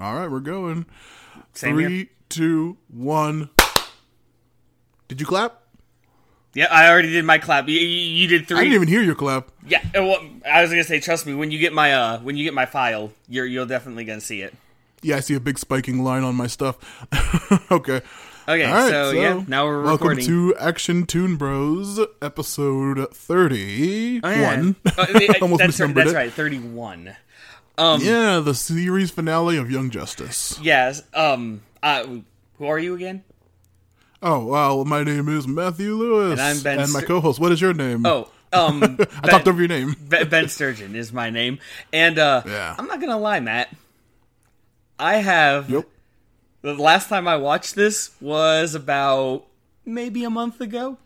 All right, we're going. Same Three, here. two, one. Did you clap? Yeah, I already did my clap. You, you you did I didn't even hear your clap. Yeah, uh, well, I was gonna say, trust me. When you get my uh, when you get my file, you're you're definitely gonna see it. Yeah, I see a big spiking line on my stuff. okay. Okay, right, so, yeah, now we're welcome recording. to Action Tune Bros, episode thirty-one. Oh, yeah. Uh, Almost that's right, misnumbered that's it. right, thirty-one. Um, Yeah, the series finale of Young Justice. Yes. Um. Uh, who are you again? Oh, well, my name is Matthew Lewis. And I'm Ben And my co-host, what is your name? Oh, um, I ben, talked over your name. Ben Ben Sturgeon is my name, and uh, Yeah. I'm not gonna lie, Matt. I have Yep. the last time I watched this was about maybe a month ago.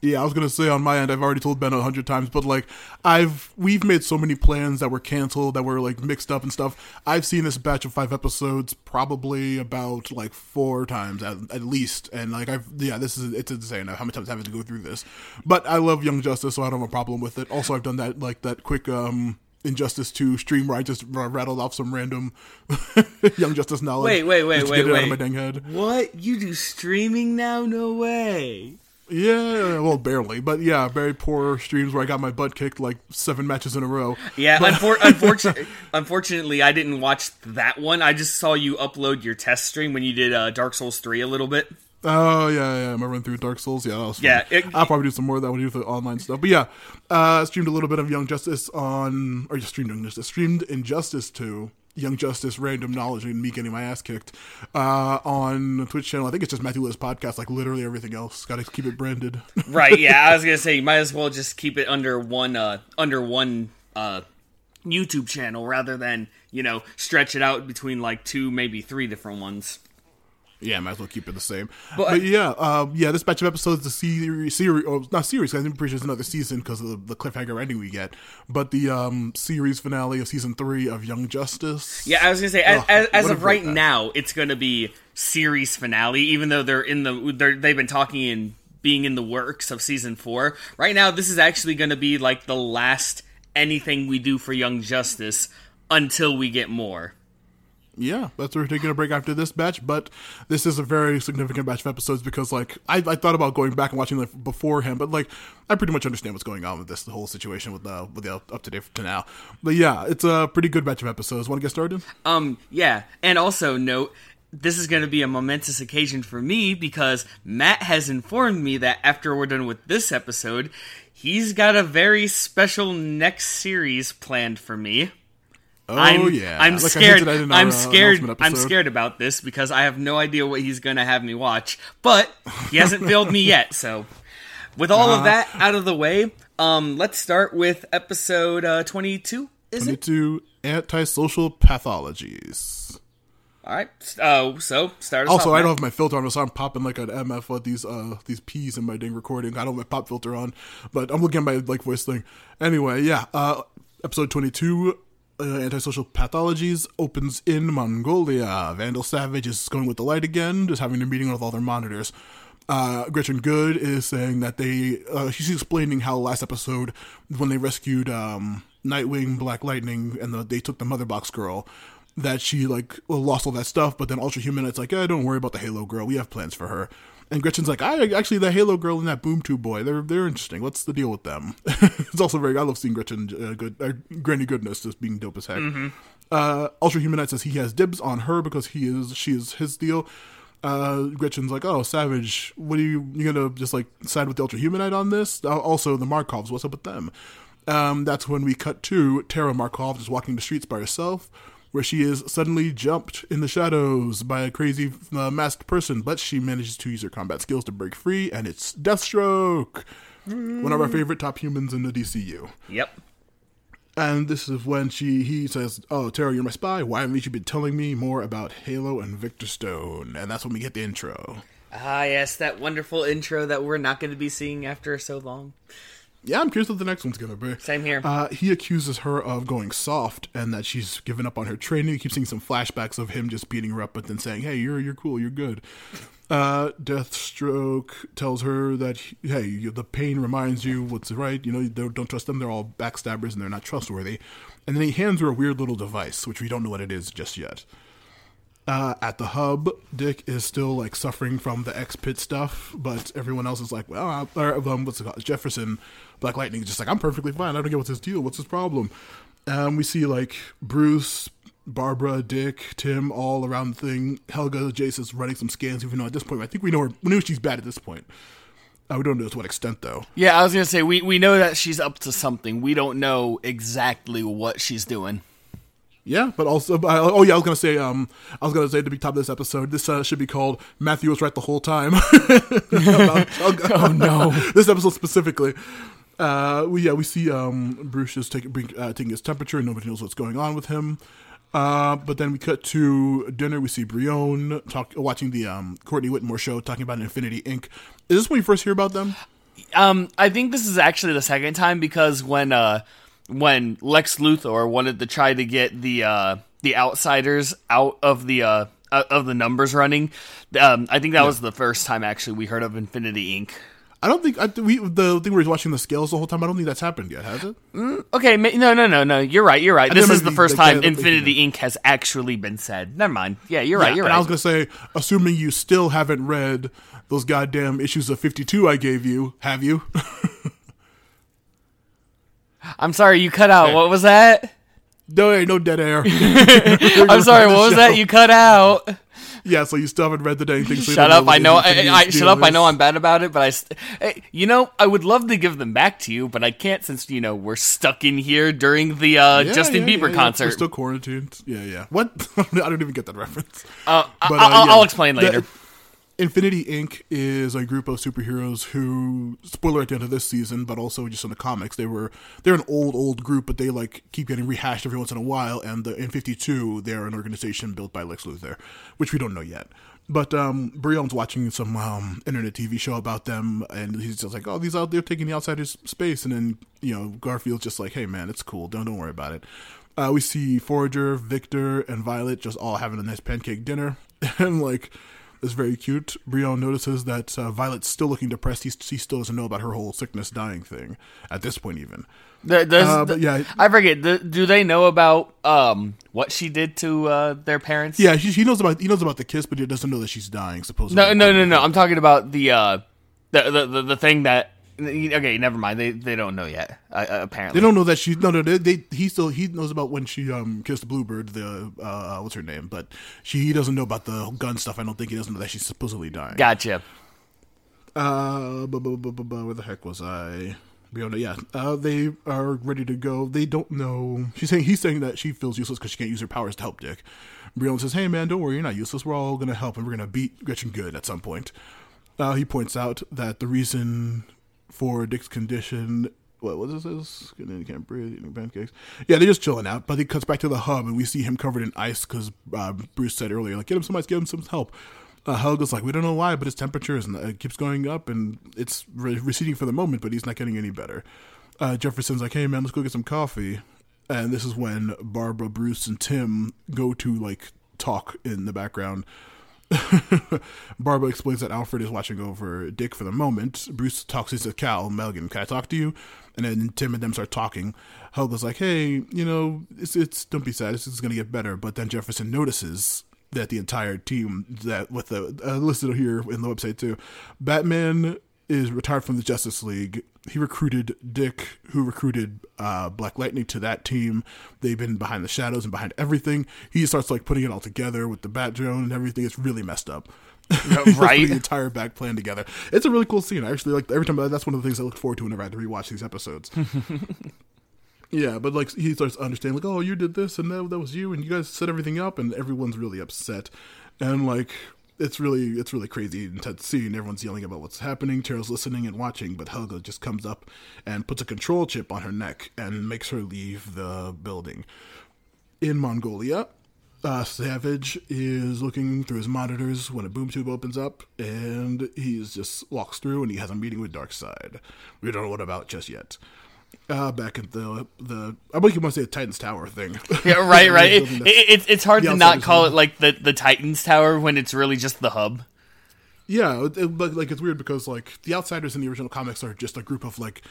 Yeah, I was gonna say on my end, I've already told Ben a hundred times, but like I've we've made so many plans that were canceled, that were like mixed up and stuff. I've seen this batch of five episodes probably about like four times at, at least, and like I've yeah, this is it's insane how many times I have to go through this. But I love Young Justice, so I don't have a problem with it. Also, I've done that like that quick um Injustice 2 stream where I just r- rattled off some random Young Justice knowledge. Wait, wait, wait, wait, get it out wait. of my dang head. What you do streaming now? No way. Yeah, well, barely, but yeah, very poor streams where I got my butt kicked like seven matches in a row. Yeah, unfor- unfortunately, unfortunately, I didn't watch that one. I just saw you upload your test stream when you did uh, Dark Souls three a little bit. Oh yeah, yeah. My run through Dark Souls. Yeah, that was fun. Yeah, it- I'll probably do some more of that when we do the online stuff. But yeah, uh, streamed a little bit of Young Justice on, or just streamed Young Justice, streamed Injustice 2 Young Justice Random Knowledge and me getting my ass kicked uh, on Twitch channel. I think it's just Matthew Lewis podcast, like literally everything else. Got to keep it branded. Right? Yeah, I was gonna say you might as well just keep it under one uh, under one uh, YouTube channel rather than you know stretch it out between like two, maybe three different ones. Yeah, might as well keep it the same. But- But, yeah, um, yeah, this batch of episodes, the series, series, or not series, 'cause I'm pretty sure it's another season because of the, the cliffhanger ending we get. But the um, series finale of season three of Young Justice. Yeah, I was gonna say as, Ugh, as, as of right now, it's gonna be series finale. Even though they're in the they're, they've been talking in being in the works of season four. Right now, this is actually gonna be like the last anything we do for Young Justice until we get more. Yeah, that's why we're taking a break after this batch. But this is a very significant batch of episodes because, like, I, I thought about going back and watching like beforehand, but like, I pretty much understand what's going on with this the whole situation with the with the up to date to now. But yeah, it's a pretty good batch of episodes. Want to get started? Um, yeah, and also note this is going to be a momentous occasion for me because Matt has informed me that after we're done with this episode, he's got a very special next series planned for me. Oh I'm, yeah, I'm Like scared. at I'm uh, scared. I'm scared about this because I have no idea what he's gonna have me watch. But he hasn't failed me yet. So, with all Uh-huh. of that out of the way, um, let's start with episode uh, 22. Is it? Twenty-two antisocial pathologies. All right. Uh, so start us Also, off, I don't have my filter on, so I'm popping like an MF with these uh these P's in my dang recording. I don't have my pop filter on, but I'm looking at my like voice thing. Anyway, yeah. Uh, episode 22, uh, antisocial pathologies opens in Mongolia. Vandal Savage is going with the light again, just having a meeting with all their monitors. Uh, Gretchen Goode is saying that they, uh, she's explaining how last episode, when they rescued um, Nightwing, Black Lightning, and the, they took the Mother Box girl, that she like lost all that stuff, but then Ultra Human, it's like, yeah, don't worry about the Halo girl. We have plans for her. And Gretchen's like, I actually the Halo girl and that Boom Tube boy, they're they're interesting. What's the deal with them? it's also very. I love seeing Gretchen uh, good, uh, Granny Goodness just being dope as heck. Uh, Ultra Humanite says he has dibs on her because he is she is his deal. Uh, Gretchen's like, oh, Savage, what are you you gonna just like side with the Ultra Humanite on this? Uh, also, the Markovs, what's up with them? Um, that's when we cut to Tara Markov just walking the streets by herself, where she is suddenly jumped in the shadows by a crazy uh, masked person, but she manages to use her combat skills to break free, and it's Deathstroke, one of our favorite top humans in the DCU. Yep. And this is when she he says, "Oh, Tara, you're my spy. Why haven't you been telling me more about Halo and Victor Stone?" And that's when we get the intro. Ah, yes, that wonderful intro that we're not going to be seeing after so long. Yeah, I'm curious what the next one's gonna be. Same here. Uh, he accuses her of going soft and that she's given up on her training. He keeps seeing some flashbacks of him just beating her up, but then saying, "Hey, you're you're cool, you're good." Uh, Deathstroke tells her that hey, the pain reminds you what's right. You know, don't, don't trust them; they're all backstabbers and they're not trustworthy. And then he hands her a weird little device, which we don't know what it is just yet. Uh, at the hub, Dick is still like suffering from the X Pit stuff, but everyone else is like, well, or, um, what's it called? Jefferson, Black Lightning, is just like, I'm perfectly fine. I don't get what's his deal. What's his problem? And we see like Bruce, Barbara, Dick, Tim, all around the thing. Helga, Jace is running some scans, even though at this point, I think we know her, we knew she's bad at this point. Uh, we don't know to what extent, though. Yeah, I was gonna say we we know that she's up to something. We don't know exactly what she's doing. Yeah, but also, uh, oh yeah, I was gonna say, um, I was gonna say to be top of this episode, this uh, should be called Matthew was right the whole time. oh no, this episode specifically. Uh, we yeah we see um Bruce is taking uh, taking his temperature and nobody knows what's going on with him. Uh, but then we cut to dinner. We see Brion talk, watching the um, Courtney Whitmore show, talking about Infinity Inc. Is this when you first hear about them? Um, I think this is actually the second time because when uh when Lex Luthor wanted to try to get the uh the outsiders out of the uh of the numbers running, um, I think that yeah. was the first time actually we heard of Infinity Inc. I don't think I, we the thing where he's watching the scales the whole time. I don't think that's happened yet, has it? Mm, okay, no, no, no, no. You're right. You're right. this is the first time Infinity Inc. has actually been said. Never mind. Yeah, you're right. Yeah, you're right. I was gonna say, assuming you still haven't read those goddamn issues of 52 I gave you, have you? I'm sorry, you cut out. What was that? No, no dead air. I'm sorry. What was that? You cut out. Yeah, so you still haven't read the dang thing. So shut up! I know. I, I shut up! I know I'm bad about it, but I, st- hey, you know, I would love to give them back to you, but I can't since you know we're stuck in here during the uh, yeah, Justin yeah, Bieber yeah, concert. We're still quarantined. Yeah, yeah. What? I don't even get that reference. Uh, but, uh, I'll, I'll explain later. The, Infinity Inc. is a group of superheroes who, spoiler at the end of this season, but also just in the comics, they were they're an old old group, but they like keep getting rehashed every once in a while. And the, in Fifty Two, they're an organization built by Lex Luthor, which we don't know yet. But um, Brion's watching some um, internet TV show about them, and he's just like, "Oh, these out there taking the outsiders' space," and then you know Garfield's just like, "Hey, man, it's cool. Don't don't worry about it." Uh, we see Forager, Victor, and Violet just all having a nice pancake dinner, and like is very cute. Brion notices that uh, Violet's still looking depressed. He, he still doesn't know about her whole sickness dying thing at this point, even. Uh, but yeah, I forget. The, do they know about um, what she did to uh, their parents? Yeah, he, he, knows about he knows about the kiss, but he doesn't know that she's dying. Supposedly, no, no, no, no. I'm talking about the uh, the, the the the thing that Okay, never mind. They they don't know yet. Uh, apparently, they don't know that she. No, no. They, they, he still he knows about when she um kissed Bluebird. The uh what's her name? But she he doesn't know about the gun stuff. I don't think he doesn't know that she's supposedly dying. Gotcha. Uh, bu- bu- bu- where the heck was I? Brianna, yeah, uh, they are ready to go. They don't know. She's saying he's saying that she feels useless because she can't use her powers to help Dick. Brion says, "Hey man, don't worry, you're not useless. We're all gonna help, and we're gonna beat Gretchen Goode at some point." Uh, he points out that the reason for Dick's condition. What was this? He can't breathe, eating pancakes. Yeah, they're just chilling out. But he cuts back to the hub, and we see him covered in ice because uh, Bruce said earlier, like, get him some ice, get him some help. Uh, Helga's like, we don't know why, but his temperature is, uh, keeps going up, and it's re- receding for the moment, but he's not getting any better. Uh, Jefferson's like, hey man, let's go get some coffee. And this is when Barbara, Bruce, and Tim go to like talk in the background. Barbara explains that Alfred is watching over Dick for the moment. Bruce talks to Cal, Melgan, can I talk to you? And then Tim and them start talking. Helga's like, hey, you know, it's, it's don't be sad, this is going to get better. But then Jefferson notices that the entire team that with the uh, listed here in the website too, Batman is retired from the Justice League. He recruited Dick, who recruited uh, Black Lightning to that team. They've been behind the shadows and behind everything. He starts like putting it all together with the Bat Drone and everything. It's really messed up. right, the entire back plan together. It's a really cool scene. I actually like every time. That's one of the things I look forward to whenever I have to rewatch these episodes. yeah, but like he starts understanding, like, oh, you did this, and that, that was you, and you guys set everything up, and everyone's really upset, and like it's really it's really crazy intense scene. Everyone's yelling about what's happening. Teryl's listening and watching, but Helga just comes up and puts a control chip on her neck and makes her leave the building. In Mongolia, uh, Savage is looking through his monitors when a boom tube opens up, and he just walks through and he has a meeting with Darkseid. We don't know what about just yet. Uh, back at the the I think you want to say the Titans Tower thing. Yeah, right, right. it, it, it's it's hard to not call it like the the Titans Tower when it's really just the hub. Yeah, but like it's weird because like the outsiders in the original comics are just a group of like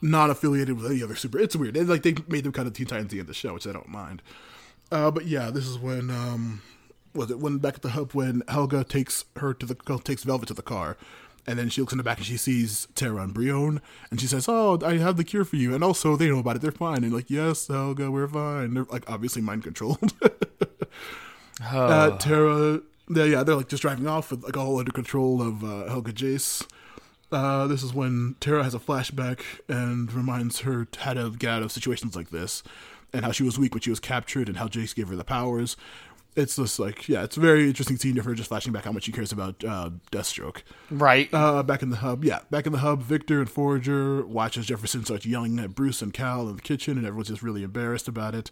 not affiliated with any other super. It's weird. It's like they made them kind of Teen Titans in the show, which I don't mind. Uh, but yeah, this is when um, was it when back at the hub when Helga takes her to the takes Velvet to the car, and then she looks in the back and she sees Tara and Brion, and she says, "Oh, I have the cure for you." And also, they know about it; they're fine. And like, yes, Helga, we're fine. They're like obviously mind controlled. Oh. uh, Tara, yeah, yeah, they're like just driving off with like all under control of uh, Helga Jace. Uh, this is when Tara has a flashback and reminds her how to get out of situations like this, and how she was weak when she was captured, and how Jace gave her the powers. It's just like, yeah, it's a very interesting scene of her just flashing back how much she cares about uh, Deathstroke. Right. Uh, back in the hub, yeah, back in the hub, Victor and Forager watch as Jefferson starts yelling at Bruce and Cal in the kitchen, and everyone's just really embarrassed about it.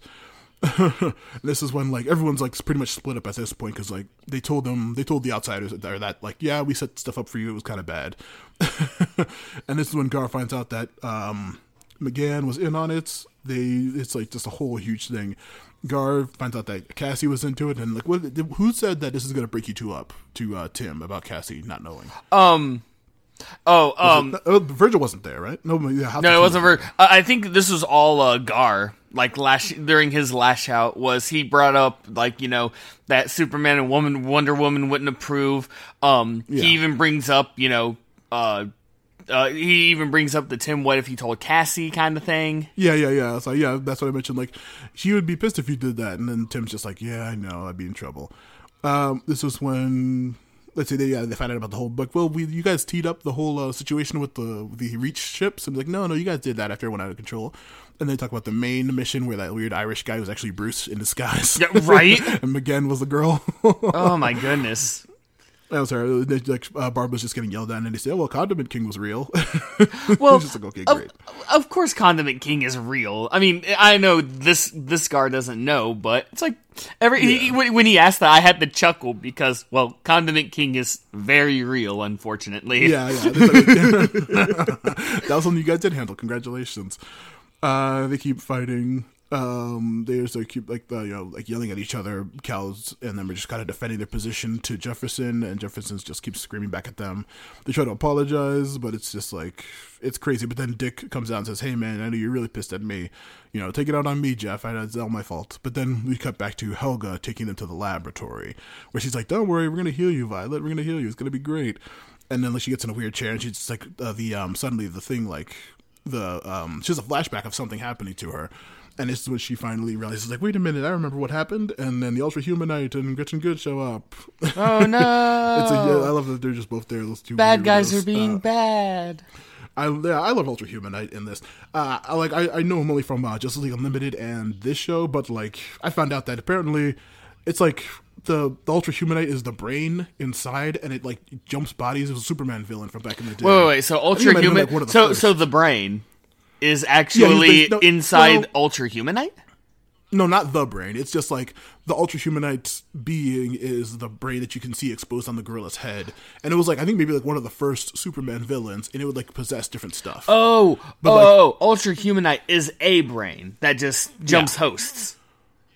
this is when like everyone's like pretty much split up at this point because like they told them they told the outsiders that, are that like yeah we set stuff up for you it was kind of bad and this is when gar finds out that um mcgann was in on it they it's like just a whole huge thing gar finds out that cassie was into it and like what who said that this is going to break you two up to uh tim about cassie not knowing um oh um uh, virgil wasn't there right no yeah, no it wasn't Vir- i think this was all uh gar like lash during his lash out was he brought up like you know that Superman and Woman Wonder Woman wouldn't approve. Um, yeah. he even brings up you know uh, uh, he even brings up the Tim what if he told Cassie kind of thing. Yeah, yeah, yeah. So yeah, that's what I mentioned. Like she would be pissed if you did that, and then Tim's just like, yeah, I know, I'd be in trouble. Um, this was when let's say they yeah, they find out about the whole book. Well, we you guys teed up the whole uh, situation with the the reach ships, and like, no, no, you guys did that after it went out of control. And they talk about the main mission where that weird Irish guy was actually Bruce in disguise. Yeah, right. and McGann was the girl. oh my goodness. That was sorry, Like uh, Barb was just getting yelled at, and they say, "Oh, well, Condiment King was real." well, just like, okay, great. Of, of, course, Condiment King is real. I mean, I know this this guy doesn't know, but it's like every yeah. he, when he asked that, I had to chuckle because, well, Condiment King is very real. Unfortunately, yeah, yeah. that was something you guys did handle. Congratulations. Uh, they keep fighting. Um, they like keep like uh, you know like yelling at each other. Cal's and them are just kind of defending their position to Jefferson, and Jefferson's just keeps screaming back at them. They try to apologize, but it's just like it's crazy. But then Dick comes out and says, "Hey man, I know you're really pissed at me. You know, take it out on me, Jeff. I, it's all my fault." But then we cut back to Helga taking them to the laboratory, where she's like, "Don't worry, we're gonna heal you, Violet. We're gonna heal you. It's gonna be great." And then like she gets in a weird chair, and she's like uh, the um suddenly the thing like the um she has a flashback of something happening to her and this is when she finally realizes like wait a minute i remember what happened and then the ultra humanite and gretchen goode show up oh no it's a yeah, i love that they're just both there those two bad guys are being uh, bad I yeah, I love Ultra Humanite in this. Uh, I like I, I know him only from uh, Justice League Unlimited and this show, but like I found out that apparently it's like the, the Ultra Humanite is the brain inside, and it like jumps bodies. It was a Superman villain from back in the day. Wait, wait, wait. So Ultra Human. Like, so first. so the brain is actually yeah, no, inside well, Ultra Humanite. No, not the brain. It's just like the Ultra Humanite being is the brain that you can see exposed on the gorilla's head, and it was like I think maybe like one of the first Superman villains, and it would like possess different stuff. Oh, but, oh, like, oh, Ultra Humanite is a brain that just jumps yeah. hosts.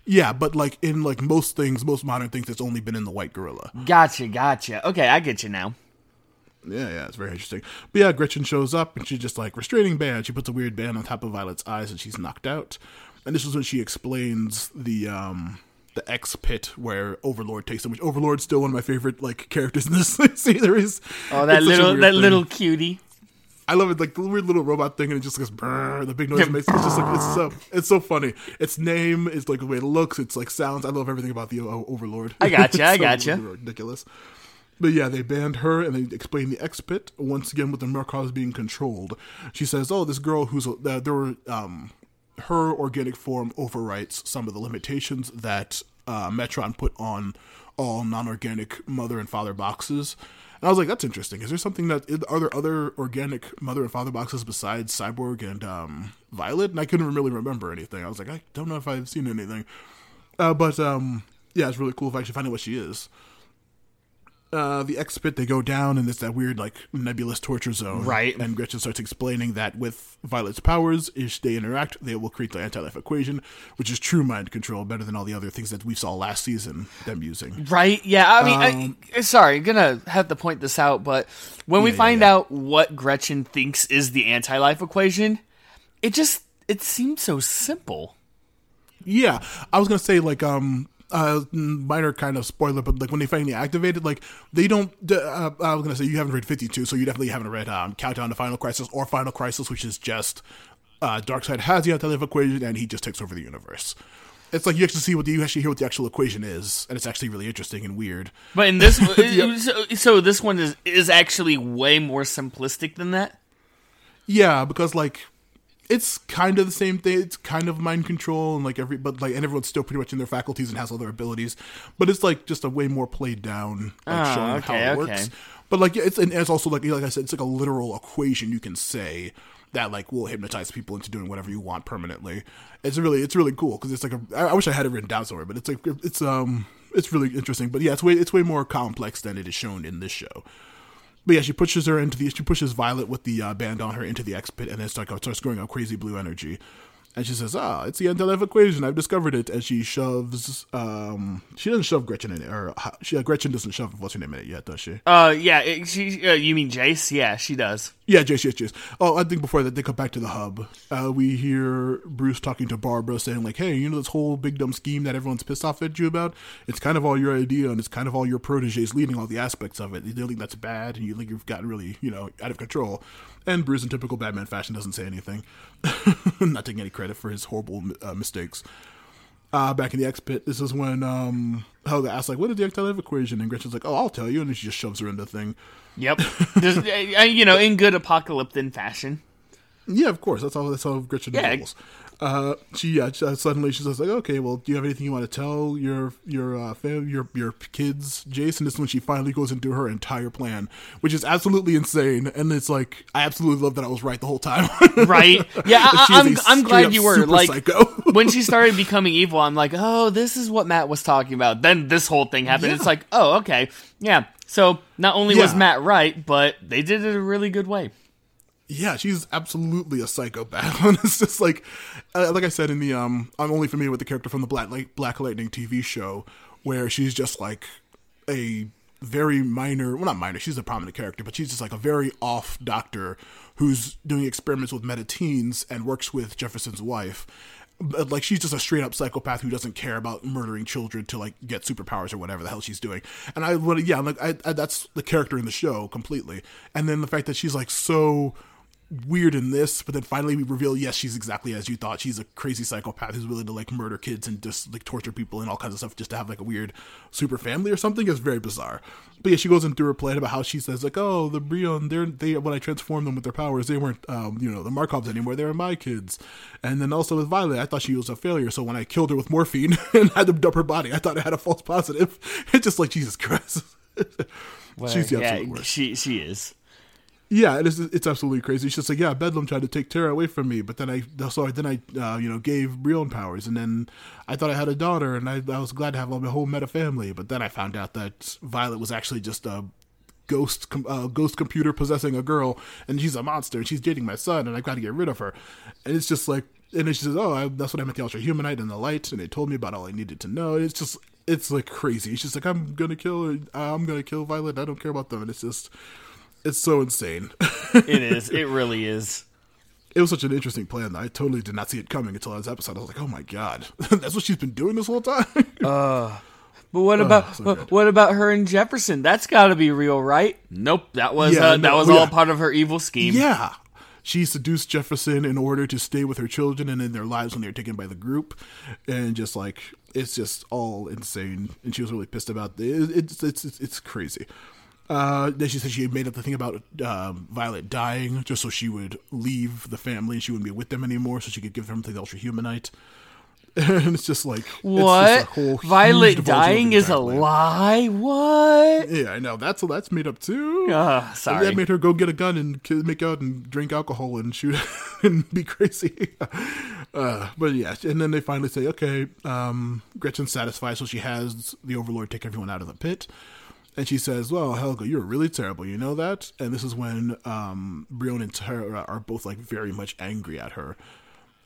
Yeah, but like in like most things, most modern things, it's only been in the white gorilla. Gotcha, gotcha. Okay, I get you now. Yeah, yeah, it's very interesting. But yeah, Gretchen shows up and she's just like restraining band. She puts a weird band on top of Violet's eyes and she's knocked out. And this is when she explains the um the X pit where Overlord takes them. Which Overlord's still one of my favorite like characters in this series. Oh, that little that thing. little cutie. I love it, like the weird little robot thing, and it just goes brrr, the big noise it makes. It's just like it's so it's so funny. Its name is like the way it looks. It's like sounds. I love everything about the uh, Overlord. I gotcha. I gotcha. Ridiculous. But yeah, they banned her and they explain the X pit once again with the Markovs being controlled. She says, "Oh, this girl who's uh, there were um, her organic form overwrites some of the limitations that uh, Metron put on all non-organic mother and father boxes." And I was like, that's interesting. Is there something that are there other organic mother and father boxes besides Cyborg and um, Violet? And I couldn't really remember anything. I was like, I don't know if I've seen anything. Uh, but um, yeah, it's really cool if I actually find out what she is uh, the X pit, they go down and it's that weird like nebulous torture zone. Right. And Gretchen starts explaining that with Violet's powers, if they interact, they will create the anti-life equation, which is true mind control, better than all the other things that we saw last season them using. Right. Yeah. I mean, um, I, sorry, I'm gonna have to point this out, but when yeah, we find yeah, yeah. out what Gretchen thinks is the anti-life equation, it just it seems so simple. Yeah, I was gonna say like um uh, minor kind of spoiler, but like when they finally activate it, like they don't. Uh, I was gonna say you haven't read fifty two, so you definitely haven't read um, Countdown to Final Crisis or Final Crisis, which is just uh, Darkseid has the anti equation and he just takes over the universe. It's like you actually see what the, you actually hear what the actual equation is, and it's actually really interesting and weird. But in this, so, so this one is is actually way more simplistic than that. Yeah, because like it's kind of the same thing. It's kind of mind control and like every, but like and everyone's still pretty much in their faculties and has all their abilities. But it's like just a way more played down, like Oh, showing okay, how it okay. works. But like it's and it's also like like I said, it's like a literal equation you can say that like will hypnotize people into doing whatever you want permanently. It's really it's really cool because it's like a. I I wish I had it written down somewhere, but it's like it's um it's really interesting. But yeah, it's way it's way more complex than it is shown in this show. But yeah, she pushes her into the she pushes Violet with the uh, band on her into the X pit, and then starts starts growing a crazy blue energy. And she says, "Ah, it's the anti-life equation. I've discovered it." And she shoves. Um, she doesn't shove Gretchen in it, or uh, she, uh, Gretchen doesn't shove what's her name in it yet, does she? Uh, yeah, it, she. Uh, you mean Jace? Yeah, she does. Yeah, Jace, yes, Jace. Oh, I think before that, they come back to the hub. Uh, we hear Bruce talking to Barbara, saying like, "Hey, you know this whole big dumb scheme that everyone's pissed off at you about? It's kind of all your idea, and it's kind of all your proteges leading all the aspects of it. You think that's bad, and you think you've gotten really, you know, out of control." And Bruce, in typical Batman fashion, doesn't say anything, not taking any credit for his horrible uh, mistakes. Uh, back in the X pit, this is when um, Helga asks like, "What is the anti-life equation?" And Gretchen's like, "Oh, I'll tell you," and she just shoves her into the thing. Yep. You know, in good apocalyptic fashion. Yeah, of course. That's all. that's how Gretchen Yeah. rolls. Uh, she yeah. she- uh, suddenly she says like, okay, well, do you have anything you want to tell your your uh, fam- your your kids, Jason? This is when she finally goes into her entire plan, which is absolutely insane. And it's like I absolutely love that I was right the whole time. Right? Yeah, I, is I'm, I'm glad you were. Like, when she started becoming evil, I'm like, oh, this is what Matt was talking about. Then this whole thing happened. It's like, oh, okay. Yeah. So not only was Matt right, but they did it a really good way. Yeah, she's absolutely a psychopath. And it's just like, uh, like I said in the um, I'm only familiar with the character from the Black Black Lightning TV show, where she's just like a very minor, well, not minor, she's a prominent character, but she's just like a very off doctor who's doing experiments with meta-teens and works with Jefferson's wife. But, like she's just a straight up psychopath who doesn't care about murdering children to like get superpowers or whatever the hell she's doing. And I would yeah, like I, I that's the character in the show completely. And then the fact that she's like so weird in this, but then finally we reveal yes, she's exactly as you thought. She's a crazy psychopath who's willing to like murder kids and just like torture people and all kinds of stuff just to have like a weird super family or something. It's very bizarre. But yeah, she goes into her plan about how she says like, oh, the Brion, they're they when I transformed them with their powers, they weren't um, you know, the Markovs anymore. They were my kids. And then also with Violet, I thought she was a failure. So when I killed her with morphine and had them dump her body, I thought I had a false positive. It's just like Jesus Christ. She's the yeah, worst. she she is. Yeah, it is. It's absolutely crazy. She's just like, yeah, Bedlam tried to take Tara away from me, but then I, so then I, uh, you know, gave Brion powers, and then I thought I had a daughter, and I, I was glad to have a whole meta family, but then I found out that Violet was actually just a ghost, uh, ghost computer possessing a girl, and she's a monster, and she's dating my son, and I've got to get rid of her, and it's just like, and then she says, oh, I, that's what I meant the Ultra Humanite and the light, and they told me about all I needed to know. It's just, it's like crazy. She's like I'm gonna kill. I'm gonna kill Violet. I don't care about them, and it's just. It's so insane. It is. it really is. it was such an interesting plan that I totally did not see it coming until this episode. I was like, oh my god, that's what she's been doing this whole time. But what about so what, what about her and Jefferson? That's got to be real, right? Nope. That was Yeah, uh, no, that was oh, all yeah. part of her evil scheme. yeah. She seduced Jefferson in order to stay with her children and in their lives when they were taken by the group, and just like it's just all insane. And she was really pissed about it. It's it's it's, it's crazy. Uh, then she said she had made up the thing about um, Violet dying just so she would leave the family and she wouldn't be with them anymore, so she could give them to the Ultra Humanite. And it's just like it's just a What? whole Violet dying is a plan. lie? What? Yeah, I know. That's that's made up too. Uh, sorry. that made her go get a gun and make out and drink alcohol and shoot and be crazy. Uh, but yeah, and then they finally say, okay, um, Gretchen's satisfied, so she has the Overlord take everyone out of the pit. And she says, well, Helga, you're really terrible, you know that? And this is when um, Brion and Tara are both like very much angry at her.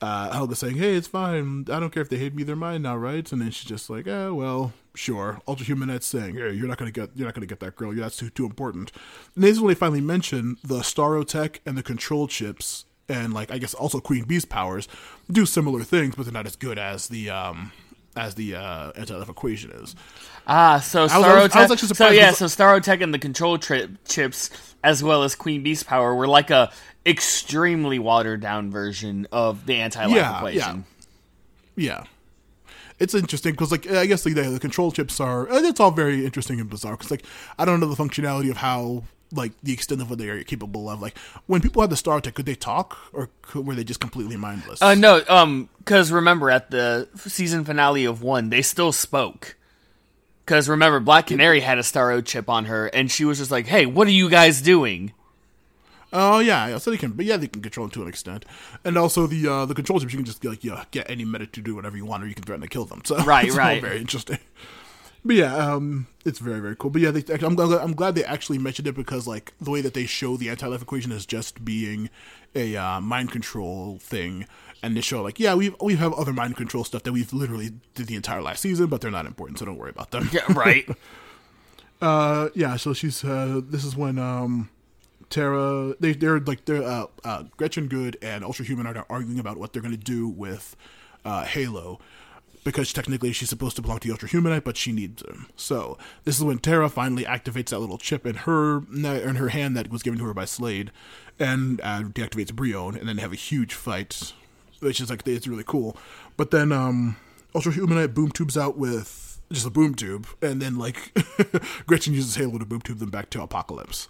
Uh, Helga saying, hey, it's fine. I don't care if they hate me, they're mine now, right? And then she's just like, eh, well, sure. Ultra Humanite's saying, hey, you're not gonna get, you're not gonna get that girl. That's too too important. And this is when they finally mention the Starro-Tech and the control chips, and like I guess also Queen Bee's powers do similar things, but they're not as good as the um as the uh, anti-life equation is. Ah, so I was- I was Starro-Tech. So yeah, so Starro-Tech and the control tri- chips, as well as Queen Beast power, were like a extremely watered down version of the anti-life Yeah, equation. Yeah. It's interesting because, like, I guess the, the control chips are. It's all very interesting and bizarre because, like, I don't know the functionality of how, like, the extent of what they are capable of. Like, when people had the Star Tech, could they talk or could, were they just completely mindless? Uh, no, um, because remember at the season finale of one, they still spoke. Because remember, Black Canary had a Starro chip on her, and she was just like, "Hey, what are you guys doing?" Oh yeah, yeah, so they can, but yeah, they can control them to an extent, and also the uh, the control chips you can just like yeah get any medic to do whatever you want, or you can threaten to kill them. So Right, it's all right. very interesting. But yeah, um, it's very very cool. But yeah, they, I'm glad, I'm glad they actually mentioned it because like the way that they show the anti life equation as just being a uh, mind control thing, and they show like yeah we we have other mind control stuff that we've literally did the entire last season, but they're not important, so don't worry about them. Yeah, right. Uh, yeah. So she's uh, this is when um, Tara they they're like they're uh, uh, Gretchen Goode and Ultra Human are arguing about what they're gonna do with uh, Halo. Because technically she's supposed to belong to the Ultra Humanite, but she needs him. So this is when Tara finally activates that little chip in her in her hand that was given to her by Slade, and uh, deactivates Brion, and then they have a huge fight, which is like it's really cool. But then um, Ultra Humanite boom tubes out with just a boom tube, and then like Gretchen uses Halo to boom tube them back to Apokolips.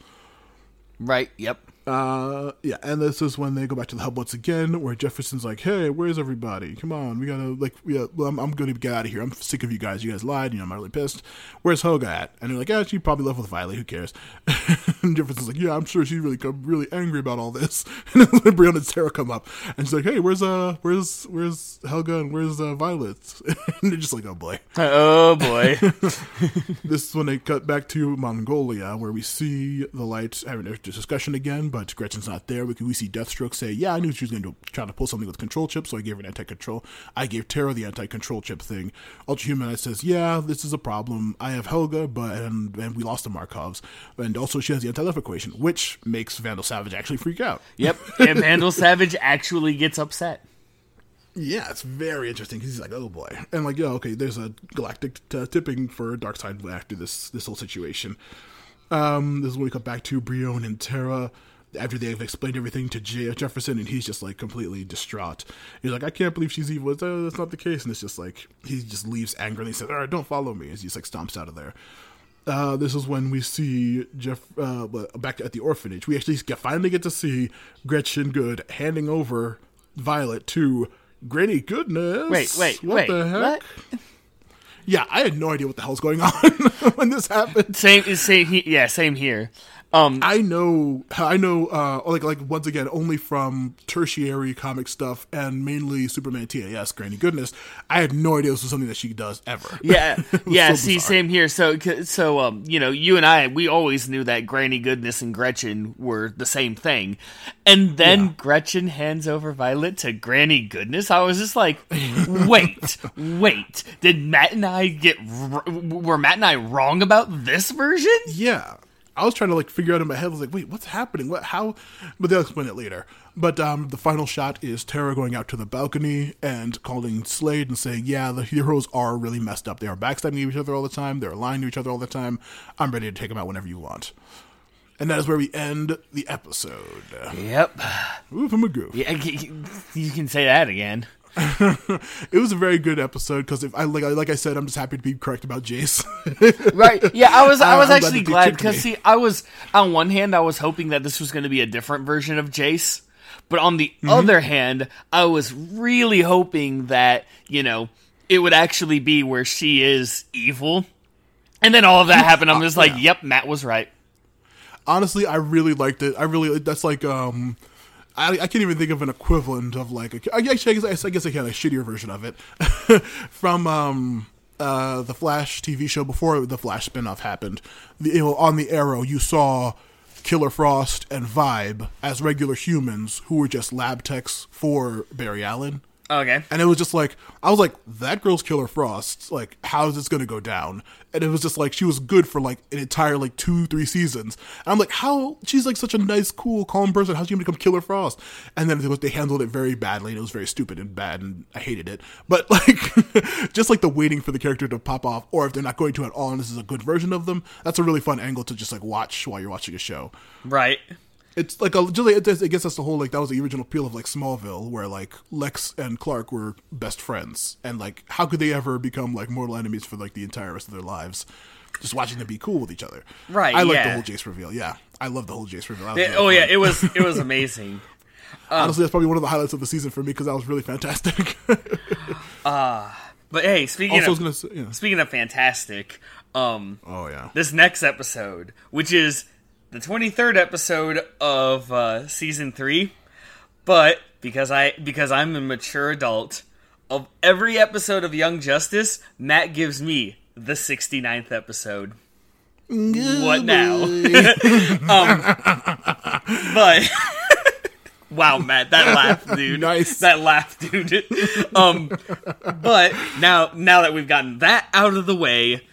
right. Yep. Uh, yeah, and this is when they go back to the hub once again, where Jefferson's like, "Hey, where's everybody? Come on, we gotta like, yeah, well, I'm, I'm gonna get out of here. I'm sick of you guys. You guys lied. You know, I'm really pissed. Where's Helga at?" And they're like, "Yeah, she probably left with Violet. Who cares?" and Jefferson's like, "Yeah, I'm sure she's really come, really angry about all this." And then Brianna and Sarah come up, and she's like, "Hey, where's uh, where's where's Helga and where's uh, Violet?" and they're just like, "Oh boy." Oh boy. This is when they cut back to Mongolia, where we see the lights having a discussion again, but Gretchen's not there. We, we see Deathstroke say, Yeah, I knew she was going to try to pull something with control chip, so I gave her an anti control. I gave Terra the anti control chip thing. Ultra Humanite says, Yeah, this is a problem. I have Helga, but and, and we lost the Markovs. And also, she has the anti life equation, which makes Vandal Savage actually freak out. yep. And Vandal Savage actually gets upset. Yeah, it's very interesting because he's like, oh boy, and like, yeah, okay, there's a galactic t- tipping for Darkseid after this this whole situation. Um, this is when we come back to Brion and Terra after they've explained everything to J- Jefferson, and he's just like completely distraught. He's like, I can't believe she's evil. It's, uh, that's not the case, and it's just like he just leaves angrily. He says, all right, don't follow me, as he just like stomps out of there. Uh, this is when we see Jeff uh, back at the orphanage. We actually get, finally get to see Gretchen Goode handing over Violet to Granny Goodness. Wait, wait, what wait, the heck? what? Yeah, I had no idea what the hell's going on when this happened. Same. Same. he- Yeah. Same here. Um. I know, I know, uh, like, like once again, only from tertiary comic stuff and mainly Superman TAS. Granny Goodness, I had no idea this was something that she does ever. Yeah, yeah. so see, bizarre. same here. So, so, um, you know, you and I, we always knew that Granny Goodness and Gretchen were the same thing, and then Yeah. Gretchen hands over Violet to Granny Goodness. I was just like, wait, wait. Did Matt and I get r- were Matt and I wrong about this version? Yeah. I was trying to like figure out in my head. I was like, "Wait, what's happening? What? How?" But they'll explain it later. But um, the final shot is Tara going out to the balcony and calling Slade and saying, "Yeah, the heroes are really messed up. They are backstabbing each other all the time. They're lying to each other all the time. I'm ready to take them out whenever you want." And that is where we end the episode. Yep. Ooh, from a goof. Yeah, you can say that again. It was a very good episode because if I like, like I said, I'm just happy to be correct about Jace. right yeah i was i I- was I'm actually glad because see i was on one hand i was hoping that this was going to be a different version of jace but on the Mm-hmm. other hand i was really hoping that you know it would actually be where she is evil and then all of that happened i'm just like yeah. yep matt was right honestly, I really liked it. I really that's like um. I, I can't even think of an equivalent of like a, I guess I guess I guess I can a shittier version of it from um uh the Flash TV show before the Flash spinoff happened. The, you know, on the Arrow, you saw Killer Frost and Vibe as regular humans who were just lab techs for Barry Allen. Okay. And it was just like I was like, that girl's Killer Frost. Like, how is this gonna go down? And it was just like she was good for like an entire like two, three seasons. And I'm like, how she's like such a nice, cool, calm person. How's she gonna become Killer Frost? And then it was, they handled it very badly, and it was very stupid and bad, and I hated it. But like, just like the waiting for the character to pop off, or if they're not going to at all, and this is a good version of them, that's a really fun angle to just like watch while you're watching a show Right. It's like a just like, it, does- I guess that's the whole like that was the original appeal of like Smallville, where like Lex and Clark were best friends, and like how could they ever become like mortal enemies for like the entire rest of their lives? Just watching them be cool with each other. Right, I like the whole Jace reveal. Yeah, I love the whole Jace reveal. It- oh yeah, it was it was amazing. honestly that's probably one of the highlights of the season for me because that was really fantastic. Uh but hey, speaking also, of gonna say, yeah. speaking of fantastic, um, Oh yeah. this next episode, which is the 23rd episode of uh, season 3, but because I because I'm a mature adult, of every episode of Young Justice, Matt gives me the 69th episode. What now? um, but wow, Matt, that laugh, dude. Nice. That laugh, dude. um, but now, now that we've gotten that out of the way,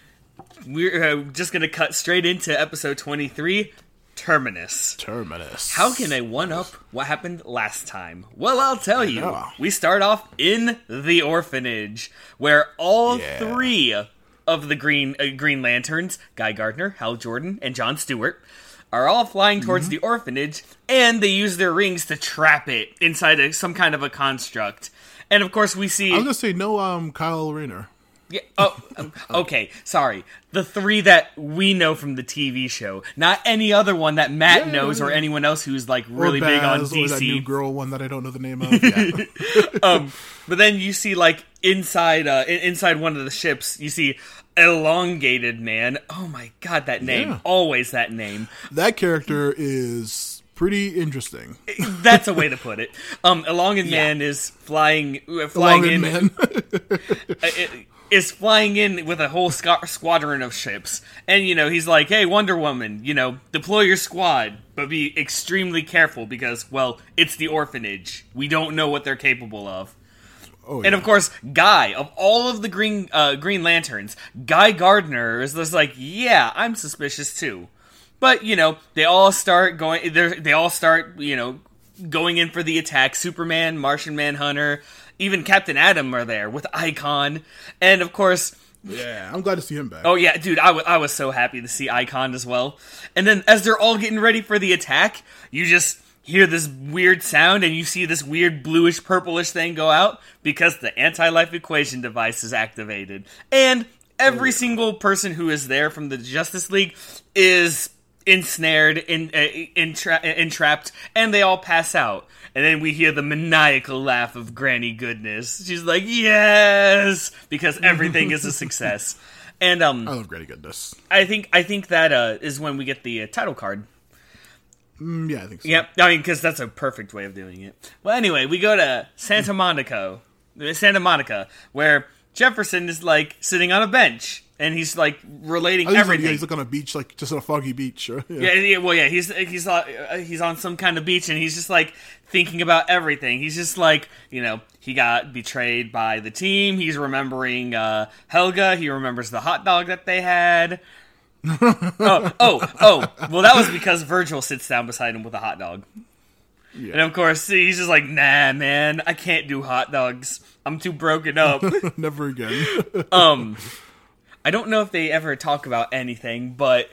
we're uh, just gonna cut straight into episode twenty-three, Terminus. Terminus. How can I one up what happened last time? Well, I'll tell you. We start off in the orphanage, where all Yeah. three of the Green uh, Green Lanterns, Guy Gardner, Hal Jordan, and John Stewart, are all flying towards Mm-hmm. the orphanage, and they use their rings to trap it inside a, some kind of a construct. And of course, we see. I'm gonna say no. Um, Kyle Rayner. Yeah, oh, okay. Sorry. The three that we know from the TV show, not any other one that Matt Yeah, knows or yeah. anyone else who's like Or really big on Baz, Or that new DC. girl one that I don't know the name of. Yeah. Um, but then you see like inside, uh, inside one of the ships, you see elongated man. Oh my god, that name! Yeah. Always that name. that character is pretty interesting. That's a way to put it. Um, elongated man is flying, uh, flying in. man. i- is flying in with a whole squa- squadron of ships. And, you know, he's like, hey, Wonder Woman, you know, deploy your squad, but be extremely careful because, well, it's the orphanage. We don't know what they're capable of. oh, And of course, Guy, of all of the Green uh, Green Lanterns, Guy Gardner is just like, yeah, I'm suspicious too. But you know, they all start going. they're- They all start, you know, going in for the attack. Superman, Martian Manhunter, even Captain Atom are there with Icon, and of course, yeah, I'm glad to see him back. Oh yeah, dude, I wa- I was so happy to see Icon as well. And then as they're all getting ready for the attack, you just hear this weird sound and you see this weird bluish purplish thing go out because the anti-life equation device is activated. And every single person who is there from the Justice League is ensnared, in, uh, entra- entrapped, and they all pass out. And then we hear the maniacal laugh of Granny Goodness. She's like, "Yes," because everything is a success. And um, I love Granny Goodness. I think I think that uh, is when we get the uh, title card. Mm, yeah, I think so. Yep, I mean because that's a perfect way of doing it. Well, anyway, we go to Santa Monica, Santa Monica, where Jefferson is like sitting on a bench and he's like relating he's like, everything. yeah, he's like on a beach, like just on a foggy beach. Or, Yeah, yeah, well, yeah, he's he's uh, he's on some kind of beach, and he's just like thinking about everything. He's just like, you know, he got betrayed by the team. He's remembering uh, Helga. He remembers the hot dog that they had. oh, oh, oh! Well, that was because Virgil sits down beside him with a hot dog, Yeah. and of course he's just like, "Nah, man, I can't do hot dogs. I'm too broken up." Never again. um, I don't know if they ever talk about anything, but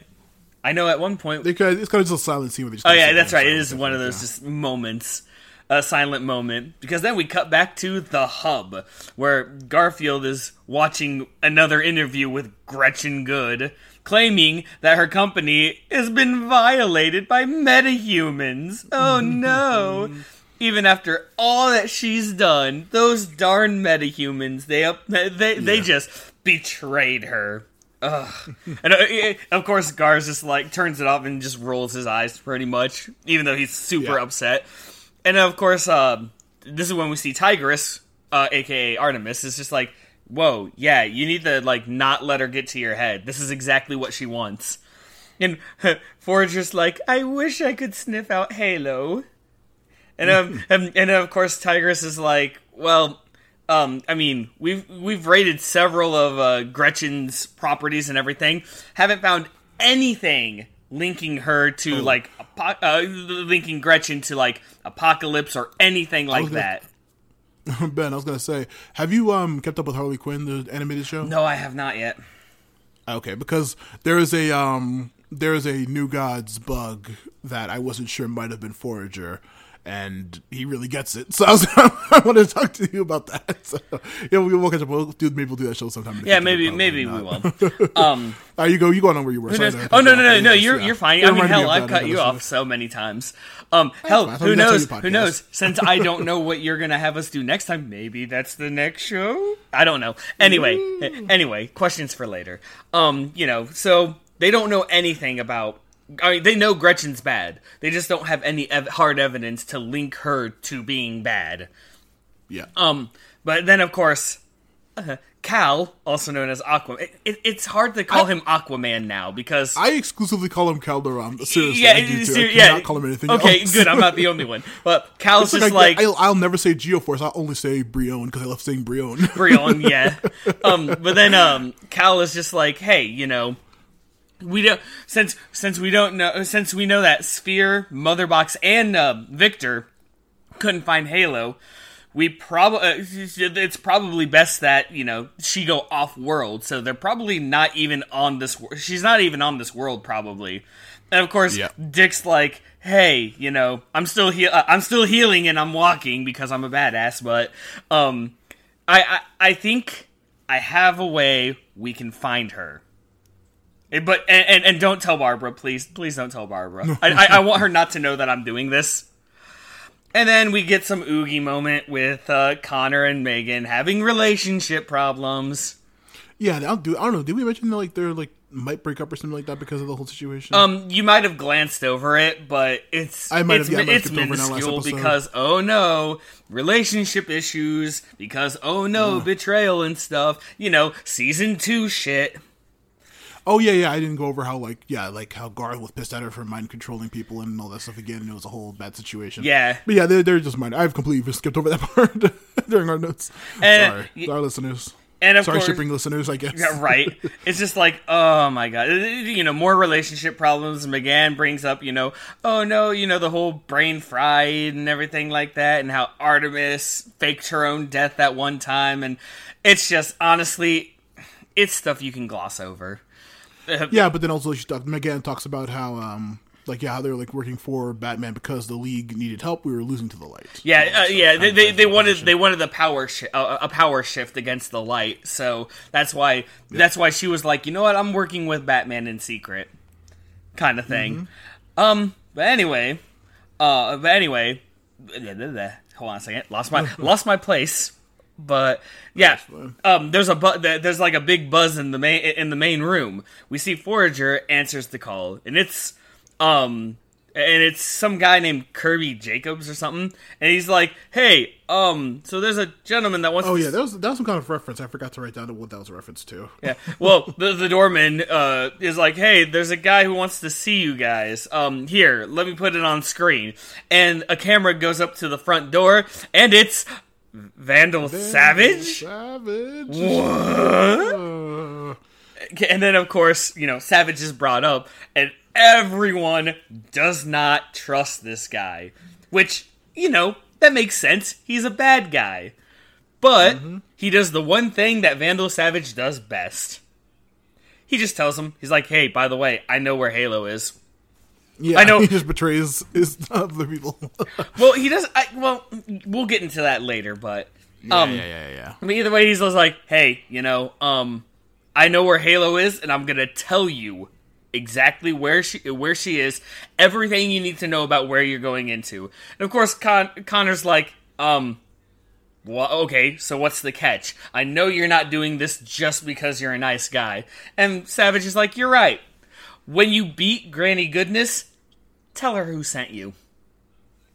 I know at one point they could, it's kind of just a silent scene where they just Oh yeah, that's right. It is one of yeah. those just moments, a silent moment, because then we cut back to the hub where Garfield is watching another interview with Gretchen Goode, claiming that her company has been violated by metahumans. Oh no. Even after all that she's done, those darn metahumans, they up they they Yeah. just betrayed her. Ugh. and uh, uh, of course, Gar's just like turns it off and just rolls his eyes pretty much, even though he's super Yeah. upset. And of course, uh, this is when we see Tigress, uh, aka Artemis, is just like, "Whoa, yeah, you need to like not let her get to your head. This is exactly what she wants." And Forager's like, "I wish I could sniff out Halo." And um, and, and of course, Tigress is like, "Well, um, I mean, we've we've raided several of uh, Gretchen's properties and everything. Haven't found anything linking her to like apo- uh, linking Gretchen to like Apokolips or anything like gonna- that. Ben, I was gonna say, have you um kept up with Harley Quinn, the animated show? No, I have not yet. Okay, because there is a um there is a New Gods bug that I wasn't sure might have been Forager, and he really gets it. So I was I wanted to talk to you about that. So yeah, we will catch up. We'll do maybe we'll do that show sometime. Yeah, maybe maybe we will. Um, Uh, you go. You go on where you were. Sorry Oh no no no no! You're yeah. you're fine. It I mean, hell, I've cut you off so many times. Um, hell, fine. I thought who we got to knows? Who knows? Since I don't know what you're gonna have us do next time, maybe that's the next show. I don't know. Anyway, anyway, questions for later. Um, you know, so they don't know anything about. I mean, they know Gretchen's bad. They just don't have any ev- hard evidence to link her to being bad. Yeah. Um, but then of course, uh, Cal, also known as Aquaman. It, it, it's hard to call him Aquaman now because I exclusively call him Calderon. Seriously, yeah, I do too. ser- I yeah. call him anything Okay, else. good. I'm not the only one. But Cal's It's just like, like, I, I'll, I'll never say Geoforce. I'll only say Brion because I love saying Brion. Brion, yeah. Um, but then um, Cal is just like, hey, you know, we don't since since we don't know since we know that Sphere, Motherbox, and uh, Victor couldn't find Halo. We probably uh, it's probably best that you know she go off world, so they're probably not even on this. She's not even on this world, probably. And of course, Yeah. Dick's like, "Hey, you know, I'm still he- uh, I'm still healing and I'm walking because I'm a badass." But um, I, I I think I have a way we can find her. Eh, But and, and, and don't tell Barbara, please, please don't tell Barbara. I, I I want her not to know that I'm doing this. And then we get some oogie moment with uh, Connor and Megan having relationship problems. yeah, I'll do. I don't know. Did we mention that, like they're like might break up or something like that because of the whole situation? Um, you might have glanced over it, but it's I might it's, have- yeah, I might have it's skipped over now last minuscule because oh no, relationship issues because oh no, betrayal and stuff. You know, season two shit. Oh yeah, yeah. I didn't go over how like yeah, like how Garth was pissed at her for mind controlling people and all that stuff again. And it was a whole bad situation. Yeah. but yeah, they're, they're just minor. I've completely skipped over that part during our notes. And, Sorry, y- our listeners. And of Sorry, course, shipping listeners. I guess. Yeah, right. It's just like, oh my god, you know, more relationship problems. M'gann brings up, you know, oh no, you know, the whole brain fried and everything like that, and how Artemis faked her own death at one time, and it's just honestly, it's stuff you can gloss over. Yeah, but then also she talk, Megan talks about how um like yeah how they were like working for Batman because the League needed help. We were losing to the light. Yeah, uh, So, yeah. They, they, they wanted position. they wanted the power shi- uh, a power shift against the light, so that's why that's why she was like, you know what, I'm working with Batman in secret, kind of thing. Mm-hmm. Um, but anyway, uh, but anyway, hold on a second, lost my lost my place. But yeah, um, there's a bu- there's like a big buzz in the main in the main room. We see Forager answers the call, and it's um and it's some guy named Kirby Jacobs or something, and he's like, "Hey, um, so there's a gentleman that wants." Oh yeah, that was that was some kind of reference. I forgot to write down what that was a reference to. yeah. Well, the the doorman uh, is like, "Hey, there's a guy who wants to see you guys. Um, here, let me put it on screen." And a camera goes up to the front door, and it's Vandal Savage. Savage. What? And then, of course, you know, Savage is brought up, and everyone does not trust this guy. Which, you know, that makes sense. He's a bad guy. But mm-hmm. he does the one thing that Vandal Savage does best. He just tells him, he's like, hey, by the way, I know where Halo is. Yeah, I know- he just betrays his other people. Well, he does. I, well, we'll get into that later, but. Um, yeah, yeah, yeah. I mean, either way, he's just like, hey, you know, um, I know where Halo is, and I'm gonna tell you exactly where she where she is, everything you need to know about where you're going into. And of course, Con- Connor's like, um, well, okay, so what's the catch? I know you're not doing this just because you're a nice guy. And Savage is like, you're right. When you beat Granny Goodness, tell her who sent you.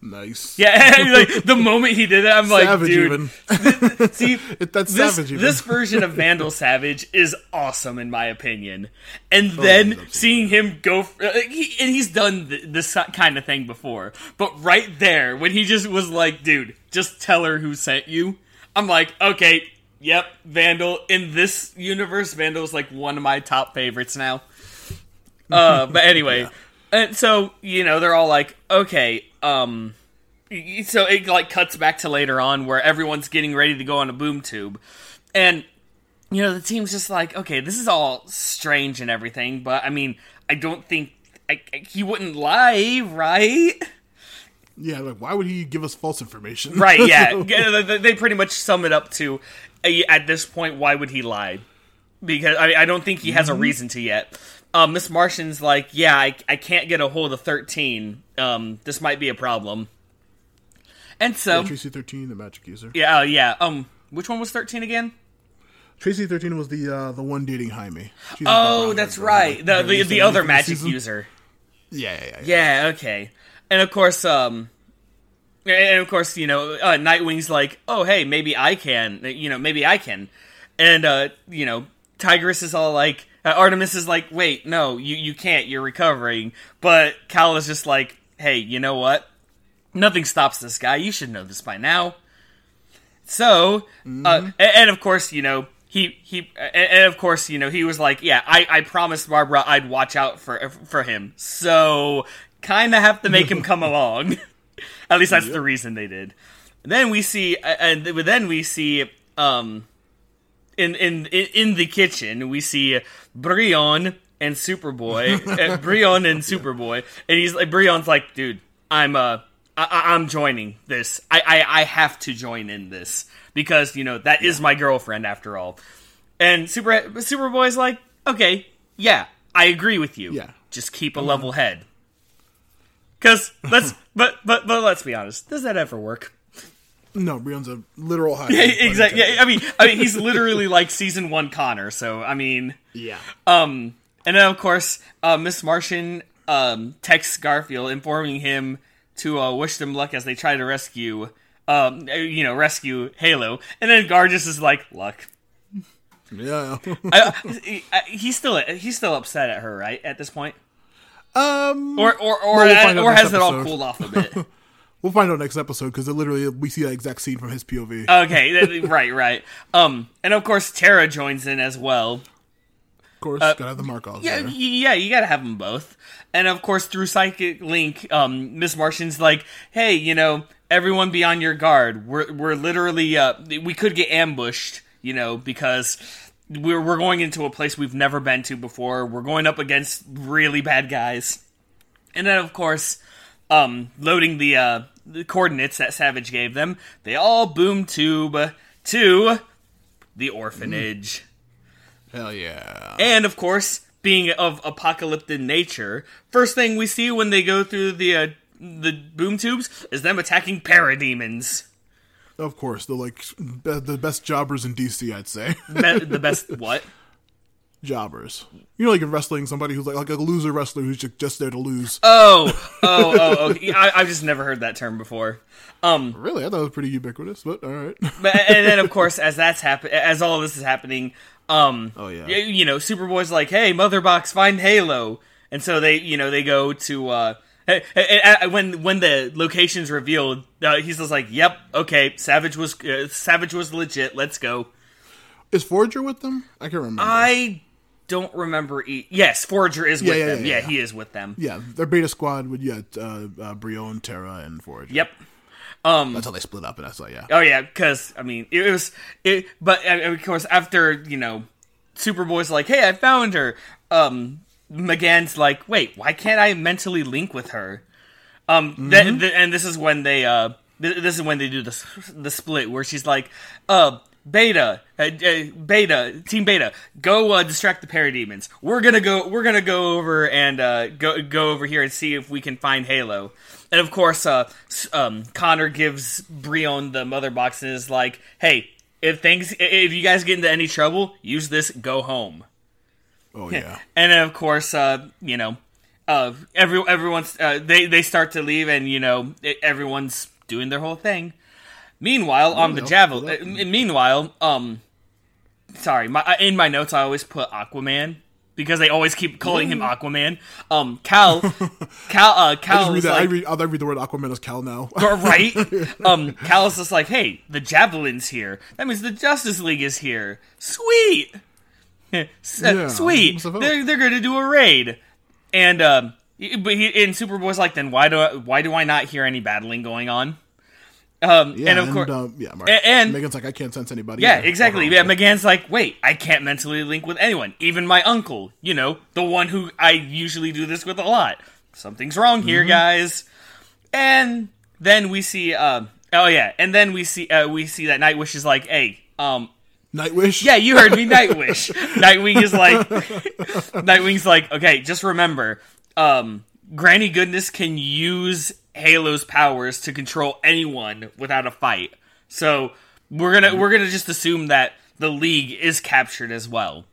Nice. Yeah, like the moment he did it, I'm like, Savage dude, even. see, that's this, savage even. this version of Vandal Savage is awesome in my opinion. And then seeing him go, f- uh, he, and he's done th- this kind of thing before, but right there when he just was like, "Dude, just tell her who sent you," I'm like, okay, yep, Vandal. In this universe, Vandal is like one of my top favorites now. Uh, but anyway, and so you know they're all like, okay, um, so it like cuts back to later on where everyone's getting ready to go on a boom tube, and you know the team's just like, okay, this is all strange and everything, but I mean, I don't think I, I- he wouldn't lie, right? Yeah, like why would he give us false information? Right, yeah. Yeah, they- pretty much sum it up to uh, at this point, why would he lie? Because I, I don't think he has a reason to yet. Uh, Miss Martian's like, yeah, I, I can't get a hold of 13. Um, this might be a problem. And so, Traci thirteen, the magic user. yeah, uh, yeah. Um, which one was 13 again? Traci thirteen was the uh, the one dating Jaime. She's Oh, that's girl, right. like, The the, the other magic season. user. Yeah, yeah, yeah. yeah. Yeah, okay. And of course, um, and of course, you know, uh, Nightwing's like, oh, hey, maybe I can, you know, maybe I can. And, uh, you know, Tigress is all like, uh, Artemis is like, wait, no, you, you can't, you're recovering. But Cal is just like, hey, you know what? Nothing stops this guy. You should know this by now. So, uh, and, and of course, you know, he he, and, and of course, you know, he was like, yeah, I I promised Barbara I'd watch out for for him. So, kind of have to make him come along. At least that's the reason they did. Then we see, and then we see, um, in in in the kitchen, we see Brion and Superboy, uh, Brion and Superboy, and he's like, Brion's like, dude, I'm uh, I- I'm joining this. I, I I have to join in this because you know that is my girlfriend after all. And Super Superboy's like, okay, yeah, I agree with you. Yeah. just keep a level head. Cause let's, but but but let's be honest, does that ever work? No, Brion's a literal high. Yeah, exactly. Yeah, I mean, I mean, he's literally like season one Connor. So I mean, Yeah. um, and then of course, uh, Miss Martian um texts Garfield informing him to uh, wish them luck as they try to rescue, um, you know, rescue Halo. And then Gar just is like, luck. Yeah. I, I, he's still he's still upset at her, right? At this point, um, or or or, Well, we'll or next has it all cooled off a bit? We'll find out next episode because literally we see that exact scene from his POV. okay, right, right. Um, and of course Tara joins in as well. of course, gotta have the Markovs uh, Yeah, there. yeah, you gotta have them both. And of course, through Psychic Link, um, Miss Martian's like, "Hey, you know, everyone be on your guard. We're we're literally uh, we could get ambushed, you know, because we're we're going into a place we've never been to before. We're going up against really bad guys." And then, of course, um, loading the uh, the coordinates that Savage gave them, they all boom tube to the orphanage. Hell yeah. And of course, being of apocalyptic nature, first thing we see when they go through the uh, the boom tubes is them attacking parademons. Of course, the like be- the best jobbers in DC, I'd say. Be- the best what? jobbers. You know, like in wrestling, somebody who's like like a loser wrestler who's just, just there to lose. Oh, oh, oh, oh! I, I've just never heard that term before. Um, really, I thought it was pretty ubiquitous, but all right. but and then of course, as that's happen, as all of this is happening, um, Oh, yeah. you know, Superboy's like, "Hey, Motherbox, find Halo," and so they, you know, they go to. uh eh, when when the location's revealed, uh, he's just like, "Yep, okay, Savage was uh, Savage was legit. Let's go." Is Forager with them? I can't remember. I don't remember. E- yes, Forager is with yeah, them. yeah, Yeah, yeah. he is with them. yeah, their beta squad would yeah, uh, uh, Brion, Terra, and Forager. Yep. Um, That's how they split up, and that's like yeah. Oh yeah, because I mean it was it, but of course after you know, Superboy's like, "Hey, I found her." Um, M'gann's like, "Wait, why can't I mentally link with her?" Um, th- th- and this is when they uh, th- this is when they do the the split where she's like, "Uh, Beta, uh, uh, Beta, Team Beta, go uh, distract the parademons. We're gonna go. We're gonna go over and uh, go go over here and see if we can find Halo." And of course, uh, um, Connor gives Brion the mother box and is like, "Hey, if things, if you guys get into any trouble, use this. Go home." Oh yeah. And then of course, uh, you know, uh, every everyone's uh, they they start to leave, and you know, everyone's doing their whole thing. Meanwhile, on the they'll javelin. Uh, meanwhile, um, sorry, my in my notes I always put Aquaman because they always keep calling him Aquaman. Um, Cal, Cal, uh, Cal just read that. I like, read. I'll read the word Aquaman as Cal now. right? Um, Cal is just like, hey, the Javelin's here. That means the Justice League is here. Sweet, Yeah, sweet. must have helped. They're they're gonna do a raid, and um, but he and Superboy's like, then why do I, why do I not hear any battling going on? Um, yeah, and of course, um, yeah, Mark. a- and- Megan's like, I can't sense anybody. Yeah, either. exactly. Yeah, Megan's like, wait, I can't mentally link with anyone, even my uncle. You know, the one who I usually do this with a lot. Something's wrong here, guys. And then we see, uh, oh yeah, and then we see, uh, we see that Nightwish is like, hey, um, Nightwish. yeah, you heard me, Nightwish. Nightwing is like, Nightwing's like, okay, just remember, um, Granny Goodness can use Halo's powers to control anyone without a fight. So we're gonna we're gonna just assume that the League is captured as well.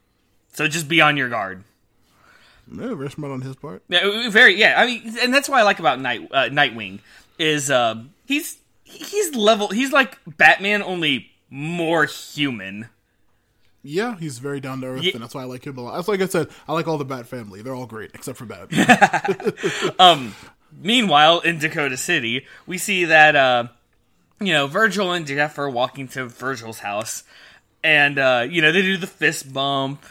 So just be on your guard. Yeah, very smart on his part. Yeah, very yeah. I mean, and that's what I like about Night uh, Nightwing is um, he's he's level. He's like Batman, only more human. Yeah, he's very down to earth, Ye- and that's why I like him a lot. That's like I said, I like all the Bat family. They're all great except for Bat. Meanwhile, in Dakota City, we see that uh, you know Virgil and Jeff are walking to Virgil's house, and uh, you know they do the fist bump,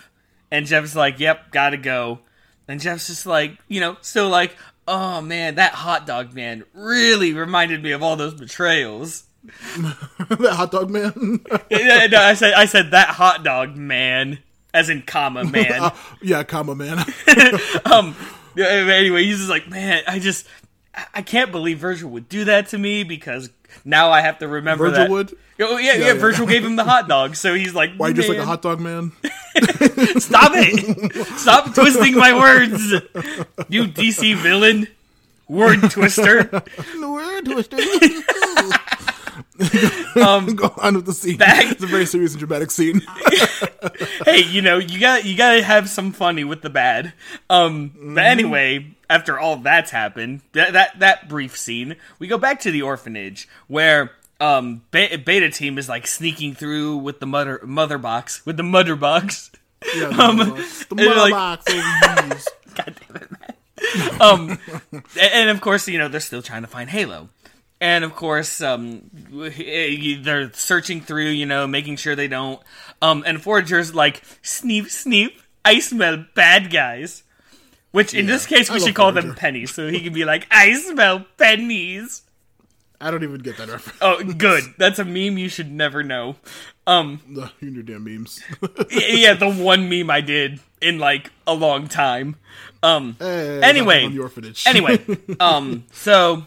and Jeff's like, "Yep, gotta go," and Jeff's just like, you know, still like, "Oh man, that hot dog man really reminded me of all those betrayals." that hot dog man. Yeah, no, I said, I said that hot dog man, as in comma man. yeah, comma man. Yeah, anyway, he's just like, man, I just, I- can't believe Virgil would do that to me because now I have to remember Virgil that. would? Oh, yeah, yeah, yeah. Virgil gave him the hot dog, so he's like, Why you just like a hot dog man? Stop it! Stop twisting my words, you DC villain, word twister. Word twister. um, go on with the scene. back- It's a very serious and dramatic scene. hey, you know, you got you got to have some funny with the bad. Um, Mm-hmm. but anyway, after all that's happened, that that that brief scene, we go back to the orphanage where um Be- Beta Team is like sneaking through with the mother mother box with the mother box. Yeah, the, Um, the and mother like- box. God damn it, man. um, and, and of course, you know they're still trying to find Halo, and of course, um, they're searching through, you know, making sure they don't. Um, and Forager's like sneep, sneep. I smell bad guys. Which in this case we should call them pennies, so he can be like, I smell pennies. I don't even get that reference. Oh, good. That's a meme you should never know. Um, The, your damn memes. yeah, the one meme I did in like a long time. Um, Hey, Anyway. the orphanage. anyway, um, so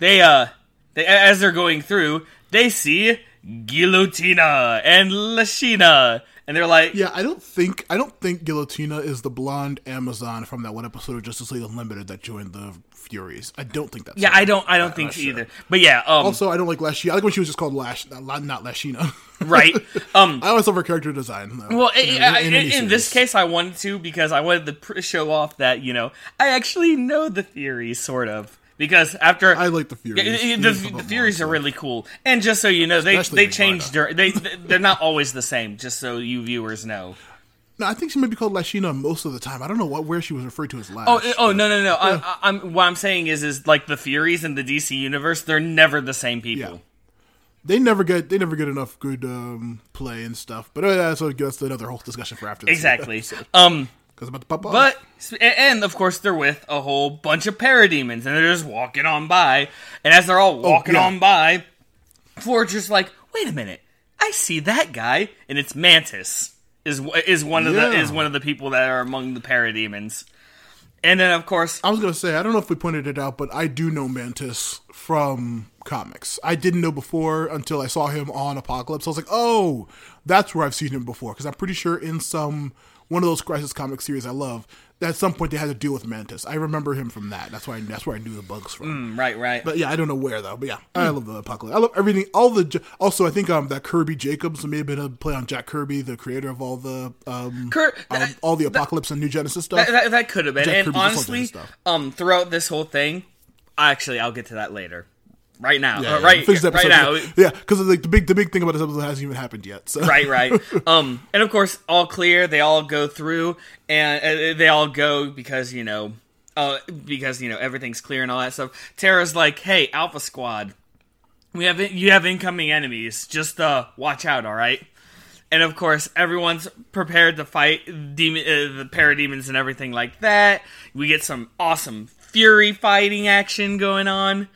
they uh, they, as they're going through, they see Guillotina and Lashina, and they're like, Yeah, I don't think I don't think Guillotina is the blonde Amazon from that one episode of Justice League Unlimited that joined the Furies. I don't think that's yeah. I don't, I don't think not so sure. either. But yeah, um, Also, I don't like Lashina. I like when she was just called Lash, not, not Lashina. right, um, I always love her character design. Though, Well, you in, in, in this case, I wanted to because I wanted to show off that you know I actually know the theories, sort of. Because after I like the Furies. The, Furies the, the theories are really cool. And just so you know, they Especially they Big change. They they're not always the same. Just so you viewers know. No, I think she may be called Lashina most of the time. I don't know what where she was referred to as Lash. Oh, oh no no no! I, I, I'm what I'm saying is is like the Furies in the DC universe. They're never the same people. Yeah. They never get they never get enough good um, play and stuff. But uh, that's, that's another whole discussion for after. This Exactly. Um, Because about to pop off. But and of course they're with a whole bunch of parademons, and they're just walking on by. And as they're all oh, walking yeah. on by, Forager's like, "Wait a minute, I see that guy," and it's Mantis is is one of the is one of the people that are among the parademons. And then of course, I was gonna say I don't know if we pointed it out, but I do know Mantis from comics. I didn't know before until I saw him on Apokolips. I was like, oh, that's where I've seen him before. Because I'm pretty sure in some one of those Crisis comic series I love, at some point they had to deal with Mantis. I remember him from that. That's why that's where I knew the bugs from. right, right. But yeah, I don't know where though. But yeah, I love the Apokolips. I love everything. All the also, I think um that Kirby Jacobs may have been a play on Jack Kirby, the creator of all the um Kir- all, that- all the Apokolips and New Genesis stuff. that, that, that could have been. Jack and Kirby honestly, stuff. um, throughout this whole thing, actually, I'll get to that later. Right now, Yeah, uh, yeah. right, Finish right now. Yeah, because like the big the big thing about this episode hasn't even happened yet. So. right, right. Um, and of course, all clear. They all go through, and uh, they all go because you know, uh, because you know everything's clear and all that stuff. Tara's like, "Hey, Alpha Squad, we have you have incoming enemies. Just uh, watch out, all right." And of course, everyone's prepared to fight demon, uh, the parademons and everything like that. We get some awesome fury fighting action going on.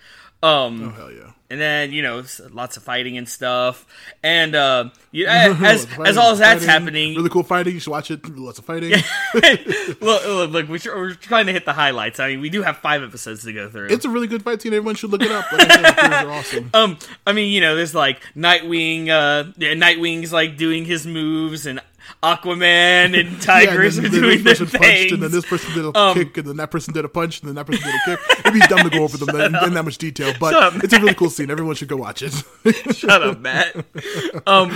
Um, Hell yeah. and then you know lots of fighting and stuff and uh you, as Fighting, as all as that's fighting, happening Really cool fighting. You should watch it. Lots of fighting. look, look, look we're, we're trying to hit the highlights i mean we do have five episodes to go through It's a really good fight scene. Everyone should look it up. Like I said, awesome. um i mean you know there's like nightwing uh yeah, nightwing's like doing his moves and aquaman and tigers and are then, then doing this their person punched, and then this person did a Um, kick, and then that person did a punch, and then that person did a kick. It'd be dumb to go over them in, in that much detail, but up, it's a really cool scene. Everyone should go watch it. Shut up, Matt. Um,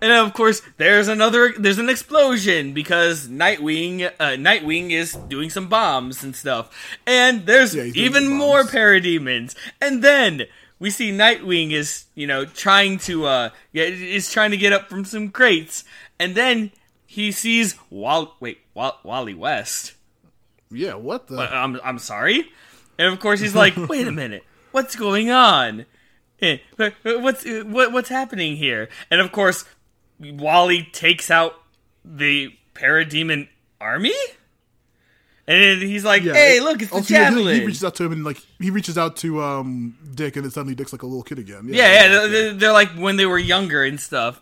and of course, there's another. There's an explosion because Nightwing, uh, Nightwing is doing some bombs and stuff, and there's Yeah, even more parademons. And then we see Nightwing is, you know, trying to, uh, yeah, is trying to get up from some crates, and then he sees Wall. Wait, Wall- Wally West. yeah, what the? I'm I'm sorry. And of course he's like, wait a minute, what's going on? Eh, What's what what's happening here? And of course, Wally takes out the parademon army, and he's like, Yeah, hey, look, it's the also, yeah, he- He reaches out to him and like he reaches out to um Dick, and then suddenly Dick's like a little kid again. yeah, yeah, they're- they're, they're like when they were younger and stuff.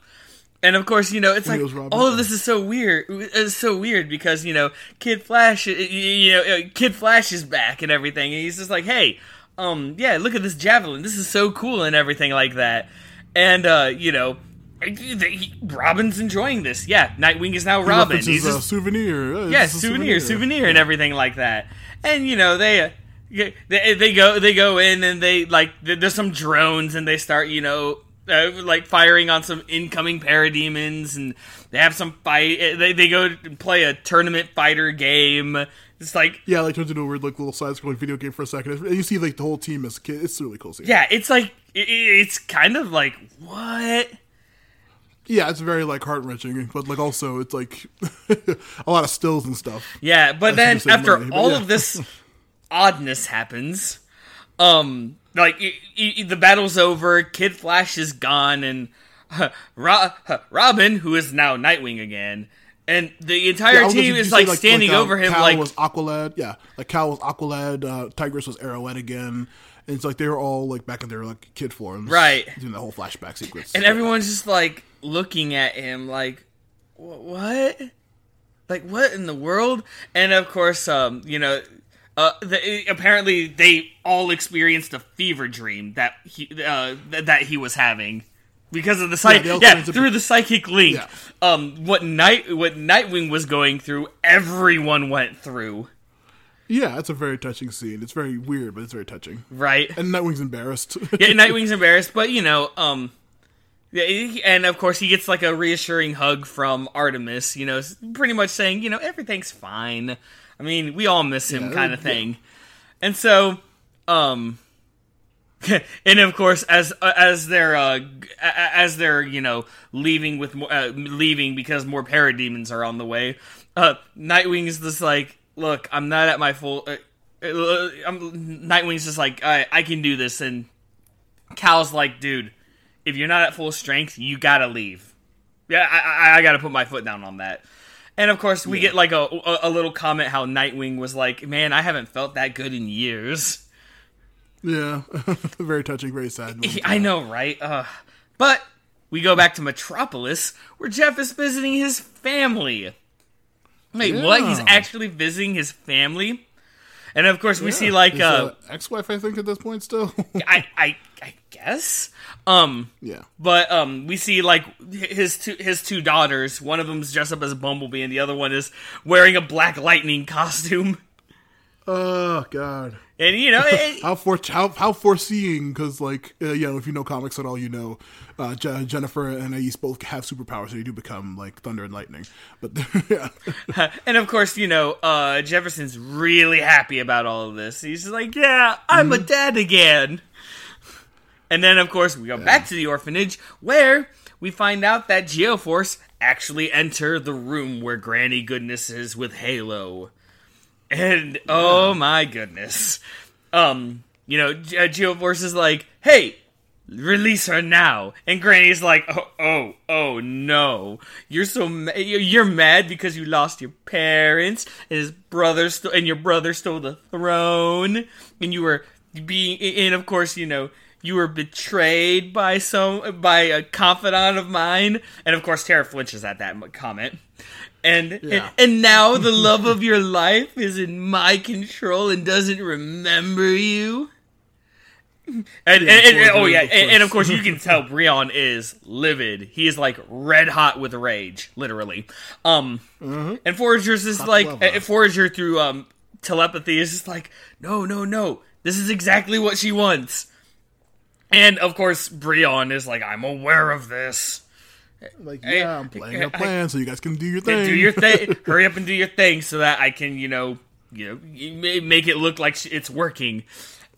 And of course, you know, it's like he all of this is so weird. It's so weird because you know, Kid Flash, you- know, uh, Kid Flash is back and everything, and he's just like, hey, um, yeah, look at this javelin. This is so cool and everything like that. And uh, you know, Robin's enjoying this. Yeah, Nightwing is now Robin. References, He's a just souvenir. Uh, yeah, a souvenir, souvenir, and everything like that. And you know they. Uh, they, they go they go in and they like there's some drones and they start you know uh, like firing on some incoming parademons and they have some fight uh, they, they go play a tournament fighter game it's like Yeah, like turns into a weird like little side scrolling video game for a second. And you see like the whole team as a. It's really cool scene. yeah it's like it, it's kind of like what Yeah, it's very like heart wrenching, but like also it's like a lot of stills and stuff. Yeah, but That's then after money, but all yeah. of this oddness happens, um, like the battle's over, Kid Flash is gone, and Ro- Robin, who is now Nightwing again, and the entire Yeah, team is say, like, standing uh, over him, Cal like was Aqualad. Yeah, like Cal was Aqualad. Uh, Tigress was Arrowhead again. And it's like they were all like back in their like kid forms, Right. Doing the whole flashback sequence, and everyone's just like looking at him like what like what in the world and of course um you know uh the, apparently they all experienced a fever dream that he uh th- that he was having because of the Yeah, psych they yeah, into- through the psychic link Yeah. um what night what nightwing was going through everyone went through Yeah, it's a very touching scene. It's very weird, but it's very touching. right And Nightwing's embarrassed. yeah, Nightwing's embarrassed, but you know, um, yeah, and of course he gets like a reassuring hug from Artemis. You know, pretty much saying, you know, everything's fine. I mean, we all miss him, Yeah, kind of yeah. thing. And so, um, and of course, as uh, as they're uh, g- a- a- as they're you know leaving with more, uh, leaving because more parademons are on the way. Uh, Nightwing is just like, look, I'm not at my full. Uh, uh, I'm, Nightwing's just like, I I can do this, and Cal's like, dude, if you're not at full strength, you gotta leave. Yeah, I, I, I gotta put my foot down on that. And of course, we get like a, a a little comment how Nightwing was like, man, I haven't felt that good in years. yeah, very touching, very sad. I know, right? Uh, but we go back to Metropolis, where Jeff is visiting his family. Wait, what? He's actually visiting his family? And of course, we see like uh, ex-wife, I think, at this point still. I, I, I guess. Um, yeah, But um, we see like his two his two daughters. One of them's dressed up as a bumblebee, and the other one is wearing a Black Lightning costume. oh god, And you know, it, how for how how foreseeing because like uh, you know if you know comics at all, you know uh, Je- Jennifer and Ace both have superpowers, so they do become like thunder and lightning. But yeah, and of course, you know, uh, Jefferson's really happy about all of this. He's like, "Yeah, I'm a dad again." And then, of course, we go back to the orphanage where we find out that Geoforce actually enter the room where Granny Goodness is with Halo. And oh my goodness. Um, you know, uh, Geoforce is like, hey, release her now. And Granny's like, oh, oh, oh no. You're so ma- you're you're mad because you lost your parents and his brother st- and your brother stole the throne and you were being and of course, you know, you were betrayed by some by a confidant of mine. And of course, Tara flinches at that comment. And, Yeah. and and now the love of your life is in my control and doesn't remember you. And, and, and- of course, oh yeah, and, and of course. you can tell Brion is livid. He is like red hot with rage, literally. Um, and Forager's is like lava. uh, Forager through um telepathy is just like, no, no, no, this is exactly what she wants. And of course, Brion is like, I'm aware of this. Like, Hey, yeah, I'm playing I- a plan so you guys can do your thing. Do your thing. Hurry up and do your thing so that I can, you know, you know, make it look like it's working.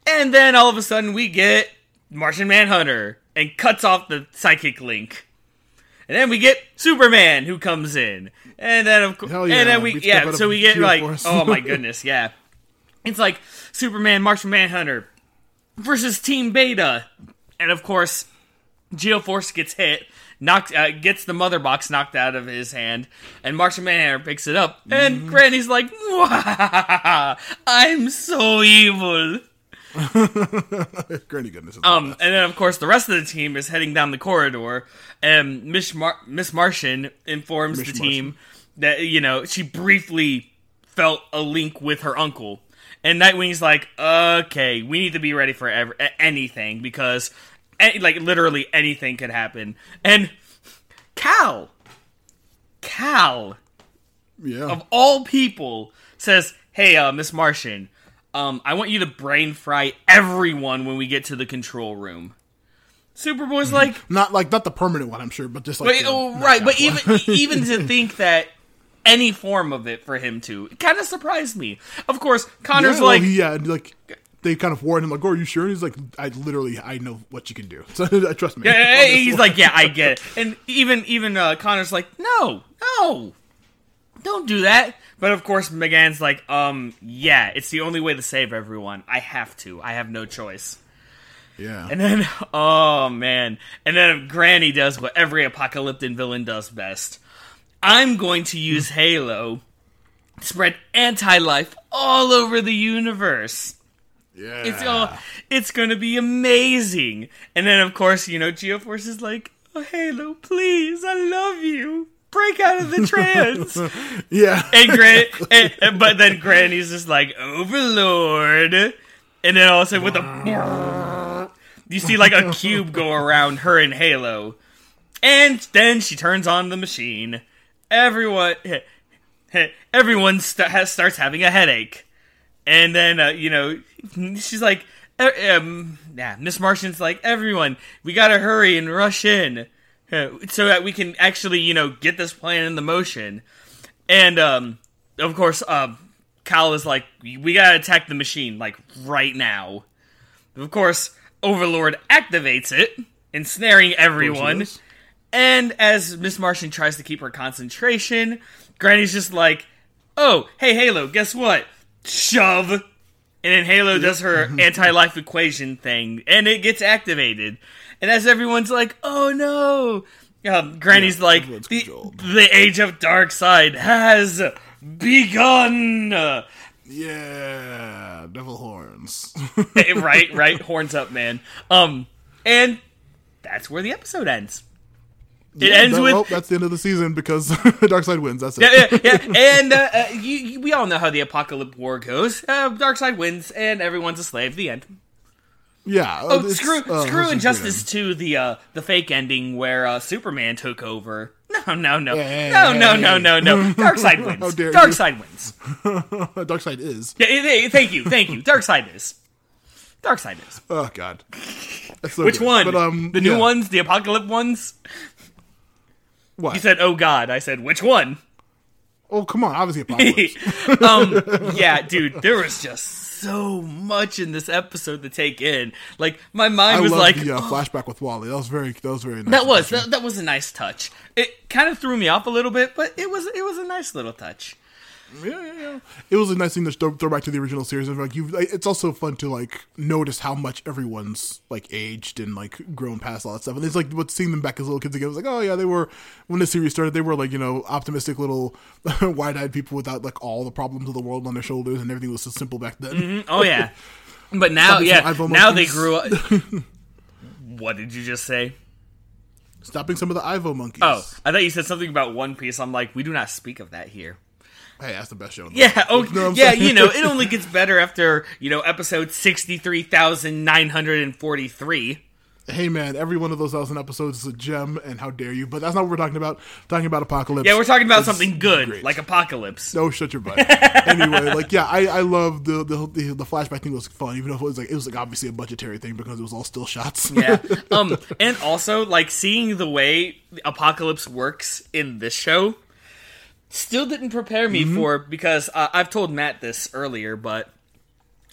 And then all of a sudden we get Martian Manhunter and cuts off the psychic link. And then we get Superman who comes in. And then of course, yeah, and then we the yeah, so we get like oh my goodness, yeah. It's like Superman, Martian Manhunter versus Team Beta. And of course, Geoforce gets hit, knocks, uh, gets the mother box knocked out of his hand, and Martian Manhunter picks it up, and Mm-hmm. Granny's like, "I'm so evil." Granny goodness. Um, and then of course the rest of the team is heading down the corridor, and Miss Mar- Miss Martian informs Miss the team that you know she briefly felt a link with her uncle, and Nightwing's like, "Okay, we need to be ready for ever- anything because, a- like, literally anything could happen." And Cal, Cal, yeah. of all people, says, "Hey, uh, Miss Martian, um, I want you to brain fry everyone when we get to the control room." Superboy's like, not like not the permanent one, I'm sure, but just like but, the oh, right, but even even to think that any form of it for him to It kind of surprised me. Of course, Connor's yeah, like, he, yeah, like they kind of warned him, like, "Oh, are you sure?" And he's like, "I literally, I know what you can do. So trust me." Yeah, he's one. like, yeah, I get it. And even even uh, Connor's like, no, no, don't do that. But of course, M'gann's like, um, yeah, it's the only way to save everyone. I have to. I have no choice. yeah, And then, oh man, and then Granny does what every apocalyptic villain does best. I'm going to use Halo, spread anti-life all over the universe. Yeah. Uh, it's all, it's going to be amazing. And then, of course, you know, Geoforce is like, oh, Halo, please, I love you. Break out of the trance. yeah. and Gran, and, and- but then Granny's just like Overlord, and then all of a sudden with a, you see like a cube go around her and Halo, and then she turns on the machine. Everyone, everyone st- has, starts having a headache, and then uh, you know she's like, "Eh, um, yeah, Miss Martian's like, everyone, we gotta hurry and rush in. uh, So that we can actually, you know, get this plan in the motion. And um, of course, um, Kyle is like, "We gotta attack the machine like right now." Of course, Overlord activates it, ensnaring everyone. And as Miss Martian tries to keep her concentration, Granny's just like, "Oh, hey Halo, guess what? Shove." And then Halo does her anti-life equation thing, and it gets activated. And as everyone's like, "Oh no!" Um, Granny's Yeah, like, the, controlled. "The age of Darkseid has begun." Yeah, devil horns. right, right, horns up, man. Um, and that's where the episode ends. It ends with well, that's the end of the season because Darkseid wins. That's it. yeah, yeah, yeah. And uh, uh, you, you, we all know how the Apokolips war goes. Uh, Darkseid wins, and everyone's a slave. The end. Yeah. Oh, screw, uh, screw Injustice 2 the uh, the fake ending where uh, Superman took over. No, no, no, Yeah, no, no, no, no, no. Darkseid wins. How dare Dark you. side wins. Darkseid is. Yeah, thank you, thank you. Darkseid is. Darkseid is. Oh God. So Which good. one? But, um, the new ones, the Apokolips ones. What? You said, "Oh God." I said, "Which one?" oh come on, obviously Apokolips. um, yeah, dude, there was just so much in this episode to take in. Like my mind I was like, the uh, "Oh, flashback with Wally. That was very that was very nice. that was that, that was a nice touch. It kind of threw me off a little bit, but it was it was a nice little touch. Yeah, yeah, yeah. It was a nice thing to throw, throw back to the original series. Like you, it's also fun to like notice how much everyone's like aged and like grown past all that stuff. And it's like what seeing them back as little kids again. It was like, oh yeah, they were when the series started. They were like you know optimistic little wide-eyed people without like all the problems of the world on their shoulders, and everything was so simple back then. Mm-hmm. Oh yeah, but now Stopping yeah, now they grew up. what did you just say? Stopping some of the Ivo monkeys. Oh, I thought you said something about One Piece. I'm like, we do not speak of that here. Hey, that's the best show. In the Yeah, world. oh, You know yeah, saying? you know, it only gets better after, you know, episode 63,943. hey man, every one of those thousand episodes is a gem, and how dare you? But that's not what we're talking about. We're talking about Apokolips. Yeah, we're talking about It's something good, great. like Apokolips. No, shut your butt. anyway, like yeah, I I love the, the the the flashback thing was fun, even though it was like it was like obviously a budgetary thing because it was all still shots. Yeah. Um, and also, like, seeing the way Apokolips works in this show still didn't prepare me for, because uh, I've told Matt this earlier, but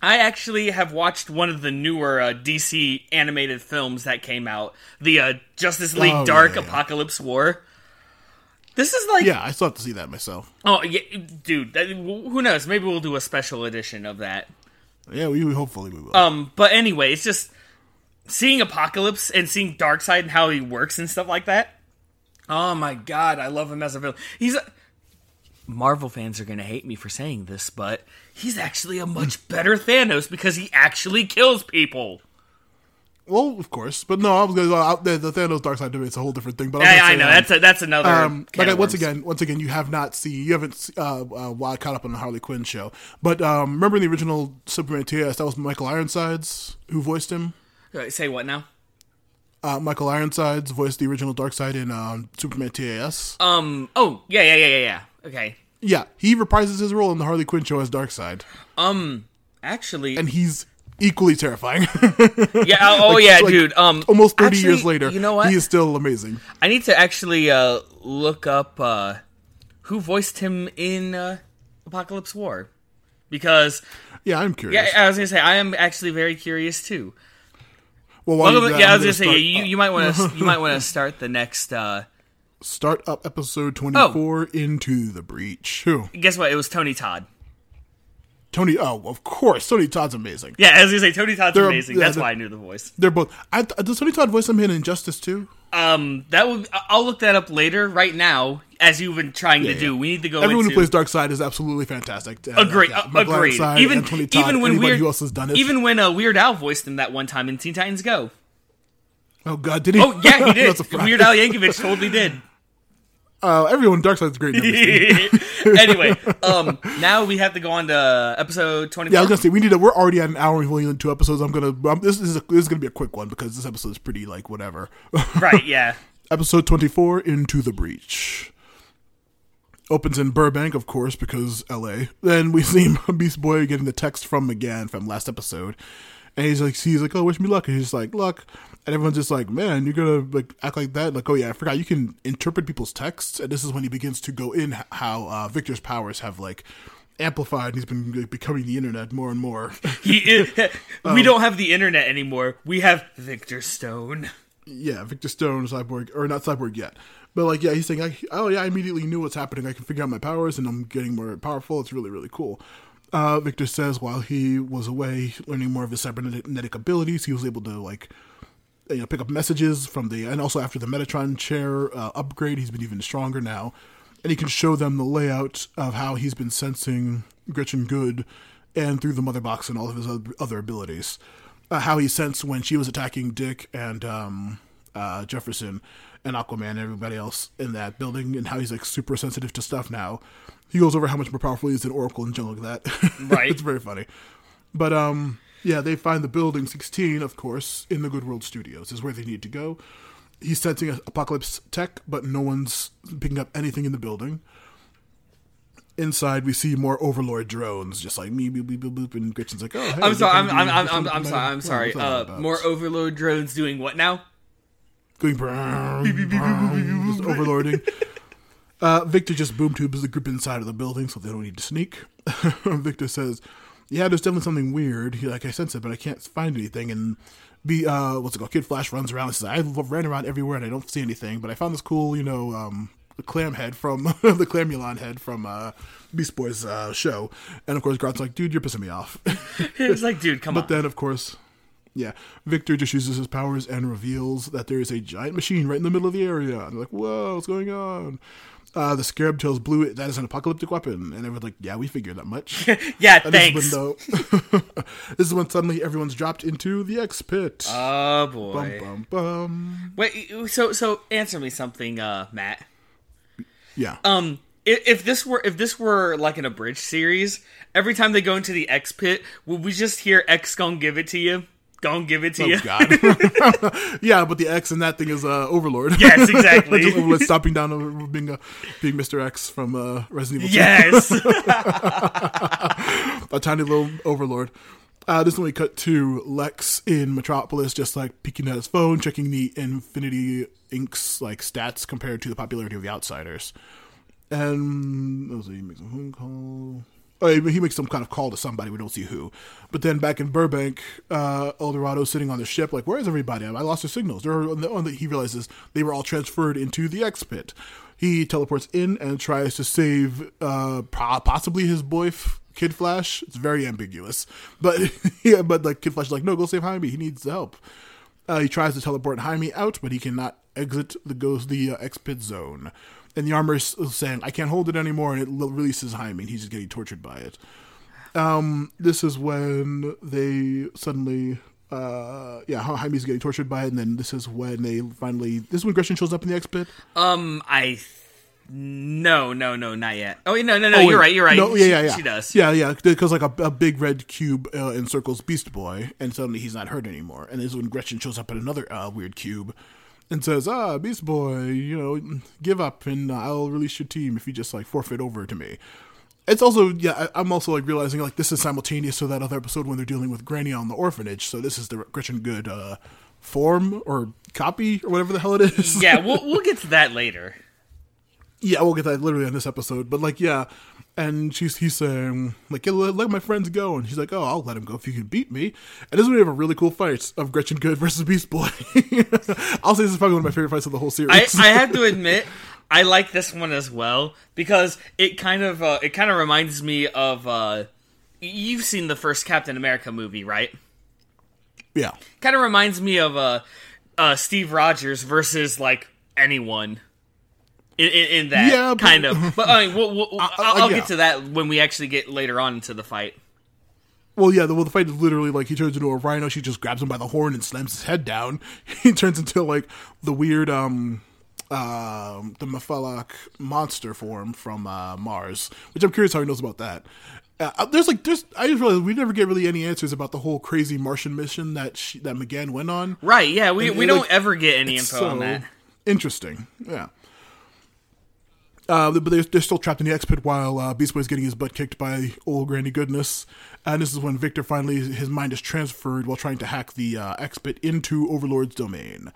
I actually have watched one of the newer uh, DC animated films that came out, the uh, Justice League Oh, Dark. Apokolips War. This is like yeah, I still have to see that myself. Oh, yeah, dude. That, who knows? Maybe we'll do a special edition of that. Yeah, we we- hopefully we will. Um, but anyway, it's just seeing Apokolips and seeing Darkseid and how he works and stuff like that. Oh my god, I love him as a villain. He's a, Marvel fans are gonna hate me for saying this, but he's actually a much better Thanos because he actually kills people. well, of course, but no, I was gonna uh, the, the Thanos Darkseid debate. It's a whole different thing. But I, I, I know um, that's a, that's another. um, like once again, once again, you have not seen, you haven't uh, uh, caught up on the Harley Quinn show. But um, remember in the original Superman TS, that was Michael Ironsides who voiced him. Uh, say what now? Uh, Michael Ironsides voiced the original Darkseid in um, Superman TAS. Um. Oh yeah yeah yeah yeah yeah. Okay. yeah, he reprises his role in the Harley Quinn show as Darkseid, Um. Actually, and he's equally terrifying. yeah. Oh, oh, yeah, like, dude. Um. Almost thirty actually, years later, you know what? He is still amazing. I need to actually uh, look up uh, who voiced him in uh, Apokolips War because Yeah, I'm curious. yeah, I was gonna say I am actually very curious too. well, while Well, you do yeah, I was gonna gonna say start- you, you might want to you might want to start the next. Uh, start up episode twenty-four into the breach. Who? guess what? It was Tony Todd. Tony. Oh, of course, Tony Todd's amazing. Yeah, as you say Tony Todd's They're- amazing. yeah, That's why I knew the voice. They're both. I, does Tony Todd voice him in Injustice too? Um, that would I'll look that up later. Right now, as you've been trying to do, we need to go Everyone into who plays Darkseid is absolutely fantastic. Uh, Agreed. yeah, uh, agreed. Ironside Even Todd, even when Weird who else has done it. even when uh, Weird Al voiced him that one time in Teen Titans Go. oh god, did he? Oh yeah, he did. That's a fact. Weird Al Yankovic totally did. Uh, everyone, Darkseid's great. in everything. anyway, um, now we have to go on to episode twenty. Yeah, I was gonna say we need to. We're already at an hour. We've only done two episodes. I'm gonna. Um, this is a, this is gonna be a quick one because this episode is pretty like whatever. right. Yeah. episode 24, Into the Breach. Opens in Burbank, of course, because L.A. Then we see Beast Boy getting the text from M'gann from last episode, and he's like, he's like, oh, wish me luck. And he's like, luck. And everyone's just like, man, you're gonna like act like that? Like, oh yeah, I forgot you can interpret people's texts. And this is when he begins to go in how uh, Victor's powers have like amplified. And he's been like, becoming the internet more and more. He is, Um, we don't have the internet anymore. We have Victor Stone. yeah, Victor Stone, Cyborg, or not Cyborg yet, but like, yeah, he's saying, I, oh yeah, I immediately knew what's happening. I can figure out my powers, and I'm getting more powerful. It's really, really cool. Uh, Victor says while he was away learning more of his cybernetic abilities, he was able to like, you know, pick up messages from the, and also after the Metatron chair uh, upgrade, he's been even stronger now, and he can show them the layout of how he's been sensing Gretchen Goode, and through the mother box and all of his other abilities uh, how he sensed when she was attacking Dick and um, uh, Jefferson and Aquaman and everybody else in that building, and how he's like super sensitive to stuff now. He goes over how much more powerful he is than Oracle and junk like that. Right. it's very funny. But um, yeah, they find the building 16, of course, in the Goode World Studios is where they need to go. He's sensing apocalypse tech, but no one's picking up anything in the building. Inside, we see more Overlord drones, just like me, boop, boop, boop, boop, and Gretchen's like, "Oh, hey, I'm sorry. I'm I'm I'm I'm, I'm sorry. I'm sorry. what's that all Uh, more Overlord drones doing what now? going brown, just overlording. Uh, Victor just boom tubes the group inside of the building so they don't need to sneak. Victor says, yeah, there's definitely something weird. He, like I sense it, but I can't find anything. And be uh, what's it called? Kid Flash runs around and says, I ran around everywhere and I don't see anything, but I found this cool, you know, um, the clam head from the Clamulon head from uh, Beast Boys uh, show. And of course, Gront's like, dude, you're pissing me off. it's like, dude, come but on. then, of course, yeah, Victor just uses his powers and reveals that there is a giant machine right in the middle of the area. And they're like, whoa, what's going on? Uh, the Scarab tells Blue that is an apocalyptic weapon, and everyone's like, "Yeah, we figured that much." yeah, And thanks. This is, when, though, this is when suddenly everyone's dropped into the X pit. oh bum boy. bum bum. Wait, so so answer me something, uh, Matt. Yeah. Um, if, if this were if this were like an abridged series, every time they go into the X pit, would we just hear X gonna give it to you? Gonna give it to you? Oh God. yeah, but the X in that thing is uh, Overlord. Yes, exactly. Overlord stopping down over being uh, being Mr. X from uh, Resident Evil. 2. yes. a tiny little overlord. Uh, this is when we cut to Lex in Metropolis, just like peeking at his phone, checking the Infinity Inc.'s like stats compared to the popularity of the Outsiders. And was it? he makes a phone call. Oh, he makes some kind of call to somebody. We don't see who. But then back in Burbank, uh, El Dorado's sitting on the ship, like, "Where is everybody? I lost their signals." They're on the, he realizes they were all transferred into the X pit. He teleports in and tries to save uh, possibly his boy Kid Flash. It's very ambiguous, but yeah, but like Kid Flash is like, "No, go save Jaime. He needs help." Uh, he tries to teleport Jaime out, but he cannot exit the goes the uh, X pit zone. And the armor is saying, "I can't hold it anymore," and it releases Jaime, and he's just getting tortured by it. Um, this is when they suddenly, uh, yeah, Ja- Jaime's getting tortured by it, and then this is when they finally. This is when Gretchen shows up in the X pit. um, I. th- No, no, no, not yet. Oh, no, no, no. Oh, you're right. You're right. No, she, yeah, yeah, yeah. She does. Yeah, yeah, because like a, a big red cube uh, encircles Beast Boy, and suddenly he's not hurt anymore. And this is when Gretchen shows up in another uh, weird cube and says, "Ah, Beast Boy, you know, give up, and I'll release your team if you just like forfeit over to me." It's also yeah, I, I'm also like realizing like this is simultaneous to that other episode when they're dealing with Granny on the orphanage. So this is the Gretchen Goode uh, form or copy or whatever the hell it is. Yeah, we'll we'll get to that later. Yeah, we'll get that literally on this episode. But like, yeah, and she's he's saying like, yeah, let, let my friends go, and she's like, oh, I'll let him go if you can beat me. And this is we have a really cool fight of Gretchen Goode versus Beast Boy. I'll say this is probably one of my favorite fights of the whole series. I, I have to admit, I like this one as well because it kind of uh, it kind of reminds me of uh, you've seen the first Captain America movie, right? yeah, Kind of reminds me of uh, uh, Steve Rogers versus like anyone. In, in, in that Yeah, but- kind of, but I mean, we'll, we'll, uh, I'll, I'll yeah. get to that when we actually get later on into the fight. Well, yeah, the, well, the fight is literally like he turns into a rhino. She just grabs him by the horn and slams his head down. He turns into like the weird, um, um, the Mephalak monster form from uh, Mars, which I'm curious how he knows about that. Uh, there's like there's I just realized we never get really any answers about the whole crazy Martian mission that she, that M'gann went on. Right? Yeah, we, And we it, don't like, ever get any info so on that. Interesting, yeah. Uh, but they're, they're still trapped in the X pit while uh, Beast Boy's getting his butt kicked by old Granny Goodness, and this is when Victor finally his mind is transferred while trying to hack the uh, X pit into Overlord's domain,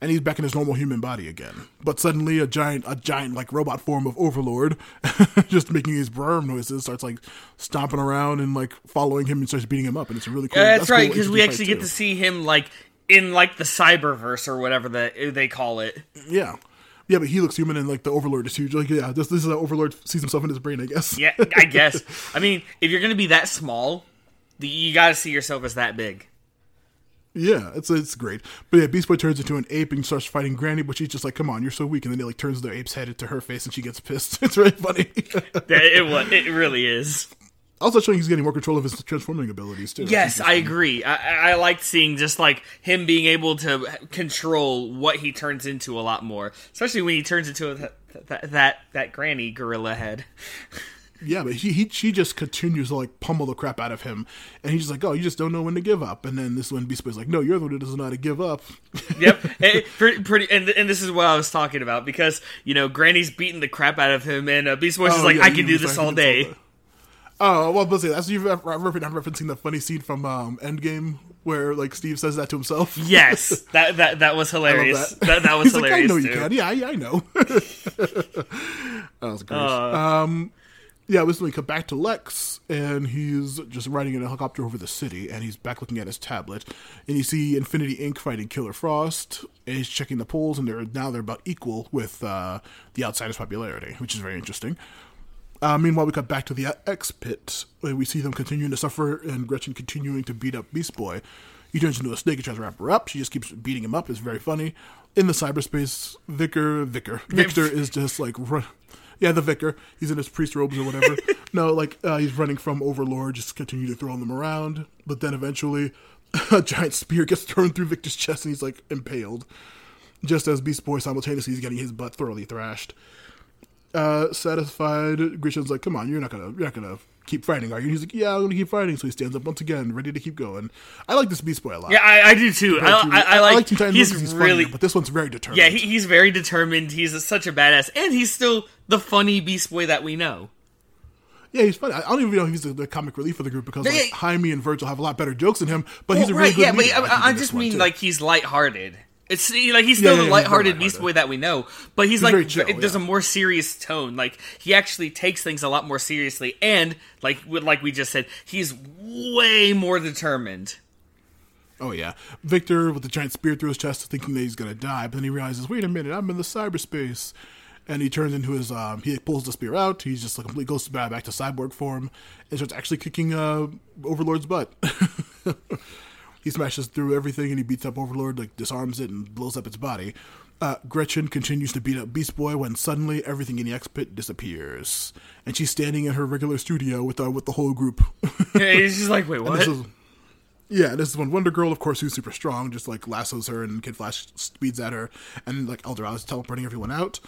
and he's back in his normal human body again. But suddenly, a giant, a giant like robot form of Overlord, just making his brrr noises, starts like stomping around and like following him and starts beating him up, and it's a really cool. Yeah, that's, cool, right because we actually get too. to see him like in like the cyberverse or whatever that they call it. Yeah. Yeah, but he looks human and like the Overlord is huge. Like, yeah, this, this is how Overlord sees himself in his brain, I guess. Yeah, I guess. I mean, if you're gonna be that small, you got to see yourself as that big. Yeah, it's it's great. But yeah, Beast Boy turns into an ape and starts fighting Granny, but she's just like, "Come on, you're so weak," and then he like turns the ape's head into her face, and she gets pissed. It's really funny. It wa- it really is. Also showing he's getting more control of his transforming abilities too. Yes, I agree. I, I liked seeing just like him being able to control what he turns into a lot more, especially when he turns into a, that, that that granny gorilla head. Yeah, but he, he she just continues to like pummel the crap out of him, and he's just like, "Oh, you just don't know when to give up." And then this one when Beast Boy's like, "No, you're the one who doesn't know how to give up." Yep, Eh, pretty, pretty, and and this is what I was talking about because you know Granny's beating the crap out of him, and uh, Beast Boy's is Oh, like, yeah, I can do this all "I can do this day. Oh, well, but say that's you. I'm referencing the funny scene from um, Endgame where like Steve says that to himself. Yes, that that that was hilarious. that. that. that was He's like, I hilarious know you too. can. Yeah, I, I know. that was great. Uh. um, yeah, we cut back to Lex, and he's just riding in a helicopter over the city, and he's back looking at his tablet, and you see Infinity Inc. fighting Killer Frost, and he's checking the polls, and they're now they're about equal with uh, the Outsiders' popularity, which is very interesting. Uh, meanwhile, we cut back to the X Pit, where we see them continuing to suffer, and Gretchen continuing to beat up Beast Boy. He turns into a snake and tries to wrap her up. She just keeps beating him up. It's very funny. In the cyberspace, Vicar, Vicar, Victor is just like run. Yeah, the vicar. He's in his priest robes or whatever. no, like uh, he's running from Overlord, just continue to throw them around. But then eventually, a giant spear gets thrown through Victor's chest, and he's like impaled. Just as Beast Boy simultaneously is getting his butt thoroughly thrashed. Uh, satisfied, Gretchen's like, "Come on, you're not gonna, you're not gonna keep fighting, are you?" And he's like, "Yeah, I'm gonna keep fighting." So he stands up once again, ready to keep going. I like this Beast Boy a lot. Yeah, I, I do too. I, I, I like. Teen Titans he's because really, funnier, but this one's very determined. yeah, he, he's very determined. He's a, such a badass, and he's still the funny Beast Boy that we know. Yeah, he's funny. I don't even know if he's the, the comic relief of the group because like, yeah. Jaime and Virgil have a lot better jokes than him, but he's a really right, good yeah, but leader, I, think, I, just mean too. like he's lighthearted. It's like he's still yeah, the yeah, he's lighthearted very Beast. Boy that we know, but he's, very like chill, there's yeah. a more serious tone. Like he actually takes things a lot more seriously, and like like we just said, he's way more determined. Oh yeah, Victor with the giant spear through his chest, thinking that he's gonna die, but then he realizes, wait a minute, I'm in the cyberspace, and he turns into his. Um, he pulls the spear out. He's just like complete goes back back to cyborg form, and starts actually kicking uh, Overlord's butt. he smashes through everything and he beats up Overlord, like disarms it and blows up its body. Uh, Gretchen continues to beat up Beast Boy when suddenly everything in the X Pit disappears, and she's standing in her regular studio with uh, with the whole group. Yeah, he's just like, wait, what? This is, yeah, this is when Wonder Girl, of course, who's super strong, just like lassos her and Kid Flash speeds at her, and like El Dorado is teleporting everyone out.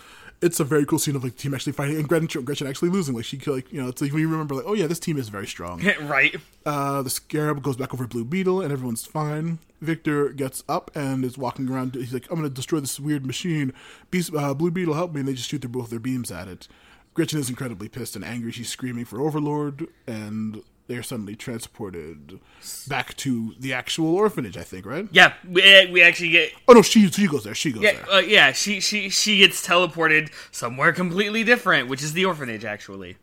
It's a very cool scene of like the team actually fighting and Gretchen, Gretchen actually losing. Like she like you know, it's like when you remember like oh yeah, this team is very strong. right? Uh, the Scarab goes back over Blue Beetle, and everyone's fine. Victor gets up and is walking around. He's like, "I'm going to destroy this weird machine." Beast, uh, Blue Beetle, help me! And they just shoot their both their beams at it. Gretchen is incredibly pissed and angry. She's screaming for Overlord, and they're suddenly transported back to the actual orphanage. I think, right? Yeah, we, we actually get Oh no, she she goes there. She goes yeah there. uh, yeah she she she gets teleported somewhere completely different, which is the orphanage actually.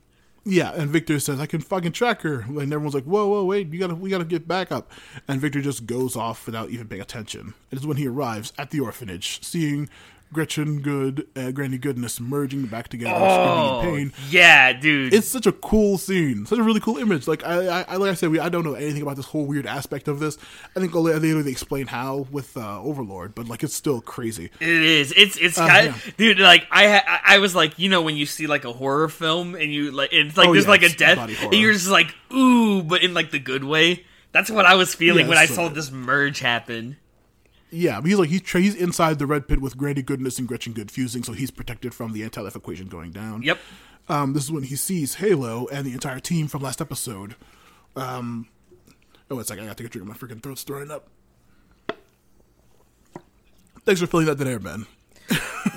Yeah, and Victor says, "I can fucking track her." And everyone's like, "Whoa, whoa, wait! You gotta, we gotta get back up." And Victor just goes off without even paying attention. It is when he arrives at the orphanage, seeing Gretchen Goode and Granny Goodness merging back together, Oh screaming in pain. yeah, dude. It's such a cool scene, such a really cool image. Like I, I like I said, we I don't know anything about this whole weird aspect of this. I think only they they explain how with uh, Overlord, but like it's still crazy. It is. It's it's Uh, kind yeah. dude. Like I ha- I was like, you know, when you see like a horror film and you like it's like Oh, there's yeah, like a death, and you're just like ooh, but in like the good way. That's what I was feeling Yeah, when I saw this merge happen. Yeah, but he's like he's tra- he's inside the red pit with Granny Goodness and Gretchen Goode fusing, so he's protected from the anti-life equation going down. Yep. Um, this is when he sees Halo and the entire team from last episode. Um, oh, it's like I got to take a drink. My freaking throat's throwing up. Thanks for filling that dead air, Ben.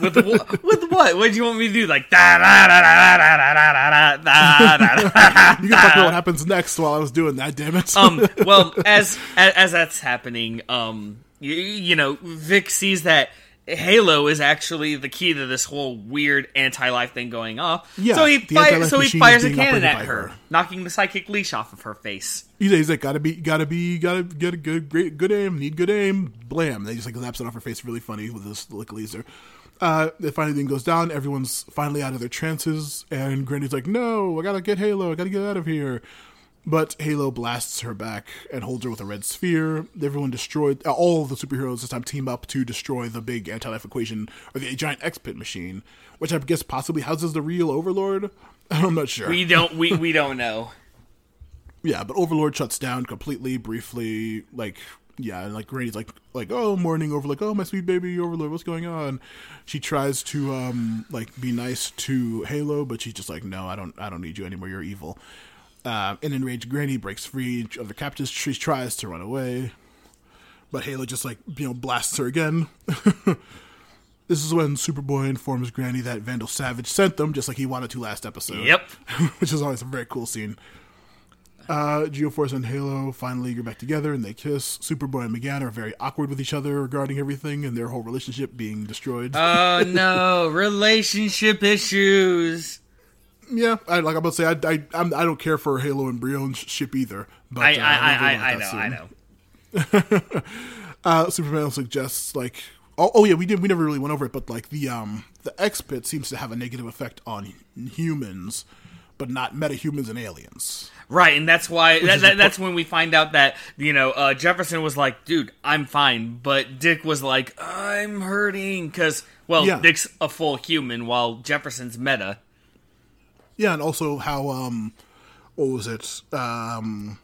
With wh- with what? What do you want me to do? Like da da da da da da da da da da da. You can talk about what happens next while I was doing that. Damn it. um well as, as as that's happening um you, you know vic sees that halo is actually the key to this whole weird anti-life thing going off Yeah, so he fire, so he fires a cannon at her, her. knocking the psychic leash off of her face he's, he's like, gotta be, gotta be, gotta get a good, great, good aim. Need good aim. Blam! They just like laps it off her face, really funny with this like laser. Uh, the finally thing goes down. Everyone's finally out of their trances, and Granny's like, "No, I gotta get Halo. I gotta get out of here." But Halo blasts her back and holds her with a red sphere. Everyone destroyed. uh, All of the superheroes this time team up to destroy the big anti-life equation or the giant X Pit machine, which I guess possibly houses the real Overlord. I'm not sure. we don't we, we don't know Yeah, but Overlord shuts down completely, briefly. Like, yeah, and like Granny's like, like, oh, morning over, like, oh, my sweet baby Overlord, what's going on? She tries to, um, like, be nice to Halo, but she's just like, no, I don't, I don't need you anymore. You're evil. Uh, an enraged Granny breaks free of the captives. She tries to run away, but Halo just like, you know, blasts her again. this is when Superboy informs Granny that Vandal Savage sent them, just like he wanted to last episode yep which is always a very cool scene. Uh, Geoforce and Halo finally get back together and they kiss. Superboy and M'gann are very awkward with each other regarding everything and their whole relationship being destroyed. oh no relationship issues Yeah, I, like I'm about to say, I, I, I'm, I don't care for Halo and Brion's ship either. But I, uh, I, I, I, know, that I know. Uh, Superman suggests like, oh, oh yeah, we did, we never really went over it, but like the um the X pit seems to have a negative effect on humans, but not metahumans and aliens. Right, and that's why that, that, that's when we find out that you know uh, Jefferson was like, "Dude, I'm fine," but Dick was like, "I'm hurting," because well, Yeah. Dick's a full human while Jefferson's meta. Yeah, and also how um, what was it? Um,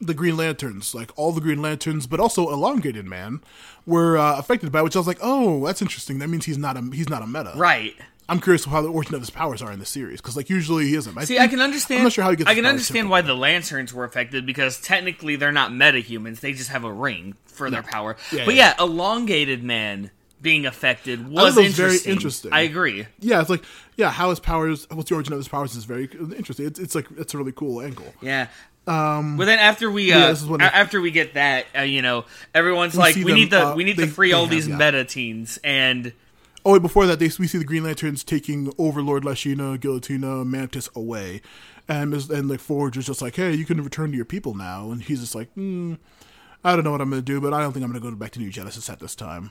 the Green Lanterns, like all the Green Lanterns, but also Elongated Man, were uh, affected by. Which I was like, oh, that's interesting. That means he's not a he's not a meta. Right. I'm curious how the origin of his powers are in the series because like usually he isn't. See, I can understand. I'm not sure how he gets. I can understand why the Lanterns were affected because technically they're not metahumans; they just have a ring for their power. Yeah, but yeah. yeah, elongated man being affected was was very interesting. interesting. I agree. Yeah, it's like yeah, how his powers, what's the origin of his powers is very interesting. It's, it's like it's a really cool angle. Yeah. Um, but then after we uh, yeah, after we get that, uh, you know, everyone's We like, we them, need to uh, we need they- to free all these yeah. meta teens, and Oh, wait, before that, they, we see the Green Lanterns taking Overlord, Lashina, Guillotina, Mantis away, and and like Forge is just like, hey, you can return to your people now, and he's just like, hmm, I don't know what I'm gonna do, but I don't think I'm gonna go back to New Genesis at this time.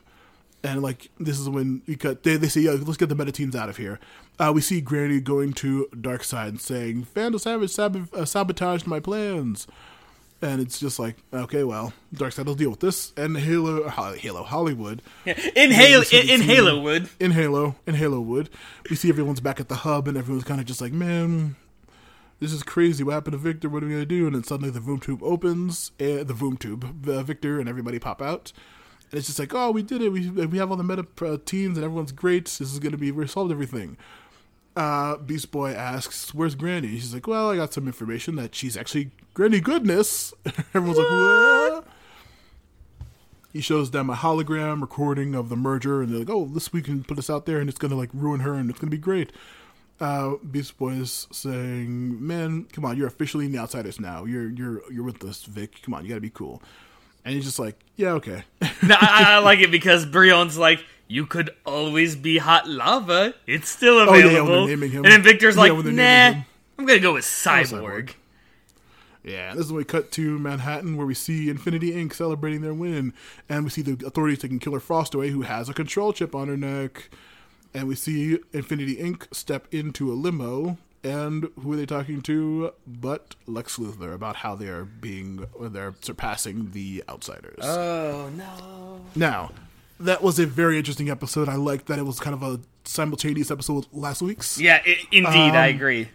And like this is when we cut. They, they say, "Yeah, let's get the meta teams out of here." Uh, we see Granny going to Darkseid and saying, "Vandal Savage sab- uh, sabotaged my plans," and it's just like, okay, well, Darkseid will deal with this. And Halo, Halo Hollywood, in Halo in, in Halo Wood, in Halo, in Halo Wood, we see everyone's back at the hub, and everyone's kind of just like, man, this is crazy. What happened to Victor? What are we gonna do? And then suddenly the Boom tube opens, uh, the Boom tube, uh, Victor and everybody pop out, and it's just like, oh, we did it. We we have all the meta uh, teams, and everyone's great. This is gonna be we solved everything. Uh, Beast Boy asks, "Where's Granny?" She's like, "Well, I got some information that she's actually Granny Goodness." Everyone's like, "What?" He shows them a hologram recording of the merger, and they're like, "Oh, this we can put this out there, and it's gonna like ruin her, and it's gonna be great." Uh, Beast Boy is saying, "Man, come on, you're officially in the outsiders now. You're you're you're with us, Vic. Come on, you gotta be cool." And he's just like, "Yeah, okay." no, I, I like it because Brion's like, you could always be hot lava. It's still available. Oh, yeah, available. when they're naming him. And then Victor's Yeah, like, nah. I'm gonna go with Cyborg. Cyborg. Yeah, this is when we cut to Manhattan, where we see Infinity Inc. celebrating their win, and we see the authorities taking Killer Frost away, who has a control chip on her neck, and we see Infinity Inc. step into a limo, and who are they talking to? But Lex Luthor about how they are being, or they're surpassing the outsiders. Oh no. now, that was a very interesting episode. I liked that it was kind of a simultaneous episode with last week's. Yeah, i indeed, I Um, agree.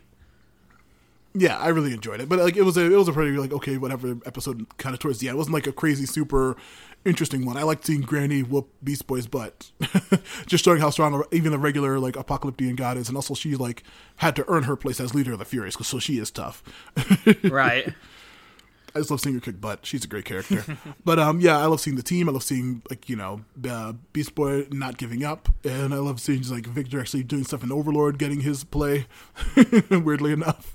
yeah, I really enjoyed it. But like it was a it was a pretty like okay whatever episode kind of towards the end. It wasn't like a crazy super interesting one. I like seeing Granny whoop Beast Boy's butt, just showing how strong even the regular like apocalyptic god is, and also she like had to earn her place as leader of the Furies because so she is tough. Right. I just love seeing her kick butt. She's a great character. but um, yeah, I love seeing the team. I love seeing like you know uh, Beast Boy not giving up, and I love seeing just, like Victor actually doing stuff in Overlord, getting his play. weirdly enough,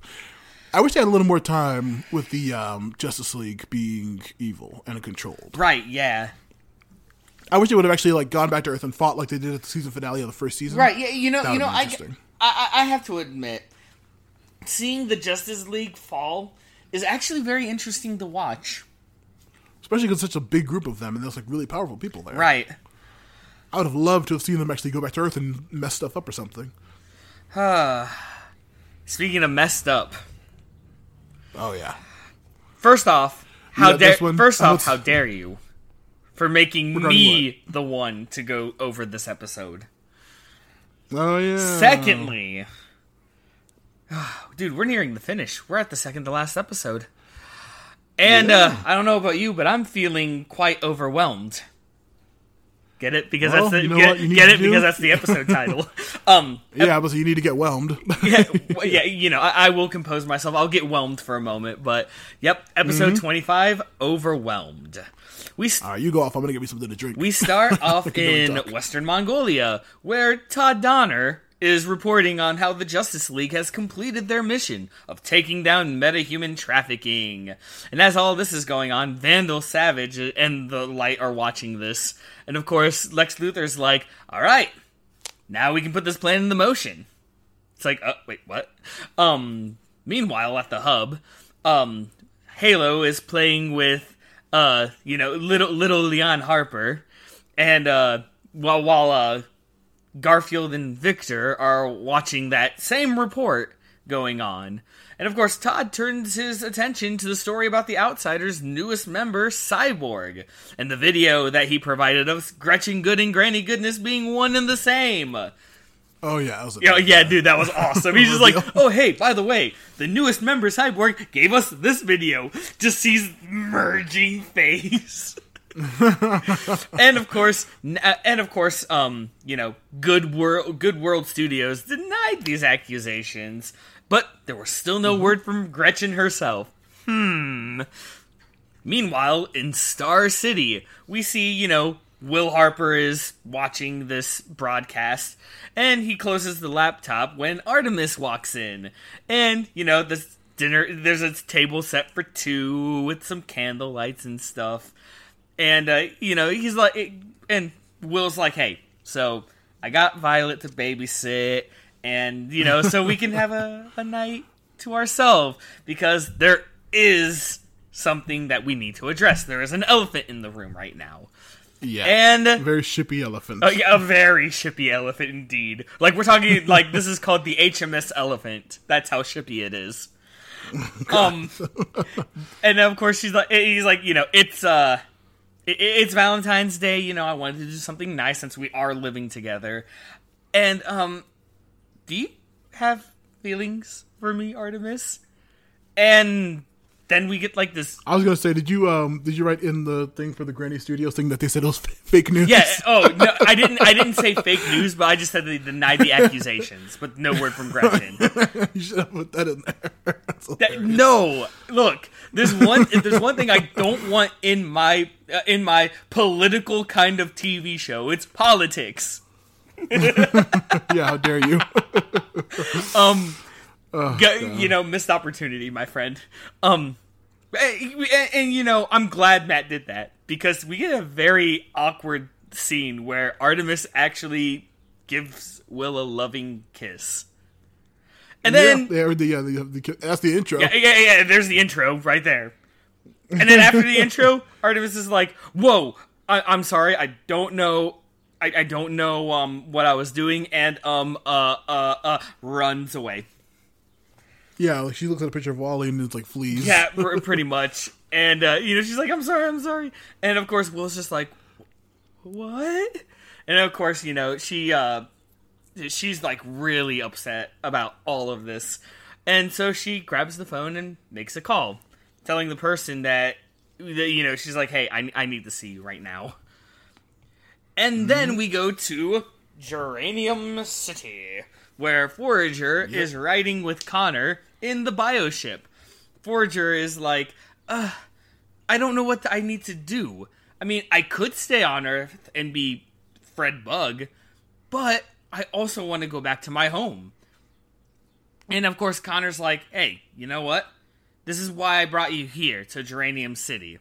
I wish they had a little more time with the um, Justice League being evil and controlled. Right, yeah. I wish they would have actually like gone back to Earth and fought like they did at the season finale of the first season. Right, yeah, you know, That you know, I. I, I have to admit, seeing the Justice League fall is actually very interesting to watch. Especially because such a big group of them and there's like really powerful people there. Right. I would have loved to have seen them actually go back to Earth and mess stuff up or something. Speaking of messed up, Oh yeah. first off, how Yeah, dare first off, how dare you for making Regarding me the one to go over this episode? Oh yeah. Secondly, dude, we're nearing the finish. We're at the second to last episode. And uh, I don't know about you, but I'm feeling quite overwhelmed. Get it? Because Well, that's the you know get, get it because that's the episode title. Um Yeah, but you need to get whelmed. yeah, well, yeah, you know, I, I will compose myself. I'll get whelmed for a moment, but yep, episode Mm-hmm. 25 overwhelmed. We st- All right, you go off. I'm gonna get me something to drink. we start off in. Western Mongolia, where Todd Donner is reporting on how the Justice League has completed their mission of taking down metahuman trafficking. And as all this is going on, Vandal Savage and the Light are watching this. And of course, Lex Luthor's like, all right, now we can put this plan into motion. It's like, uh, wait, what? Um, meanwhile, at the hub, um, Halo is playing with, uh, you know, little little Leon Harper, and uh, while while uh, Garfield and Victor are watching that same report going on. And of course, Todd turns his attention to the story about the Outsiders' newest member, Cyborg, and the video that he provided of Gretchen Goode and Granny Goodness being one and the same. Oh yeah, that was a Yeah, yeah, dude, that was awesome. He's just like, oh hey, by the way, the newest member, Cyborg, gave us this video. Just sees merging face. and of course, uh, and of course, um, you know, Goode World, Goode World Studios denied these accusations, but there was still no word from Gretchen herself. Hmm. Meanwhile, in Star City, we see, you know, Will Harper is watching this broadcast, and he closes the laptop when Artemis walks in. And, you know, this dinner, there's a table set for two with some candle lights and stuff. And, uh, you know, he's like, it, and Will's like, hey, so I got Violet to babysit, and, you know, so we can have a, a night to ourselves, because there is something that we need to address. There is an elephant in the room right now. yeah, And very shippy elephant. yeah, a very shippy elephant indeed. Like we're talking like this is called the HMS elephant. That's how shippy it is. Um and of course she's like he's like, you know, it's uh it, it's Valentine's Day, you know, I wanted to do something nice since we are living together. And um do you have feelings for me, Artemis? And then we get like this I was gonna say, did you um did you write in the thing for the Granny Studios thing that they said it was fake news? Yeah. Oh no, I didn't. I didn't say fake news, but I just said they denied the accusations, but no word from Gretchen. you should have put that in there. That- no, look. There's one. If there's one thing I don't want in my uh, in my political kind of TV show, it's politics. yeah, how dare you? Um, Oh, G- God. you know, missed opportunity, my friend. Um, and, and, and, you know, I'm glad Matt did that because we get a very awkward scene where Artemis actually gives Will a loving kiss, and then yeah, the, yeah, the, the, that's the intro. yeah, yeah, yeah, there's the intro right there. And then after the intro, Artemis is like, "Whoa, I, I'm sorry, I don't know." I, I don't know um what I was doing and um uh uh uh runs away. Yeah, like she looks at a picture of Wally and it's like fleas. Yeah, pr- pretty much. And uh, you know, she's like, "I'm sorry, I'm sorry," and of course, Will's just like, "What?" And of course, you know, she uh, she's like really upset about all of this, and so she grabs the phone and makes a call, telling the person that, that you know, she's like, "Hey, I I need to see you right now." And then we go to Geranium City, where Forager is riding with Connor in the bioship. Forager is like, uh, I don't know what I need to do. I mean, I could stay on Earth and be Fred Bugg, but I also want to go back to my home. And of course, Connor's like, hey, you know what? This is why I brought you here to Geranium City.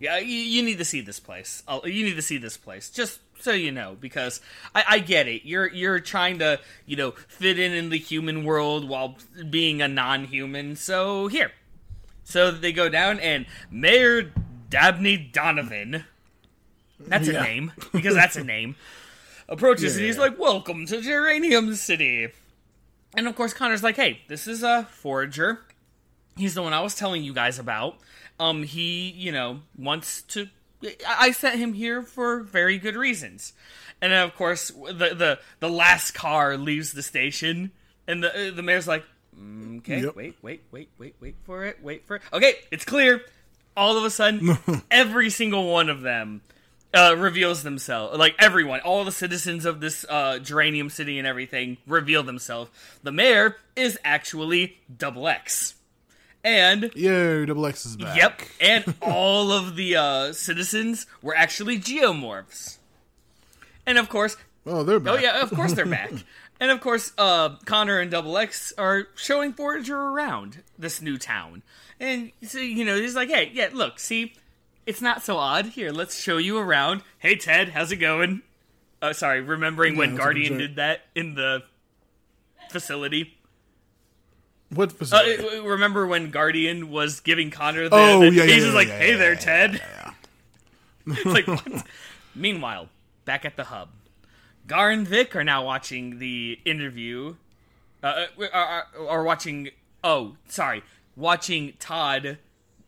Yeah, you, you need to see this place. I'll, you need to see this place, just so you know, because I, I get it. You're you're trying to you know fit in in the human world while being a non-human. So here, so they go down, and Mayor Dabney Donovan, that's Yeah. a name because that's a name, approaches and he's Yeah. like, "Welcome to Geranium City." And of course, Connor's like, "Hey, this is a forager. He's the one I was telling you guys about. Um, he, you know, wants to. I I sent him here for very good reasons." And then, of course, the the the last car leaves the station, and the the mayor's like, "Mm, "Okay, Yep. wait, wait, wait, wait, wait for it, wait for it. Okay, it's clear." All of a sudden, every single one of them uh, reveals themselves. Like everyone, all the citizens of this uh, Geranium City and everything reveal themselves. The mayor is actually Double X, and Yeah, Double X is back. yep, and all of the uh, citizens were actually genomorphs. And of course, Oh, they're back. oh yeah, of course they're back. And of course, uh, Connor and Double X are showing Forager around this new town. And so, you know, he's like, hey, yeah, look, see, it's not so odd. Here, let's show you around. Hey, Ted, how's it going? Oh, sorry, remembering when Yeah, a Guardian did that in the facility. What Uh, facility? remember when Guardian was giving Connor the, Oh, the yeah, yeah, he's yeah, just like, yeah, "Hey yeah, there, yeah, Ted." it's like, what? Meanwhile, back at the hub, Gar and Vic are now watching the interview, uh, uh, are, are watching. Oh, sorry, watching Todd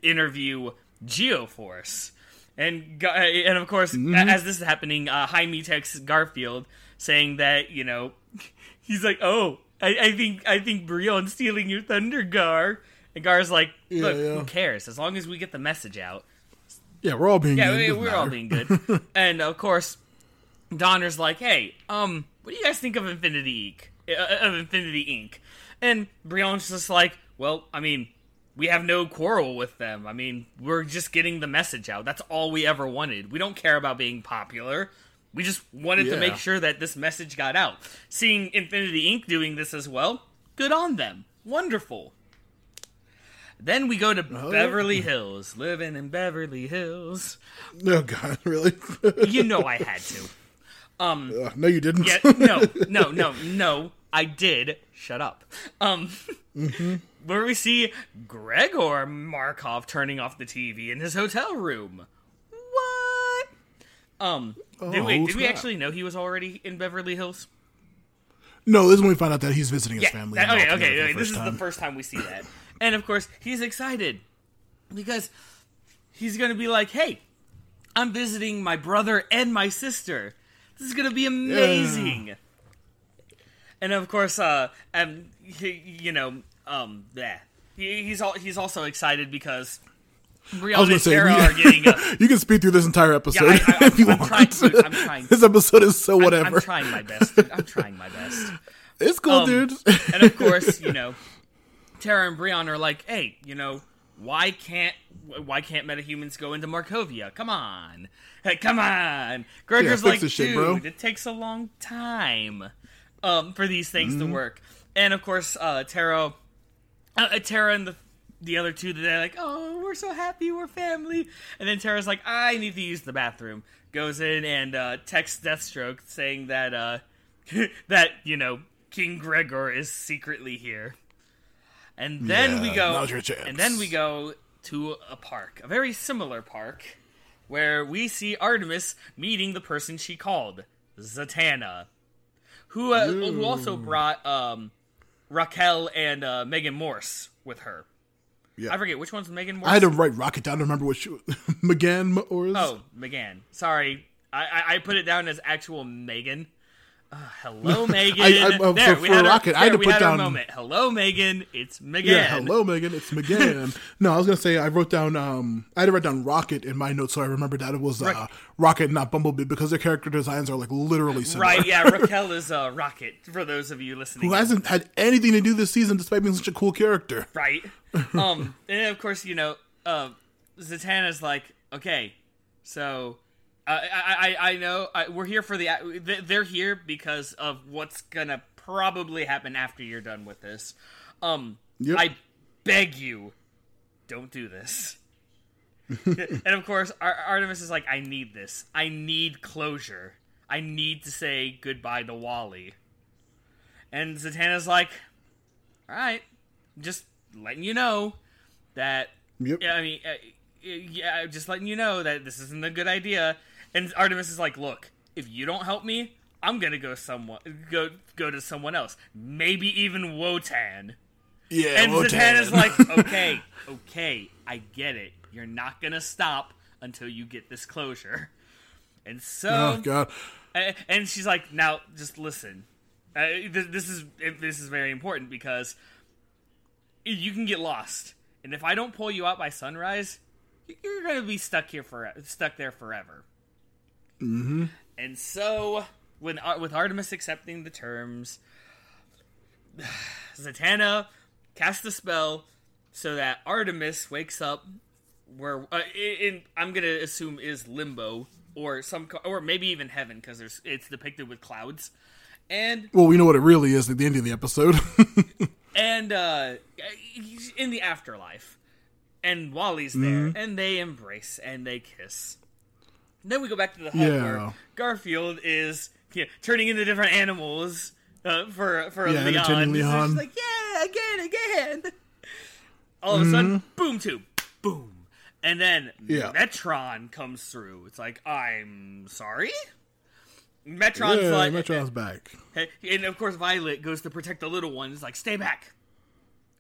interview Geoforce, and and of course, Mm-hmm. as this is happening, uh, Jaime texts Garfield saying that you know he's like, "Oh, I, I think I think Brion's stealing your thunder, Gar." And Gar's like, "Look, yeah. who cares? As long as we get the message out." yeah, we're all being Yeah, good. Yeah, we're all being good. and of course, Donner's like, "Hey, um, what do you guys think of Infinity Inc? Uh, of Infinity Inc?" And Brion's just like, "Well, I mean, we have no quarrel with them. I mean, we're just getting the message out. That's all we ever wanted. We don't care about being popular." We just wanted to make sure that this message got out. Seeing Infinity Inc. doing this as well, good on them. Wonderful. Then we go to yeah. Beverly Hills, living in Beverly Hills. Oh God, really? You know I had to. Uh, no, you didn't. Yeah, no, no, no, no. I did. Shut up. Um, where we see Gregor Markov turning off the TV in his hotel room. Um, did, Oh, wait, did we actually know he was already in Beverly Hills? No, this is when we find out that he's visiting his Yeah. family. that- okay, okay. okay, This is time. the first time we see that, and of course he's excited because he's gonna be like, "Hey, I'm visiting my brother and my sister. This is gonna be amazing." And of course, uh, um, he, you know, um, yeah, he, he's all, he's also excited because I was gonna say we- are getting a. you can speed through this entire episode Yeah, I, I, if you I'm, want. trying. to- I'm trying. this episode is so I'm- whatever. I'm trying my best. dude. I'm trying my best. it's cool, Um, dude. and of course, you know, Tara and Brion are like, "Hey, you know, why can't why can't metahumans go into Markovia? Come on, hey, come on." Gregor's fix like, shit, "Dude, bro." it takes a long time um, for these things Mm-hmm. to work." And of course, uh, Tara, uh, uh, Tara and the the other two, they're like, "Oh, we're so happy, we're family." And then Tara's like, "I need to use the bathroom." Goes in and uh, texts Deathstroke saying that uh, that you know King Gregor is secretly here. And then we go, now's your chance. and then we go to a park, a very similar park, where we see Artemis meeting the person she called, Zatanna, who uh, who also brought um, Raquel and uh, Megan Morse with her. Yeah. I forget which one's Megan. I had to write Rocket down to remember what she M'gann or Oh, Megan. Sorry, I, I I put it down as actual Megan. Uh, hello, Megan. I- uh, there, for- we for had our- Rocket, I had to put down- moment. Hello, Megan. It's Megan. Yeah, hello, Megan. It's Megan. no, I was gonna say I wrote down. Um, I had to write down Rocket in my notes, so I remembered that it was uh, Right. Rocket, not Bumblebee, because their character designs are like literally similar. Right, yeah, Raquel is uh, Rocket, for those of you listening. Who hasn't had anything to do this season, despite being such a cool character? Right. Um, and of course, you know, uh, Zatanna's like, okay, so I, I, I know I, we're here for the. they- They're here because of what's gonna probably happen after you're done with this. Um, Yep. I beg you, don't do this. and of course, Ar- Artemis is like, I need this. I need closure. I need to say goodbye to Wally. And Zatanna's like, all right, just letting you know that. Yep. Yeah, I mean, uh, yeah, just letting you know that this isn't a good idea. And Artemis is like, look, if you don't help me, I'm gonna go someone go go to someone else, maybe even Wotan. Yeah, And Wotan. is like, okay, okay, I get it. You're not gonna stop until you get this closure. And so, oh god, and she's like, now just listen. Uh, th- this is this is very important because you can get lost, and if I don't pull you out by sunrise, you're gonna be stuck here for stuck there forever. Mm-hmm. And so, when Ar- with Artemis accepting the terms, Zatanna casts a spell so that Artemis wakes up where uh, in, I'm gonna assume is limbo or some or maybe even heaven because there's it's depicted with clouds, and well, we know what it really is at the end of the episode. and uh, in the afterlife, and Wally's there, and they embrace and they kiss. Then we go back to the hub Yeah. where Garfield is you know, turning into different animals. uh, for for Yeah, Leon. entertaining He's just Leon. like yeah, again, again. All of a sudden, boom, two, boom, and then Mm-hmm. Yeah. Metron comes through. It's like I'm sorry. Metron's yeah, like, Metron's back. And of course, Violet goes to protect the little ones, like, stay back.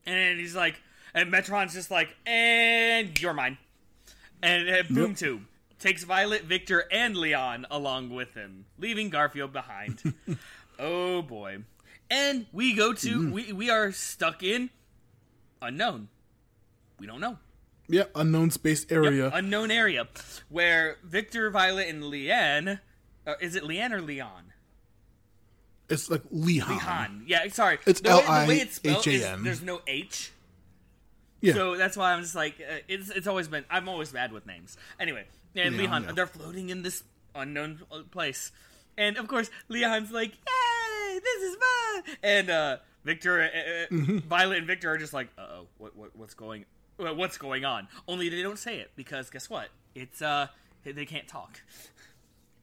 And he's like, and Metron's just like, and you're mine. And uh, Boom Yep. Tube takes Violet, Victor, and Leon along with him, leaving Garfield behind. oh boy. And we go to, we, we are stuck in unknown. We don't know. Yeah, unknown space area. Unknown area. Where Victor, Violet, and Leanne, uh, is it Leanne or Leon? it's like Lehan. Han. Yeah, sorry. It's the way, the way it's spelled is L-I-H-A-N. there's no H. Yeah. So that's why I'm just like uh, it's it's always been I'm always bad with names. Anyway, and Leon, Leon, yeah. they're floating in this unknown uh, place, and of course Leon's like, "Yay, this is fun!" And uh, Victor, uh, uh, Mm-hmm. Violet, and Victor are just like, "Uh oh, what, what what's going uh, what's going on?" Only they don't say it because guess what? It's uh they can't talk,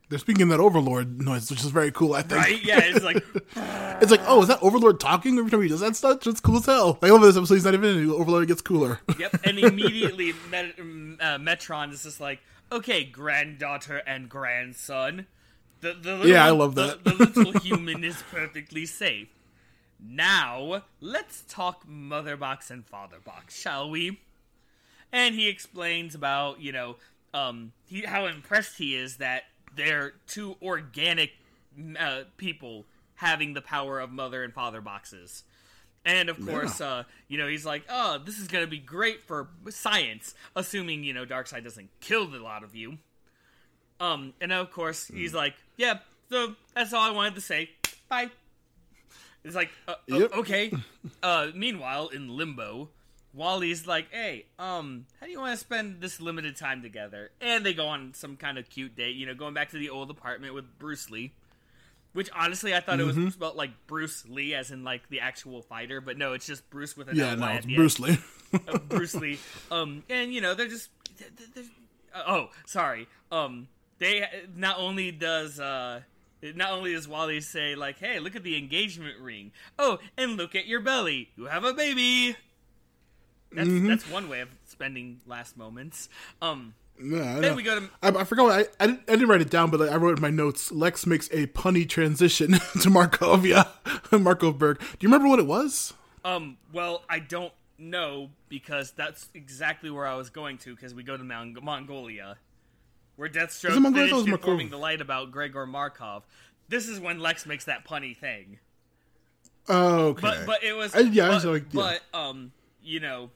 They're speaking that Overlord noise, which is very cool. I think. right? Yeah, it's like It's like, oh, is that Overlord talking every time he does that stuff? It's cool as hell. I love this episode. He's not even in. it. Overlord gets cooler. Yep, and immediately Met- um, uh, Metron is just like, okay, granddaughter and grandson. The, the little, Yeah, I love the- that. The, little human is perfectly safe. Now, let's talk Mother Box and Father Box, shall we? And he explains about, you know, um, he, how impressed he is that they're two organic uh, people having the power of Mother and Father Boxes. And of course, uh, you know, he's like, "Oh, this is gonna be great for science, assuming you know Darkseid doesn't kill a lot of you." Um, and of course, Hmm. he's like, "Yeah, so that's all I wanted to say. Bye." It's like, uh, o- Yep. okay. Uh, meanwhile, in limbo, Wally's like, "Hey, um, how do you want to spend this limited time together?" And they go on some kind of cute date, you know, going back to the old apartment with Bruce Lee. Which honestly, I thought it Mm-hmm. was spelled like Bruce Lee, as in like the actual fighter, but no, it's just Bruce with an yeah, no, it's Bruce Lee. Uh, Bruce Lee. Um, and you know they're just. They're, they're- uh, oh, sorry. Um, they not only does uh, not only does Wally say like, "Hey, look at the engagement ring." Oh, and look at your belly. You have a baby. That's Mm-hmm. that's one way of spending last moments. Um, I then we go to I, I forgot. What, I, I, didn't, I didn't write it down, but like, I wrote in my notes. Lex makes a punny transition to Markovia, Markovburg. Do you remember what it was? Um, well, I don't know because that's exactly where I was going to because we go to Mong- Mongolia, where Deathstroke finished thought it was informing Markov. the light about Gregor Markov. This is when Lex makes that punny thing, Oh, okay. but but it was I- yeah, I but, was like, yeah. but um, you know,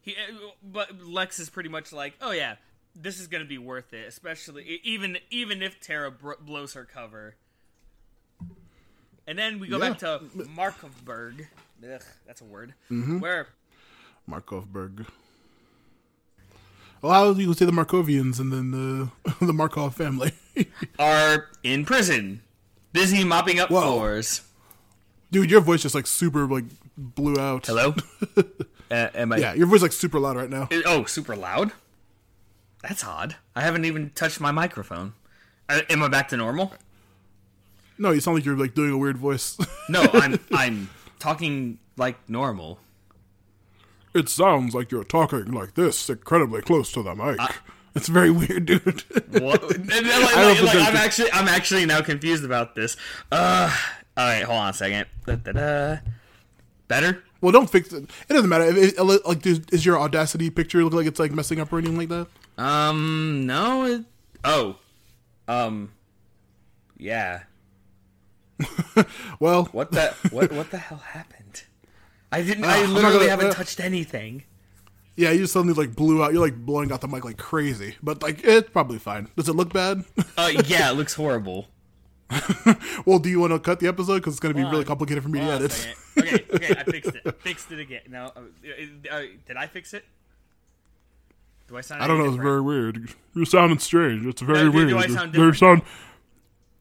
he but Lex is pretty much like, oh yeah, this is gonna be worth it, especially even even if Tara bro- blows her cover. And then we go Yeah. back to Markovburg. Ugh, that's a word. Mm-hmm. Where Markovburg. Well, how do you say the Markovians and then the the Markov family? are in prison, busy mopping up Whoa. floors. Dude, your voice just like super like blew out. Hello? uh, am I? Yeah, your voice like super loud right now. Oh, super loud. That's odd. I haven't even touched my microphone. Uh, am I back to normal? No, you sound like you're like doing a weird voice. No, I'm I'm talking like normal. it sounds like you're talking like this, incredibly close to the mic. it's very weird, dude. What? Like, like, like, I'm actually I'm actually now confused about this. Uh, all right, hold on a second. Da-da-da. Better? well, don't fix it. It doesn't matter. If it, like, does, is your Audacity picture look like it's like messing up or anything like that? Um, no. It, oh, um, yeah. Well, What the what what the hell happened? I didn't. Ah, I literally gonna- haven't uh, touched anything. yeah, you suddenly like blew out. You're like blowing out the mic like crazy, but like it's probably fine. Does it look bad? Uh, yeah, it looks horrible. well, do you want to cut the episode because it's going to be Hold really complicated for me to Hold on edit? Okay, okay, I fixed it. I fixed it again. Now, uh, uh, did I fix it? Do I sound? I don't know. any It's very weird. You're sounding strange. It's very Uh, do- do weird. I sound You different? sound.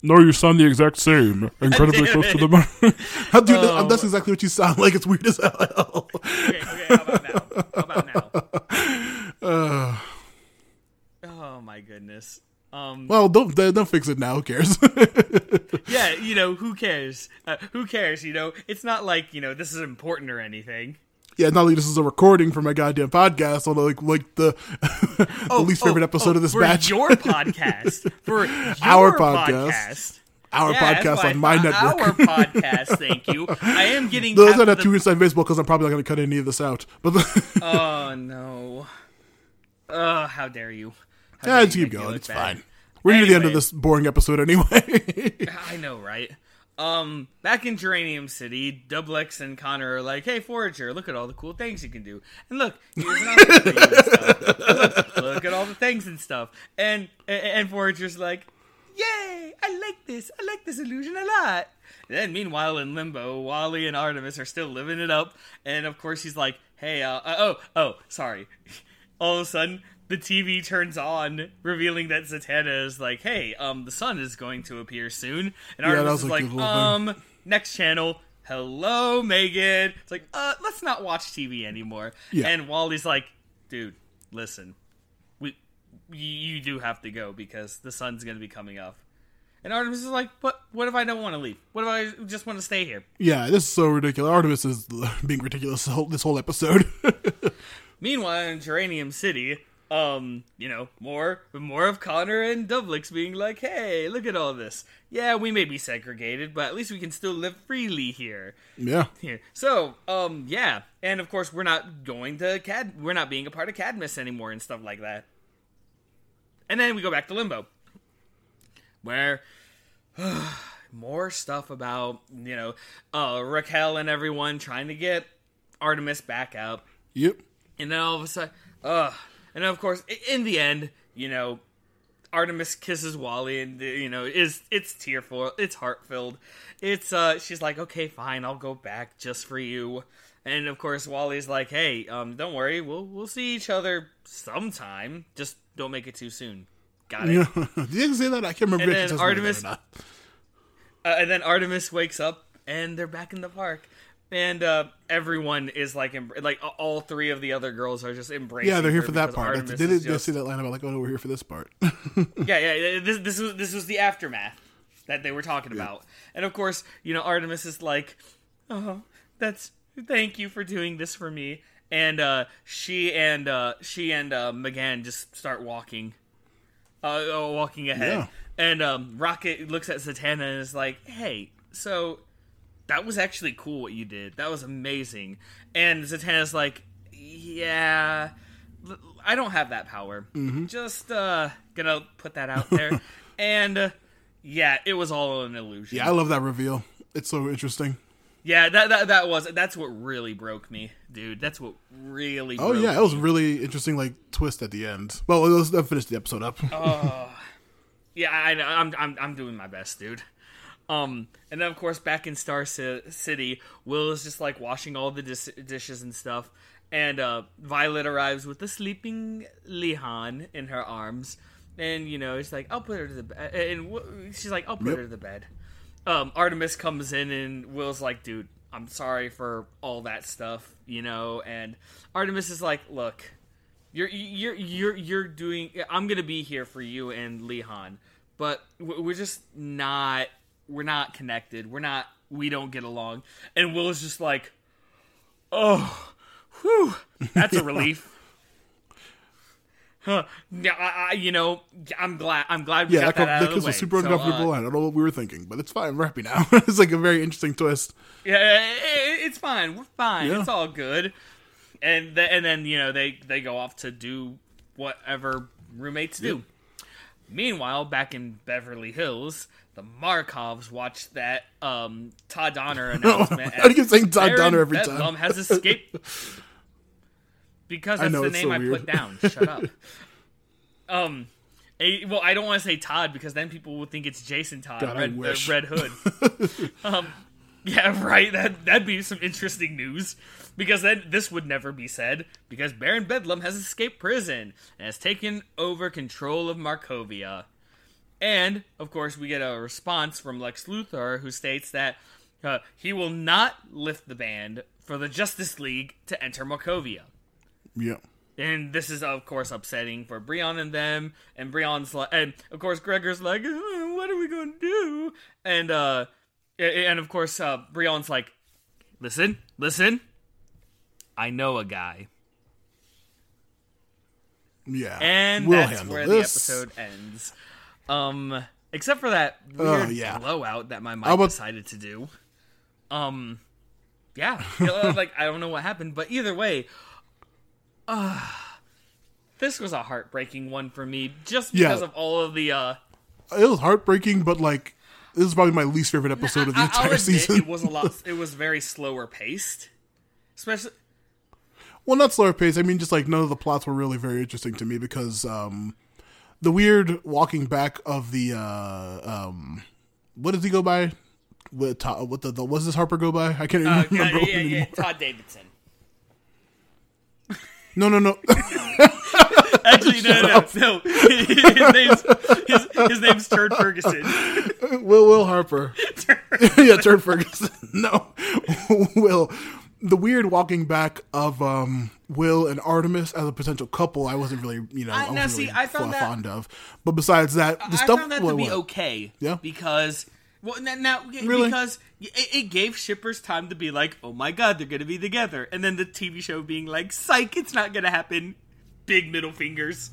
No, you sound the exact same. Incredibly close to the mic. How dude, Oh. that's exactly what you sound like. It's weird as hell. Okay, okay. How about now? How about now? Uh, Oh my goodness. Um, Well, don't don't fix it now. Who cares? yeah, you know, who cares? Uh, who cares? You know, it's not like you know this is important or anything. Yeah, not like this is a recording for my goddamn podcast. Although, like, like the, the oh, least oh, favorite oh, episode oh, of this for batch. Your podcast for your Our podcast. Our Yeah, podcast on my network. Our podcast, thank you. I am getting. Those half that of have the- two inside baseball because I'm probably not going to cut any of this out. But Oh no! Oh, how dare you? How yeah, dare just you keep going. It's bad. fine. We're near the end of this boring episode anyway. I know, right? Um, back in Geranium City, Double X and Connor are like, "Hey, Forager, look at all the cool things you can do, and look, an. Look, look at all the things and stuff." And and, and Forager's like, "Yay! I like this. I like this illusion a lot." And then, meanwhile, in Limbo, Wally and Artemis are still living it up, and of course, he's like, "Hey, uh, uh, oh, oh, sorry." All of a sudden, the TV turns on, revealing that Zatanna is like, "Hey, um, the sun is going to appear soon," and that Artemis is like, little thing. "Um, next channel." Hello, Megan. It's like, uh, let's not watch TV anymore. Yeah. And Wally's like, dude, listen, we, you, you do have to go because the sun's gonna be coming up. And Artemis is like, but what if I don't want to leave? What if I just want to stay here? yeah, this is so ridiculous. Artemis is being ridiculous this whole, this whole episode. Meanwhile, in Geranium City, um, you know, more more of Connor and Dubbilex being like, "Hey, look at all this. Yeah, we may be segregated, but at least we can still live freely here." yeah. Here, so, um, yeah, and of course, we're not going to Cad. We're not being a part of Cadmus anymore and stuff like that. And then we go back to Limbo, where more stuff about you know uh, Raquel and everyone trying to get Artemis back up. Yep. And then all of a sudden, ugh. And of course, in the end, you know, Artemis kisses Wally, and uh, you know, is it's tearful, it's heart filled. It's uh, she's like, okay, fine, I'll go back just for you. And of course, Wally's like, hey, um, don't worry, we'll we'll see each other sometime. Just don't make it too soon. Got it. Did you say that? I can't remember. And then Artemis-. Uh, and then Artemis wakes up, and they're back in the park. And uh, everyone is like, em- like all three of the other girls are just embracing. Yeah, they're here for that part. Artemis They did they just- see that line about like, oh no, we're here for this part. yeah, yeah. yeah, This this was this was the aftermath that they were talking about, and of course, you know, Artemis is like, "Oh, that's thank you for doing this for me." And uh, she and uh, she and uh, M'gann just start walking, uh, uh, walking ahead. Yeah. And um, Rocket looks at Zatanna and is like, "Hey, so that was actually cool what you did. That was amazing." And Zatanna's like, "Yeah." I don't have that power. Mm-hmm. Just uh gonna put that out there. and uh, yeah, it was all an illusion. yeah, I love that reveal. It's so interesting. Yeah, that, that that was that's what really broke me, dude. That's what really Oh yeah, it was really interesting. Like twist at the end. Well, let's finish the episode up. Oh. Yeah, I, know. I'm I'm I'm doing my best, dude. Um, and then of course back in Star Ci- City, Will is just like washing all the dis- dishes and stuff, and uh, Violet arrives with the sleeping Lian in her arms, and you know it's like I'll put her to the bed, and w- she's like I'll put Yep. her to the bed. Um, Artemis comes in and Will's like, dude, I'm sorry for all that stuff, you know, and Artemis is like, look, you're you're you're you're doing. I'm gonna be here for you and Lian, but we're just not. We're not connected. We're not. We don't get along. And Will is just like, oh, whew, that's a relief. Huh. Yeah, I, I, you know, I'm glad. I'm glad we yeah, got that, that, out that of the kiss way. was super So, uncomfortable. uh, I don't know what we were thinking, but it's fine. We're happy now. it's like a very interesting twist. Yeah, i- i- it's fine. We're fine. Yeah. It's all good. And th- and then you know they they go off to do whatever roommates do. Meanwhile, back in Beverly Hills, the Markovs watch that um, Todd Donner announcement. How do you keep saying Todd Baron Donner every Bedlam time? has escaped because I that's know, the name so I weird. put down. Shut up. Um, eh, well, I don't want to say Todd because then people will think it's Jason Todd, God, Red, uh. Red Hood. um, yeah, right. That that'd be some interesting news because then this would never be said because Baron Bedlam has escaped prison and has taken over control of Markovia. And of course, we get a response from Lex Luthor who states that uh, he will not lift the ban for the Justice League to enter Markovia. Yeah. and this is of course upsetting for Brion and them. And Brion's like, and of course Gregor's like, "Uh, what are we gonna do? And uh, and of course uh, Brion's like, listen, listen, I know a guy, Yeah, and we'll that's where this. the episode ends. Um, except for that Oh, weird yeah. blowout that my mic about- decided to do. Um, yeah, like I don't know what happened, but either way, uh, this was a heartbreaking one for me, just Yeah. because of all of the. uh It was heartbreaking, but like this is probably my least favorite episode of the I, entire admit season. it was a lot. It was very slower paced, especially. well, not slower paced. I mean, just like none of the plots were really very interesting to me because um, the weird walking back of the uh, um, what does he go by? What, Todd, what the, the what does this Harper go by? I can't even Uh, remember yeah, yeah, yeah, Todd Davidson. No, no, no. Actually, no, no, no. his name's his, his name's Turd Ferguson. Will Will Harper. yeah, Turd Ferguson. No, Will. The weird walking back of um, Will and Artemis as a potential couple, I wasn't really, you know, I- I, now, see, really I found that- fond of. But besides that, the I stuff. found that what- to be what? okay. Yeah? Because well now, now Really? because it, it gave shippers time to be like, oh my god, they're gonna be together, and then the TV show being like, psych, it's not gonna happen. Big middle fingers.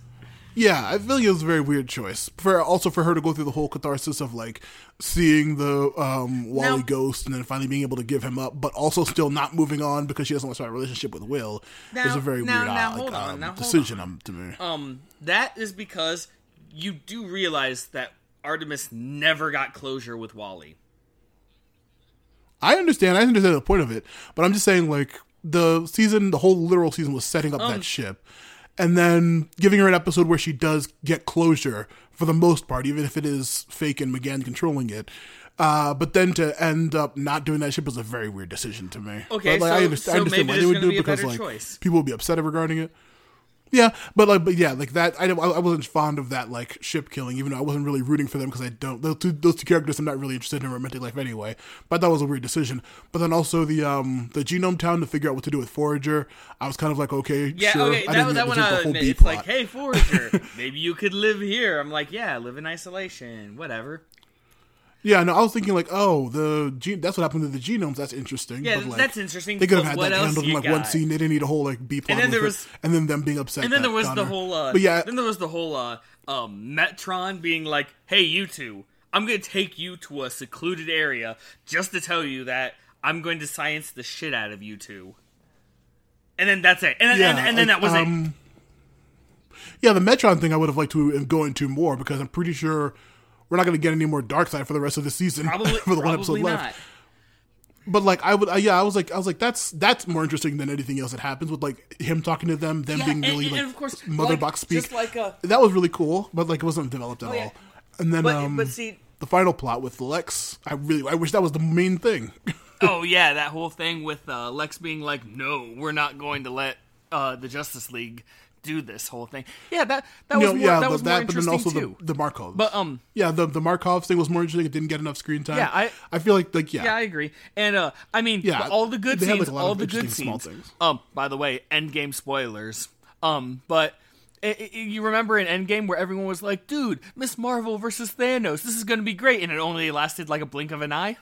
Yeah, I feel like it was a very weird choice. For also for her to go through the whole catharsis of like seeing the um, Wally Now- ghost and then finally being able to give him up, but also still not moving on because she doesn't want to start a relationship with Will is Now- a very now- weird now, uh, hold like, on, um, now, hold decision um, to me. Um, that is because you do realize that Artemis never got closure with Wally. I understand. I understand the point of it, but I'm just saying, like the season, the whole literal season was setting up Um, that ship, and then giving her an episode where she does get closure for the most part, even if it is fake and M'gann controlling it. Uh, but then to end up not doing that ship was a very weird decision to me. Okay, but, like, I so- understand, so I understand why they would do be it a because like choice. people would be upset regarding it. Yeah, but like, but yeah, like that. I, I wasn't fond of that like ship killing, even though I wasn't really rooting for them because I don't. Those two, those two characters, I'm not really interested in romantic life anyway. But that was a weird decision. But then also the um the genome town to figure out what to do with Forager, I was kind of like, okay, Yeah, sure. okay, I that, didn't that one I the whole admit. B It's like, plot. hey, Forager, maybe you could live here. I'm like, yeah, live in isolation, whatever. Yeah, no, I was thinking like, oh, the gen- that's what happened to the genomes. That's interesting. Yeah, but, like, that's interesting. They could have had that handled in like one scene. They didn't need a whole like B plot. And then there it, was- and then them being upset. And then there was the whole, uh, But yeah, then there was the whole, uh, um, Metron being like, "Hey, you two, I'm gonna take you to a secluded area just to tell you that I'm going to science the shit out of you two. And then that's it. And, Yeah, and, and then like, that was it. um, Yeah, the Metron thing I would have liked to go into more because I'm pretty sure we're not going to get any more Darkseid for the rest of the season. Probably, for the one episode probably left. not. But like I would, uh, yeah, I was like, I was like, that's that's more interesting than anything else that happens with like him talking to them, them Yeah, being really and like of course, mother like, box speak. just like, uh, that was really cool, but like it wasn't developed at Oh, yeah. all. And then, But, um, but see, the final plot with Lex, I really, I wish that was the main thing. oh yeah, that whole thing with uh, Lex being like, "No, we're not going to let uh, the Justice League do this whole thing." Yeah, that that was more, yeah, that was more that, but then interesting also too. the the Markov. but um, yeah, the the Markov thing was more interesting. It didn't get enough screen time. Yeah, I- I feel like like yeah, yeah, I agree. And uh, I mean, Yeah, all the good like, scenes, a lot all of the good interesting small scenes. things. Um, by the way, Endgame spoilers. Um, but. You remember in Endgame where everyone was like, "Dude, Miss Marvel versus Thanos, this is going to be great," and it only lasted like a blink of an eye.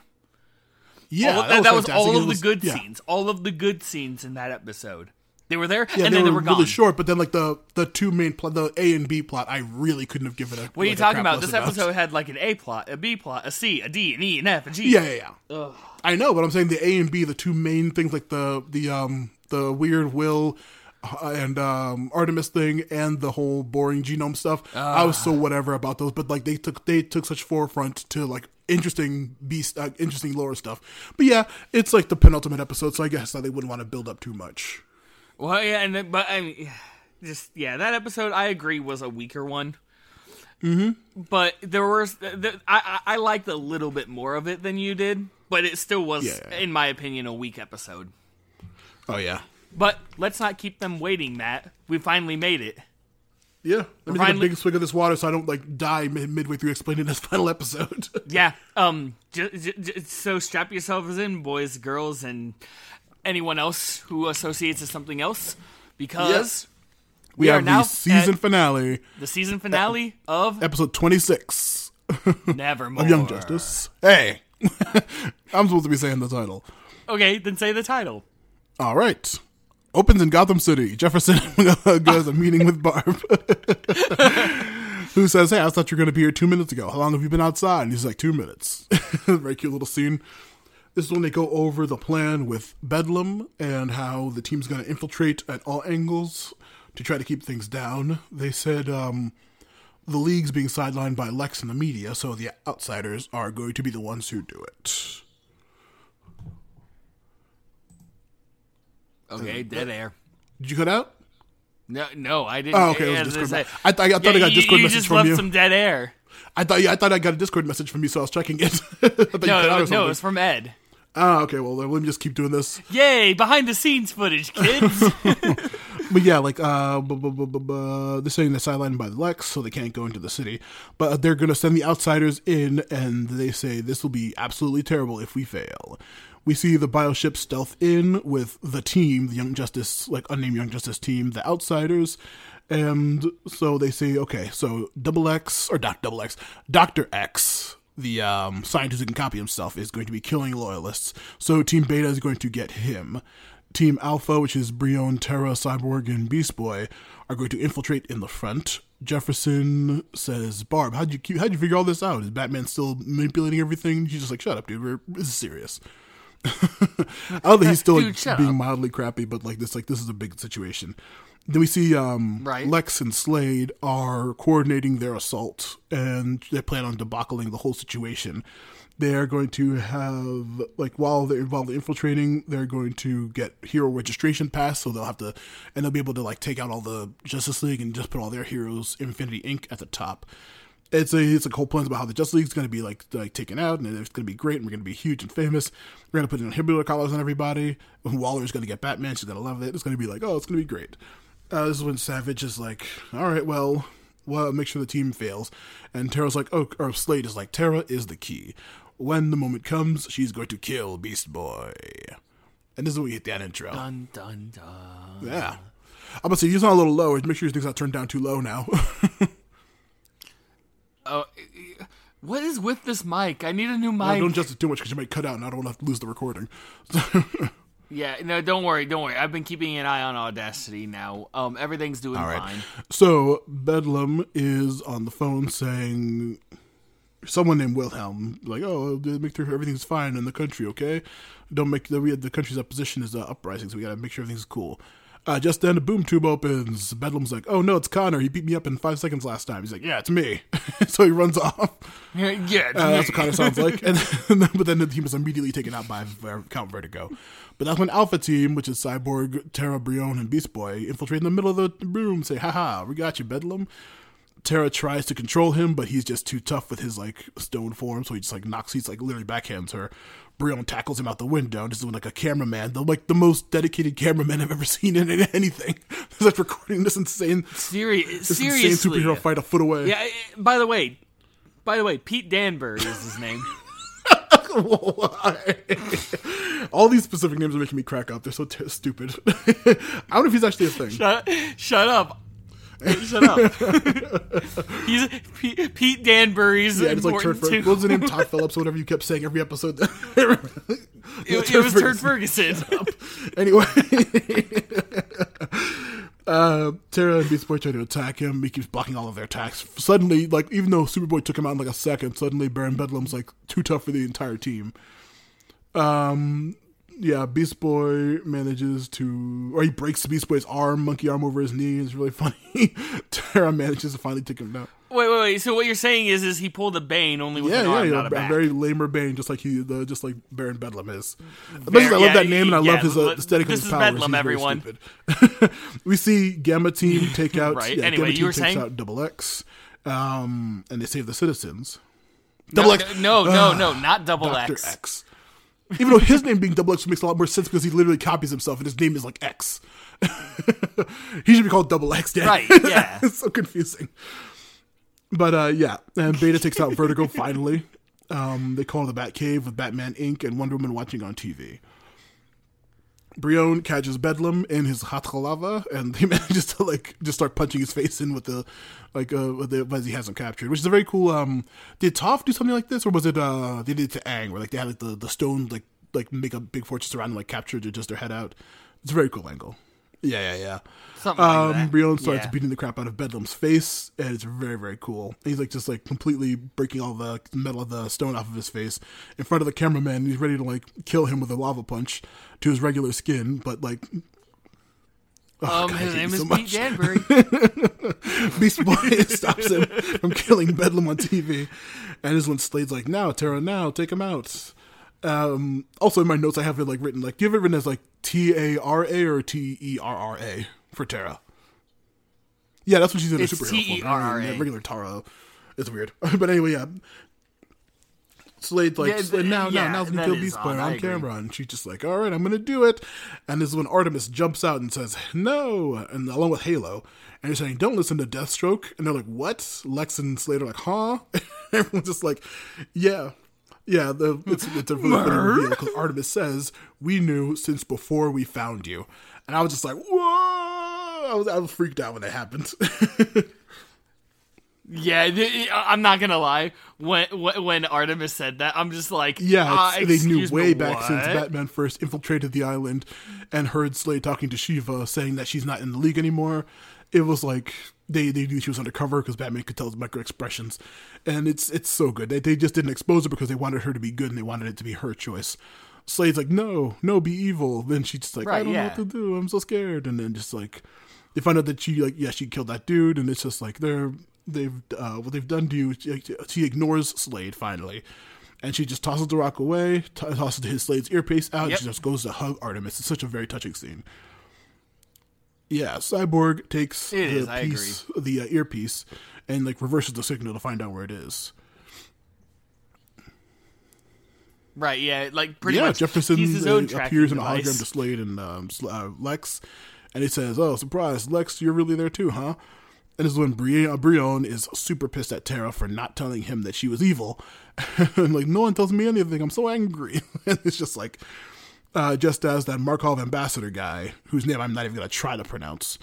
yeah, all, that, that was, fantastic. all It of the good yeah. sines. All of the good scenes in that episode. They were there, Yeah, and they then were, they were gone. really short, but then like the the two main plot, the A and B plot, I really couldn't have given a. What are you talking about? This episode had like an A plot, a B plot, a C, a D, an E, an F, a G. Yeah, yeah, yeah. I know, but I'm saying the A and B, the two main things, like the the um the weird Will uh, and um Artemis thing, and the whole boring genome stuff. I was Ah. so whatever about those, but like they took they took such forefront to like interesting beast, uh, interesting lore stuff. But yeah, it's like the penultimate episode, so I guess that they wouldn't want to build up too much. Well, yeah, and then, but I mean, just yeah, that episode I agree was a weaker one. Mm-hmm. But there was, the, I I I liked a little bit more of it than you did, but it still was, Yeah. in my opinion, a weak episode. Oh yeah. But let's not keep them waiting, Matt. We finally made it. Yeah, let me take finally- a big swig of this water so I don't like die mid- midway through explaining this final episode. Yeah. Um. J- j- j- so strap yourselves in, boys, girls, and anyone else who associates with something else, because we, are have now the season finale, The season finale of episode 26 Nevermore. of Young Justice. Hey, I'm supposed to be saying the title. Okay, then say the title. All right. Opens in Gotham City. Jefferson goes a meeting with Barb, who says, "Hey, I thought you were going to be here two minutes ago. How long have you been outside?" And he's like, two minutes." Very cute little scene. This is when they go over the plan with Bedlam and how the team's going to infiltrate at all angles to try to keep things down. They said um, the league's being sidelined by Lex and the media, so the outsiders are going to be the ones who do it. Okay, dead air. Did you cut out? No, no, I didn't. Oh, okay, it was yeah, Discord I- I th- I thought I got you- Discord you message just from left you. some dead air. I thought yeah, I thought I got a Discord message from you, so I was checking it. I thought you cut out No, no, something. it's from Ed. Ah, okay. Well, let me just keep doing this. Yay, behind the scenes footage, kids. But yeah, like uh, bu- bu- bu- bu- bu- they're saying they're sidelined by the Lex, so they can't go into the city. But they're gonna send the outsiders in, and they say this will be absolutely terrible if we fail. We see the bioship stealth in with the team, the Young Justice, like unnamed Young Justice team, the outsiders, and so they say, okay, so Double X or not Double X, Doctor X, the um, scientist who can copy himself, is going to be killing loyalists. So Team Beta is going to get him. Team Alpha, which is Brion, Terra, Cyborg, and Beast Boy, are going to infiltrate in the front. Jefferson says, "Barb, how'd you how'd you figure all this out? Is Batman still manipulating everything?" She's just like, "Shut up, dude. We're, this is serious." I love that he's still like, Dude, being up. mildly crappy, but like this, like this is a big situation. Then we see um, Right. Lex and Slade are coordinating their assault, and they plan on debacling the whole situation. They are going to have like while they're involved in infiltrating, they're going to get hero registration pass, so they'll have to, and they'll be able to like take out all the Justice League and just put all their heroes Infinity Inc. at the top it's a it's a whole plans about how the Justice League's going to be like like taken out, and it's going to be great, and we're going to be huge and famous. We're going to put inhibitor collars on everybody. And Waller's going to get Batman. She's going to love it. It's going to be like, oh, it's going to be great. Uh, this is when Savage is like, all right, well, well, make sure the team fails. And Tara's like, oh, or Slade is like, Tara is the key. When the moment comes, she's going to kill Beast Boy. And this is when we hit that intro. dun dun dun. Yeah. I'm about to say, you sound a little low. Make sure your thing's not turned down too low now. Oh, what is with this mic? I need a new mic. don't adjust it too much because you might cut out and I don't want to lose the recording. yeah, no, don't worry, don't worry. I've been keeping an eye on Audacity now. Um, everything's doing fine. So Bedlam is on the phone saying someone named Wilhelm, like, oh, make sure everything's fine in the country, okay? Don't make the we the country's opposition is uh, uprising, so we gotta make sure everything's cool. Uh, just then, a boom tube opens. Bedlam's like, "Oh no, it's Connor. He beat me up in five seconds last time." He's like, "Yeah, it's me." so he runs off. Yeah, it's Uh, that's what Connor sounds like. And then, but then the team is immediately taken out by Count Vertigo. But that's when Alpha Team, which is Cyborg, Terra, Brion, and Beast Boy, infiltrate in the middle of the room, say, haha, we got you, Bedlam. Terra tries to control him, but he's just too tough with his like stone form, so he just like knocks, he's like literally backhands her. Brion tackles him out the window, just doing like a cameraman, the like the most dedicated cameraman I've ever seen in anything. He's like recording this insane, Seri- this seriously. insane superhero fight a foot away. Yeah. eh, By the way, by the way, Pete Danbury is his name. Why? All these specific names are making me crack up. They're so t- stupid. I don't know if he's actually a thing. shut, shut up. Shut up. He's Pete, Pete Danbury's Yeah, it's like Turd important Ferguson. What was the name? Todd Phillips, or whatever you kept saying every episode. It, it was Turd Ferguson. anyway, uh, Tara and Beast Boy try to attack him. He keeps blocking all of their attacks. Suddenly, like even though Superboy took him out in like a second, suddenly Baron Bedlam's like too tough for the entire team. Um, yeah, Beast Boy manages to, or he breaks Beast Boy's arm, monkey arm over his knee. It's really funny. Tara manages to finally take him down. Wait, wait, wait. So what you're saying is, is he pulled a Bane only with Yeah, an yeah, arm, yeah. not a A very lamer Bane, just like he, the, just like Baron Bedlam is. Basically, I love yeah, that name, and I yeah, love his uh, aesthetic this of his is powers. Bedlam, everyone. we see Gamma Team take out. Right, Yeah, anyway, Gamma you were takes saying? out Double X, um, and they save the citizens. No, Double X, no, no, no, not Double X. X. Even though his name being Double X makes a lot more sense because he literally copies himself, and his name is like X. he should be called Double X, Dan. Right, yeah. it's so confusing. But uh, yeah, and Beta takes out Vertigo finally. Um, they call it the Bat Cave with Batman Inc. and Wonder Woman watching on TV. Brion catches Bedlam in his hot lava, and he manages to like just start punching his face in with the like uh with the as he has him captured, which is a very cool. Um, did Toph do something like this, or was it uh they did it to Aang, where like they had like the the stone like like make a big fortress around them, like captured just their head out. It's a very cool angle. Yeah, yeah, yeah. Something like Um, that. Brion starts Yeah. beating the crap out of Bedlam's face, and it's very, very cool. He's like just like completely breaking all the metal of the stone off of his face in front of the cameraman. He's ready to like kill him with a lava punch to his regular skin, but like. Oh, Um, God, his name is so Pete much. Danbury. Beast Boy stops him from killing Bedlam on TV, and is when Slade's like, "Now, Tara, now, take him out." Um, also, in my notes, I have it like written like, do you have it written as like T A R A or T E R R A for Tara? Yeah, that's what she's in It's a superhero. T-E-R-R-A. Regular Tara. It's weird, but anyway, yeah. Slade like, Yeah, Slade, now, yeah, now, now's that kill Beast Boy on agree. camera, and she's just like, all right, I'm gonna do it. And this is when Artemis jumps out and says, no, and along with Halo, and you're saying, don't listen to Deathstroke, and they're like, what? Lex and Slade are like, huh? Everyone's just like, yeah. Yeah, the, it's, it's a really funny reveal because Artemis says, we knew since before we found you. And I was just like, whoa! I was, I was freaked out when that happened. yeah, I'm not gonna lie. When when Artemis said that, I'm just like, Yeah, uh, they knew way back since? Batman first infiltrated the island and heard Slade talking to Shiva saying that she's not in the league anymore. It was like they, they knew she was undercover because Batman could tell his micro expressions, and it's it's so good. They they just didn't expose her because they wanted her to be good and they wanted it to be her choice. Slade's like, no, no, be evil. Then she's just like, I don't know what to do. I'm so scared. And then just like they find out that she like yeah she killed that dude, and it's just like they're they've uh, what they've done to you. She, she ignores Slade finally, and she just tosses the rock away, t- tosses his Slade's earpiece out. and She just goes to hug Artemis. It's such a very touching scene. Yeah, Cyborg takes It the is, piece, the uh, earpiece, and like reverses the signal to find out where it is. Right, yeah, like pretty yeah, much. Jefferson he's his uh, appears in a hologram to Slade and um, uh, Lex, and he says, "Oh, surprise, Lex, you're really there too, huh?" And this is when Bri- uh, Brion is super pissed at Tara for not telling him that she was evil, and like no one tells me anything. I'm so angry. and it's just like, uh, just as that Markov ambassador guy, whose name I'm not even gonna try to pronounce,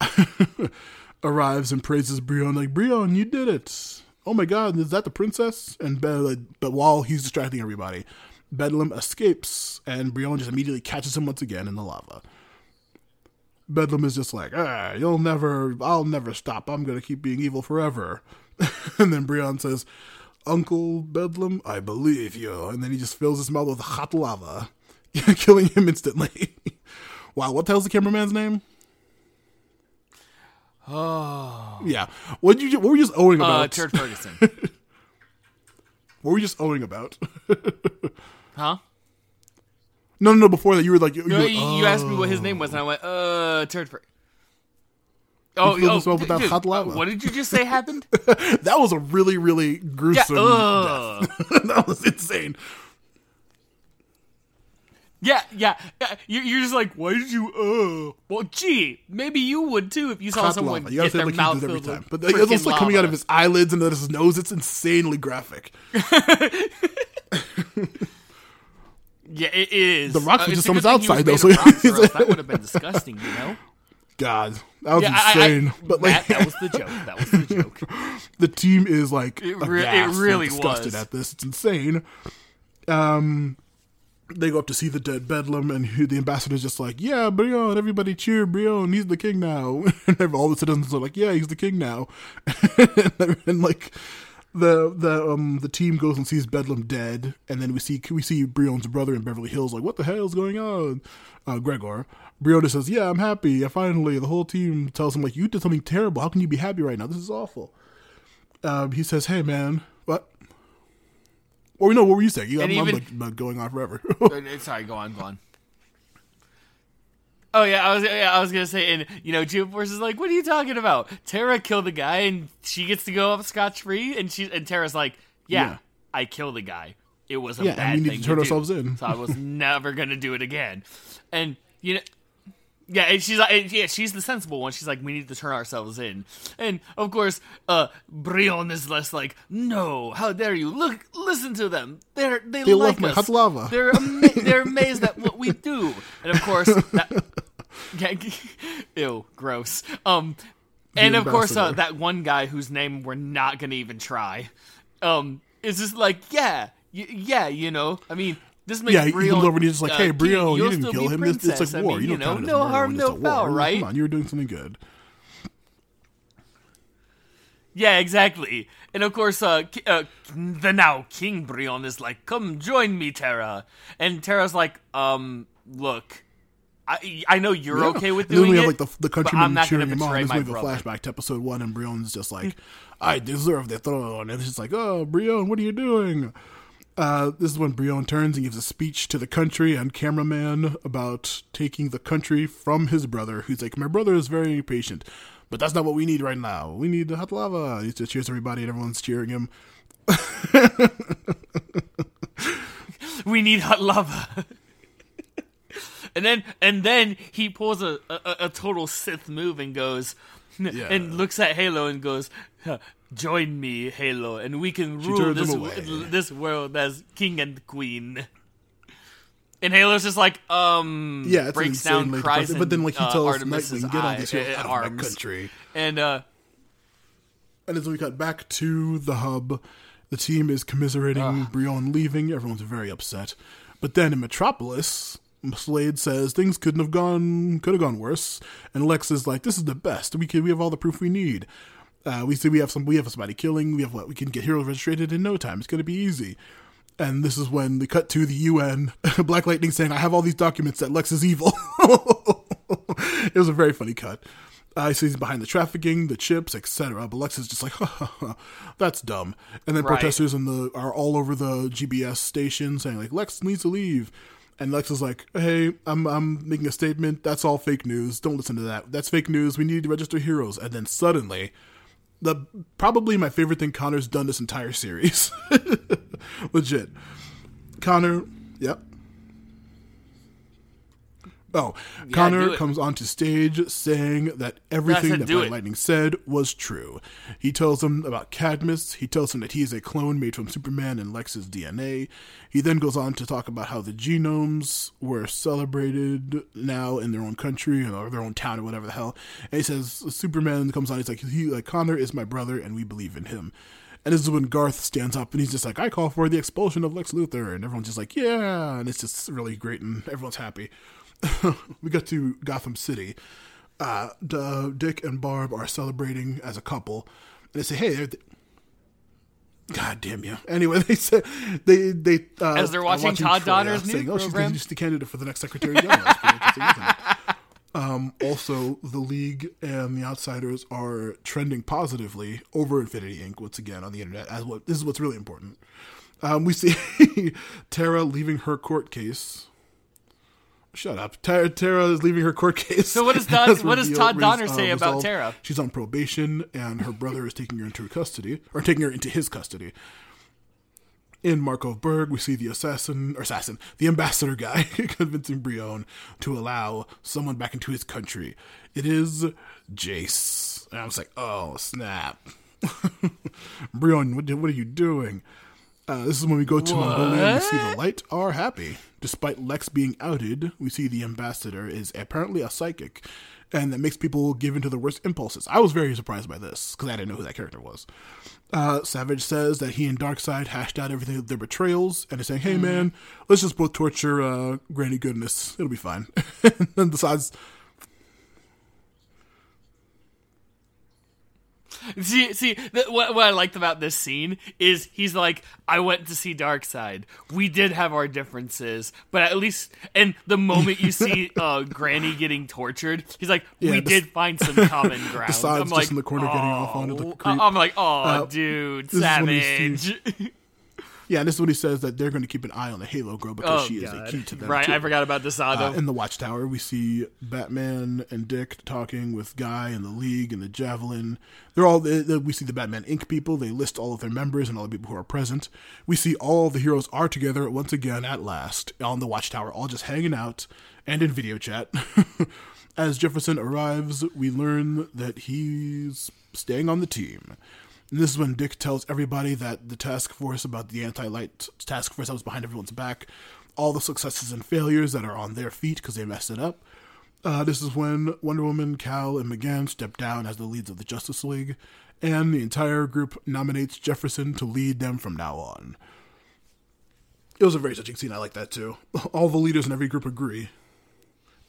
arrives and praises Brion like, "Brion, you did it." Oh my God, is that the princess? And Be- but while he's distracting everybody, Bedlam escapes, and Brion just immediately catches him once again in the lava. Bedlam is just like, ah, you'll never, I'll never stop. I'm gonna keep being evil forever. and then Brion says, Uncle Bedlam, I believe you. And then he just fills his mouth with hot lava, killing him instantly. wow, what the hell's the cameraman's name? Oh, Yeah, what you? What were you just owing uh, about? Turd Ferguson, what were you just owing about? huh? no, no, no. Before that, you were like, you, you You, were you like, asked me what his name was, and I went, uh, Turd Ferguson. Oh, oh himself with that dude, hot lava. What did you just say happened? that was a really, really yeah, gruesome death. that was insane. Yeah, yeah, yeah. You're, just like, why did you? Uh, well, gee, maybe you would too if you saw hot someone lava. You gotta get say their like mouth every time. But it's also like coming out of his eyelids and out of his nose. It's insanely graphic. Yeah, it is. The Rock was Uh, just it's a on his good thing he outside, though, so of rocks, or he's- else that would have been disgusting, you know. God, that was Yeah, I- I- insane. but like, Matt, that was the joke. That was the joke. the team is like It re- it really disgusted was. at this. It's insane. Um, they go up to see the dead Bedlam, and the ambassador's just like, "Yeah, Brion, everybody cheer, Brion, he's the king now." and all the citizens are like, "Yeah, he's the king now." and like the the um the team goes and sees Bedlam dead, and then we see we see Brion's brother in Beverly Hills like, "What the hell is going on?" Uh, Gregor. Brion just says, "Yeah, I'm happy. I finally." The whole team tells him like, "You did something terrible. How can you be happy right now? This is awful." um, he says, "Hey, man, what?" Or no, what were you saying? You, I'm, And I'm, like, going on forever. Uh, Sorry, go on, go on. Oh yeah, I was yeah, I was gonna say, and you know, Force is like, "What are you talking about? Tara killed the guy, and she gets to go up scotch free." And she and Tara's like, "Yeah, Yeah. I killed the guy. It was a Yeah, bad we need to thing turn do. ourselves in." so I was never gonna do it again." And you know, Yeah, and she's like, and yeah, she's the sensible one. She's like, we need to turn ourselves in, and of course, uh, Brion is less like, no, how dare you? Look, listen to them. They're they, They like love my us. hot lava. They're ama- they're amazed at what we do, and of course, that, yeah, ew, gross. Um, and of course, uh, that one guy whose name we're not gonna even try, um, is just like, yeah, y- yeah, you know, I mean. This makes Yeah, he Brion, comes over and he's just like, uh, "Hey, king. Brion, you didn't kill him. It's, like I war. mean, you you don't know, no harm, no it's a war. foul, right? Come on, you were doing something good." Yeah, exactly. And of course, uh, uh, the now King Brion is like, "Come join me, Terra." And Terra's like, "Um, look, I I know you're Yeah. okay with And then doing we have it, like the the countrymen cheering him on. This we have a flashback to episode one, and Brion's just like, "I deserve the throne," and it's just like, "Oh, Brion, what are you doing?" Uh, this is when Brion turns and gives a speech to the country and cameraman about taking the country from his brother. Who's like, "My brother is very patient, but that's not what we need right now. We need hot lava." He just cheers everybody, and everyone's cheering him. we need hot lava. and then and then he pulls a, a a total Sith move and goes and looks at Halo and goes, "Huh, "Join me, Halo, and we can rule this away. this world as king and queen." And Halo's just like, um, Yeah, breaks down, cries but then like he uh, tells Artemis's Nightwing, "Get on this uh, out of my arms. country." and uh, And as we cut back to the hub, the team is commiserating Brion leaving. Everyone's very upset. But then in Metropolis, Slade says things couldn't have gone could have gone worse. And Lex is like, "This is the best. We can we have all the proof we need. Uh, we see we have some we have somebody killing. We have what we can get heroes registered in no time. It's going to be easy." And this is when they cut to the UN. Black Lightning saying, "I have all these documents that Lex is evil." it was a very funny cut. Uh, so he's behind the trafficking, the chips, etc. But Lex is just like, ha, ha, ha, that's dumb. And then Right. protesters in the are all over the GBS station saying like Lex needs to leave. And Lex is like, hey, I'm I'm making a statement. That's all fake news. Don't listen to that. That's fake news. We need to register heroes. And then suddenly, the probably my favorite thing Connor's done this entire series. Legit. Connor, yep. Oh, do Connor comes onto stage saying that everything said that Black. Lightning said was true. He tells them about Cadmus. He tells them that he is a clone made from Superman and Lex's DNA. He then goes on to talk about how the genomes were celebrated now in their own country or their own town or whatever the hell. And he says Superman comes on. He's like, he like Connor is my brother, and we believe in him. And this is when Garth stands up and he's just like, I call for the expulsion of Lex Luthor. And everyone's just like, yeah. And it's just really great and everyone's happy. we got to Gotham City. Uh, D- Dick and Barb are celebrating as a couple. And they say, hey, they're. God damn you. Anyway, they say they they uh, As they're are watching Todd Troy, Donner's new saying, "Oh, she's program." going to just the candidate for the next Secretary General." That's pretty interesting, isn't it? Um, also, the League and the Outsiders are trending positively over Infinity Inc. once again on the internet. As what this is what's really important. Um, we see Tara leaving her court case. Shut up. Tara, Tara is leaving her court case. So what does Todd- what does Todd Donner res- say uh, about resolved. Tara? She's on probation, and her brother is taking her into her custody, or taking her into his custody. In Markovburg, we see the assassin, or assassin, the ambassador guy convincing Brion to allow someone back into his country. It is Jace. And I was like, oh, snap. Brion, what, what are you doing? Uh, this is when we go to Mongolia and we see the Light are happy. Despite Lex being outed, we see the ambassador is apparently a psychic, and that makes people give into their worst impulses. I was very surprised by this, because I didn't know who that character was. Uh, Savage says that he and Darkseid hashed out everything of their betrayals, and is saying, hey man, let's just both torture uh, Granny Goodness. It'll be fine. and then decides, See, see, what, what I liked about this scene is he's like, I went to see Darkseid. We did have our differences, but at least, and the moment you see uh, Granny getting tortured, he's like, we the- did find some common ground. I'm just like, in the corner getting off onto the "Oh." creep. I'm like, oh, Uh, dude, this is when we savage. yeah, and this is what he says that they're going to keep an eye on the Halo girl because Oh, she is a key to them. Right, too. I forgot about Desado. Uh, in the Watchtower, we see Batman and Dick talking with Guy and the League and the Javelin. They're all. We see the Batman Inc. people. They list all of their members and all the people who are present. We see all the heroes are together once again at last on the Watchtower, all just hanging out and in video chat. As Jefferson arrives, we learn that he's staying on the team. And this is when Dick tells everybody that the task force about the anti-light task force that was behind everyone's back, all the successes and failures that are on their feet because they messed it up. Uh, this is when Wonder Woman, Cal, and M'gann step down as the leads of the Justice League, and the entire group nominates Jefferson to lead them from now on. It was a very touching scene. I like that too. All the leaders in every group agree.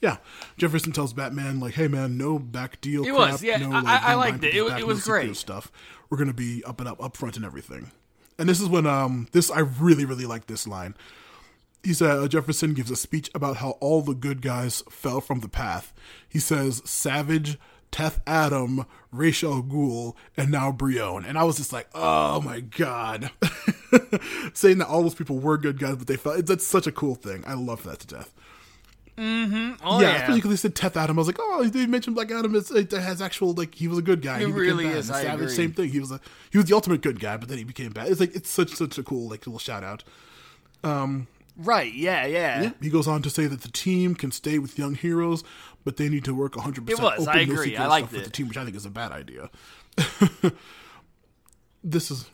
Yeah, Jefferson tells Batman like, "Hey man, no back deal." It crap, was, yeah, no, I- like, I- I liked it. It- it was great. Stuff. We're gonna be up and up, up front and everything. And this is when um this I really really like this line. He said uh, Jefferson gives a speech about how all the good guys fell from the path. He says Savage, Teth Adam, Ra's al Ghul, and now Brion. And I was just like, oh my god. Saying that all those people were good guys, but they fell. That's such a cool thing. I love that to death. Oh yeah, especially because they said Teth Adam. I was like, oh, they mentioned Black Adam. It's, it has actual like he was a good guy. It he really bad. is, I Savage, agree. same thing. He was a he was the ultimate good guy, but then he became bad. It's like it's such such a cool like little shout out. Um. Right, yeah, yeah. He goes on to say that the team can stay with young heroes, but they need to work 100% It was, I agree. I stuff with the team, which I think is a bad idea. this is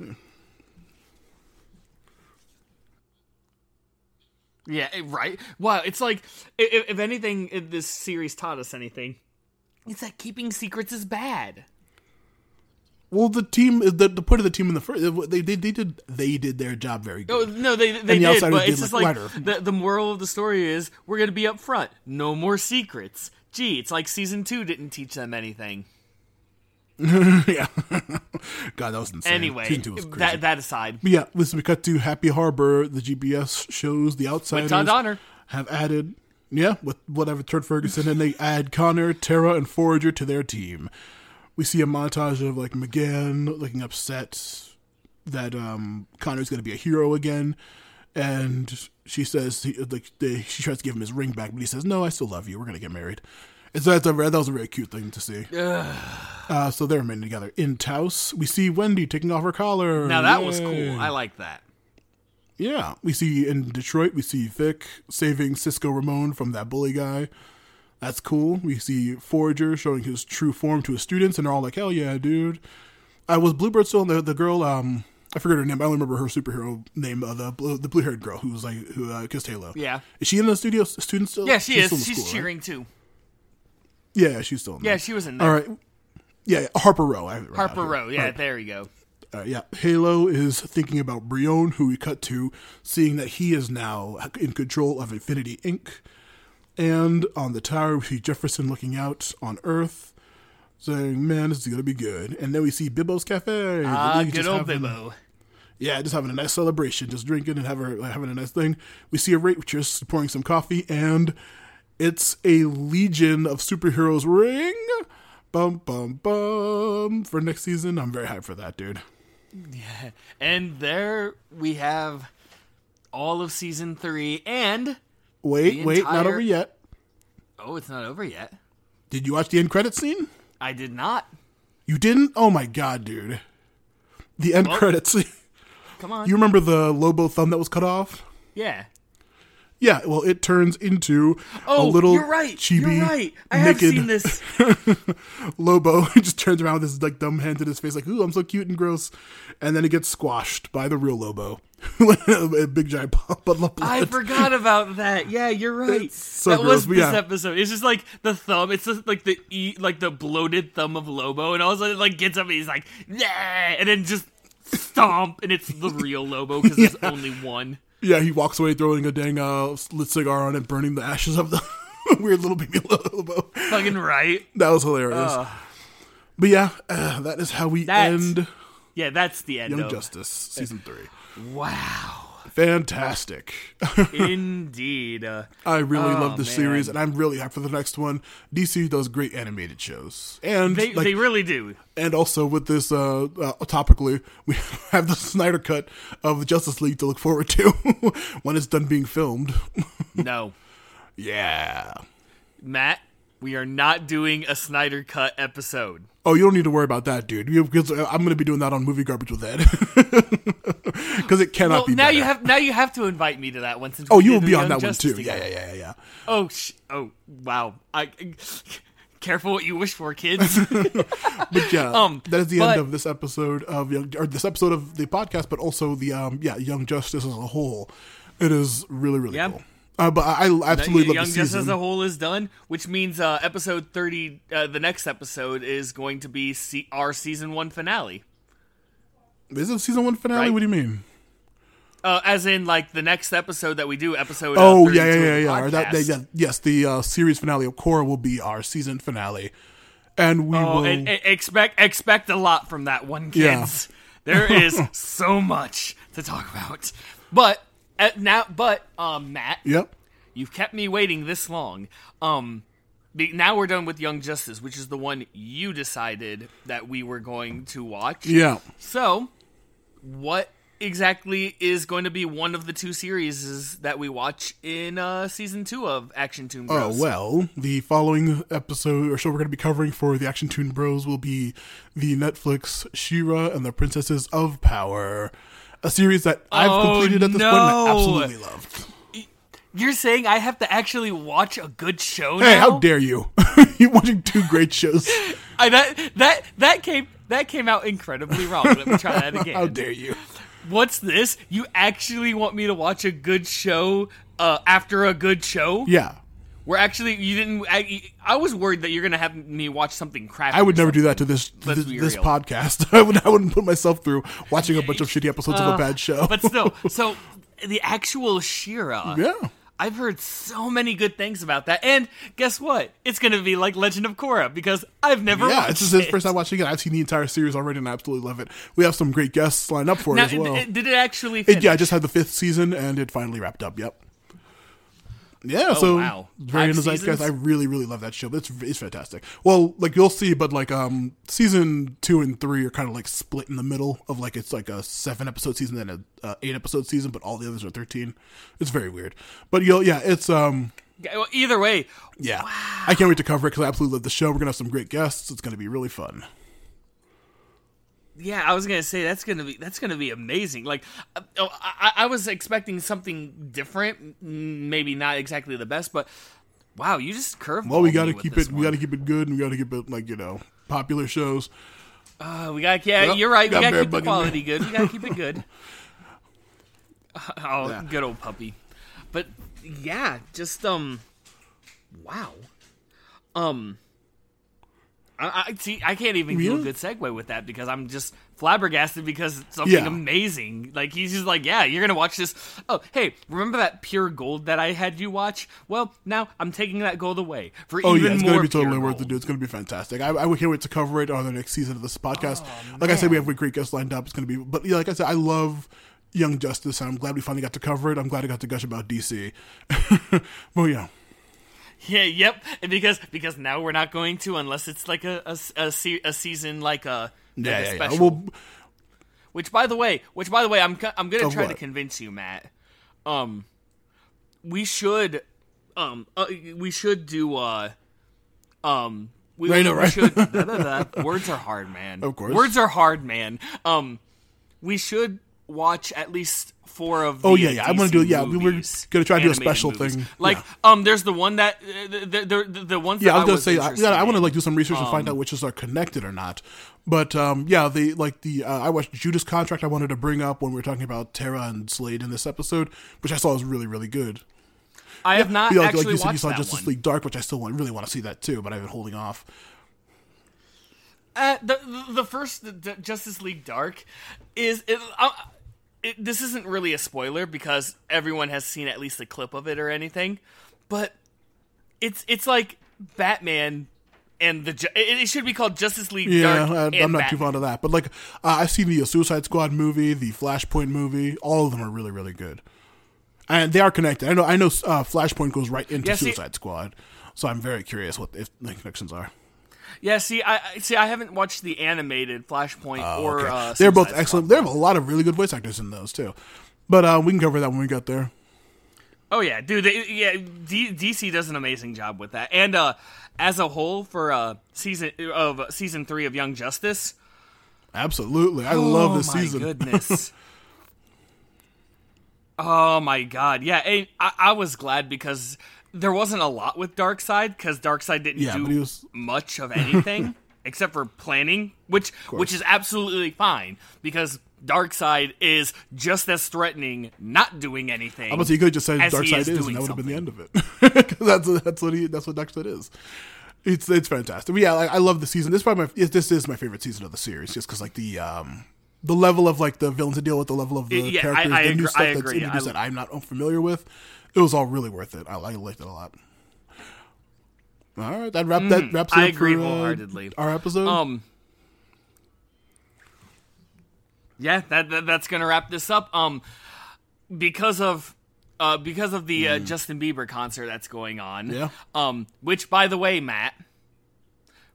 Yeah, eh, right. Wow, it's like if, if anything, if this series taught us anything, it's that keeping secrets is bad. well, the team the, the point of the team in the first they, they they did they did their job very Oh good. no, they they the did, but did, it's just like, like the the moral of the story is we're gonna be up front. No more secrets. Gee, it's like season two didn't teach them anything. yeah, God, that was insane. Anyway, was that that aside, But yeah, listen, we cut to Happy Harbor. The GPS shows the outsiders have added, yeah, with whatever Turd Ferguson, and they add Connor, Tara, and Forager to their team. We see a montage of like M'gann looking upset that um, Connor's going to be a hero again, and she says he, like they, she tries to give him his ring back, but he says, "No, I still love you. We're going to get married." So that's a, that was a very cute thing to see. Uh, so they're remaining together. In Taos, we see Wendy taking off her collar. now that was cool. I like that. Yeah, we see in Detroit, we see Vic saving Cisco Ramon from that bully guy. That's cool. We see Forager showing his true form to his students, and they're all like, "Hell yeah, dude!" I was Bluebird still the the girl. Um, I forget her name. I only remember her superhero name. Uh, the blue, the blue haired girl who was like who uh, kissed Halo. Yeah. is she in the studio? Student still? Yeah, she She's is. She's school, right? cheering too. Yeah, she's still in there. Yeah, she was in there. All right. Yeah, Harper Row. I, Harper Row. Yeah, right. there you go. Uh, yeah, Halo is thinking about Brion, who we cut to, seeing that he is now in control of Infinity Inc. And on the tower, we see Jefferson looking out on Earth, saying, "Man, this is gonna be good." And then we see Bibbo's Cafe. Ah, good old having- Bibbo. Yeah, just having a nice celebration, just drinking and having having a nice thing. We see a waitress pouring some coffee, and it's a Legion of Superheroes ring. Bum bum bum for next season. I'm very hyped for that, dude. Yeah. And there we have all of season three, and Wait, The wait, not over yet. oh, it's not over yet. Did you watch the end credit scene? I did not. You didn't? Oh my god, dude. The end credit scene. Come on. You remember the Lobo thumb that was cut off? yeah. Yeah, well, it turns into Oh, a little you're right. chibi You're right. I have naked seen this. Lobo. Just turns around with his like dumb hand in his face, like, "Ooh, I'm so cute and gross," and then it gets squashed by the real Lobo, a big giant puddle of blood. I forgot about that. Yeah, you're right. So that gross, was this yeah. episode. It's just like the thumb. It's just like the e, like the bloated thumb of Lobo, and all of a sudden, it, like gets up and he's like, nah, and then just stomp, and it's the real Lobo because there's only one. Yeah, he walks away throwing a dang uh, lit cigar on it, burning the ashes of the weird little baby Lobo. Fucking right. That was hilarious. But yeah, uh, that is how we end Yeah, that's the end Young of. Justice season three. Wow. Fantastic. Indeed. Uh, I really Oh, love this man. series, and I'm really hyped for the next one. DC does great animated shows, and they like, they really do. and also with this uh, uh topically, we have the Snyder cut of the Justice League to look forward to when it's done being filmed. No, yeah, Matt. We are not doing a Snyder Cut episode. Oh, you don't need to worry about that, dude. Because I'm going to be doing that on Movie Garbage with Ed. Because it cannot Well, be. now better. you have now you have to invite me to that one. Since Oh, you will be on Young that one too. Yeah, together. yeah, yeah, yeah, yeah. Oh, sh- oh, wow. I careful what you wish for, kids. But yeah, Um, that is the but- end of this episode of Young, or this episode of the podcast, but also the um, yeah, Young Justice as a whole. It is really, really Yeah. cool. Uh, but I, I absolutely love Young the Justice as a whole is done, which means uh, episode thirty. Uh, the next episode is going to be our season one finale. Is it season one finale? Right. What do you mean? Uh, as in, like the next episode that we do, episode. Oh uh, yeah, yeah, yeah, yeah. That, that, yeah. Yes, the uh, series finale of Korra will be our season finale, and we Oh, will. and, and expect expect a lot from that one, Yeah. kids. There is so much to talk about, but uh, now, but um, Matt, yep. you've kept me waiting this long. Um, now we're done with Young Justice, which is the one you decided that we were going to watch. Yeah. So, what exactly is going to be one of the two series that we watch in uh, season two of Action Toon Bros? Oh Bros? well, the following episode or show we're going to be covering for the Action Toon Bros will be the Netflix She-Ra and the Princesses of Power, a series that I've Oh, completed at this point and I absolutely loved. You're saying I have to actually watch a good show Hey, now? how dare you? You're watching two great shows. I, that that that came that came out incredibly wrong. Let me try that again. How dare you? What's this? You actually want me to watch a good show uh, after a good show? Yeah. We're actually you didn't. I, I was worried that you're gonna have me watch something crappy. I would never do that to this this, this podcast. I would I wouldn't put myself through watching a bunch of shitty episodes of a bad show. Uh, But still, so the actual She-Ra. yeah. I've heard so many good things about that, and guess what? It's gonna be like Legend of Korra because I've never. Yeah, it's just his first time watching it. I've seen the entire series already and I absolutely love it. We have some great guests lined up for Now, it as well. did it actually? It, yeah, I just had the fifth season and it finally wrapped up. Yep. Yeah, so Oh, wow. very into Zeitgeist. I really, really love that show. It's it's fantastic. Well, like you'll see, but like um season two and three are kind of like split in the middle of like it's like a seven episode season and a uh, eight episode season, but all the others are thirteen. It's very weird, but you'll yeah, it's um Well, Either way, yeah, I can't wait to cover it because I absolutely love the show. We're gonna have some great guests. It's gonna be really fun. Yeah, I was gonna say that's gonna be that's gonna be amazing. Like, uh, oh, I, I was expecting something different, maybe not exactly the best, but wow, you just curved. Well, we got to keep it. We got to keep it good, and we got to keep it like you know popular shows. Uh, we got yeah, Yep, you're right. We got got to keep the bugging quality good. We got to keep it good. oh, good old puppy. But yeah, just um, wow, um. I, I see. I can't even do a good segue with that because I'm just flabbergasted because it's something Yeah. amazing. Like he's just like, yeah, you're gonna watch this. Oh, hey, remember that pure gold that I had you watch? Well, now I'm taking that gold away for Oh even yeah, it's more gonna be totally worth it, dude. It's gonna be fantastic. I, I can't wait to cover it on the next season of this podcast. Oh, like I said, we have we great guests lined up. It's gonna be, but yeah, like I said, I love Young Justice, and I'm glad we finally got to cover it. I'm glad I got to gush about DC. well, yeah, Yeah, yep. And because because now we're not going to unless it's like a a, a, se- a season like a, like yeah, a yeah, yeah. special. Well, Which by the way, which by the way, I'm I'm gonna try to convince you, Matt. Um, we should, um, uh, we should do uh, um, we, know, we right? should. da, da, da. Words are hard, man. Of course. words are hard, man. Um, we should watch at least four of. Oh, yeah, yeah. I wanna DC do- yeah, we were gonna try to do a special movies. thing. Like, Yeah. um, there's the one that the the, the, the ones. yeah. I was gonna say, I, yeah, I want to like do some research and find out which is are connected or not. But um, yeah, the like the uh, I watched Judas Contract. I wanted to bring up when we were talking about Terra and Slade in this episode, which I saw was really, really good. I have not Yeah, like, actually like you said, you saw that Justice one. League Dark, which I still want, really want to see that too, but I've been holding off. Uh, the the- first the, Justice League Dark is it, uh, it, this isn't really a spoiler because everyone has seen at least a clip of it or anything, but it's it's like Batman and the Ju- it, should be called Justice League Yeah, Dark. I, and I'm not too fond of that. But like, uh, I've seen the uh, Suicide Squad movie, the Flashpoint movie. All of them are really, really good, and they are connected. I know. I know. Uh, Flashpoint goes right into Yeah, see- Suicide Squad, so I'm very curious what if the connections are. Yeah, see, I see. I haven't watched the animated Flashpoint or Oh, Okay. uh, They're both excellent. Squad. They have a lot of really good voice actors in those too. But uh, we can cover that when we get there. Oh yeah, dude. They, yeah, D- DC does an amazing job with that, and uh, as a whole for uh season of season three of Young Justice. Absolutely, I love the season. oh this my season. goodness. oh my god, yeah, I, I was glad because there wasn't a lot with Darkseid because Darkseid didn't Yeah, do was- much of anything except for planning, which which is absolutely fine because Darkseid is just as threatening not doing anything. Say you could just said as Darkseid is is, and that would have been the end of it. that's that's what he that's what Darkseid is. It's it's fantastic. But yeah, I, I love the season. This is probably my this is my favorite season of the series, just because like the um the level of like the villains to deal with, the level of the Yeah, characters, I the agree- new I stuff that's agree. introduced I- that I'm not unfamiliar with. It was all really worth it. I, I liked it a lot. All right, that wrap that wraps Mm, I up agree for, uh, our episode. Um. Yeah, that, that that's gonna wrap this up. Um, because of uh because of the uh, Justin Bieber concert that's going on. Mm. Yeah. Um, which by the way, Matt.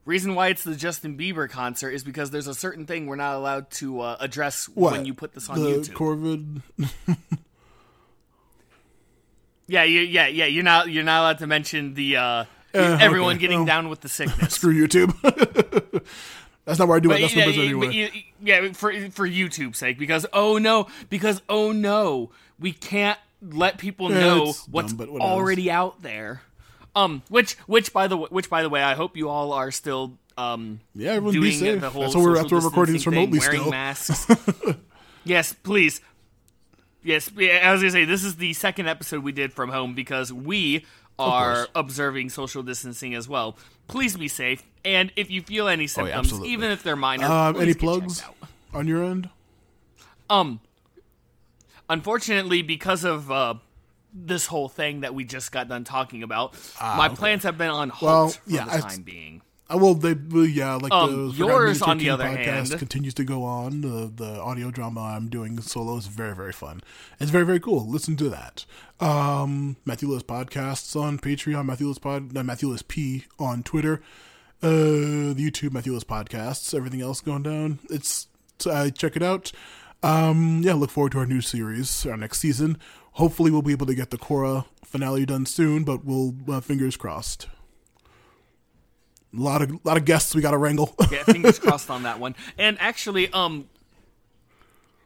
Reason why it's the Justin Bieber concert is because there's a certain thing we're not allowed to uh, address what when you put this on the YouTube. Covid? yeah, you, yeah, yeah. You're not you're not allowed to mention the uh, Uh, everyone okay. getting Well, down with the sickness. Screw YouTube. that's not where I do it. But That's yeah, what yeah, anyway. you- yeah, for for YouTube's sake, because oh no, because oh no, we can't let people Yeah, know what's dumb, whatever. already out there. Um, which which by the way, which by the way, I hope you all are still um Yeah, everyone be safe. the whole That's why we're- social that's why we're recording this thing, remotely wearing still. masks. yes, please. Yes, yeah, I was gonna say this is the second episode we did from home because we are observing social distancing as well. Please be safe, and if you feel any symptoms, Oh, absolutely. even if they're minor, Um, please any get checked plugs out. on your end? Um, unfortunately, because of uh, this whole thing that we just got done talking about, my plans have been on hold Ah, Well, for yeah, the I- time being. Uh, well, they well, yeah, like Um, the yours, on the other podcast hand- continues to go on. The the audio drama I'm doing solo is very very fun. It's very very cool. Listen to that. Um, Matthew Lewis podcasts on Patreon. Matthew Lewis pod uh, Matthew Lewis P on Twitter. Uh, the YouTube Matthew Lewis podcasts. Everything else going down. It's uh, check it out. Um, yeah, look forward to our new series, our next season. Hopefully, we'll be able to get the Korra finale done soon, but we'll uh, fingers crossed. A lot of lot of guests we got to wrangle. Yeah, fingers crossed on that one. And actually, um,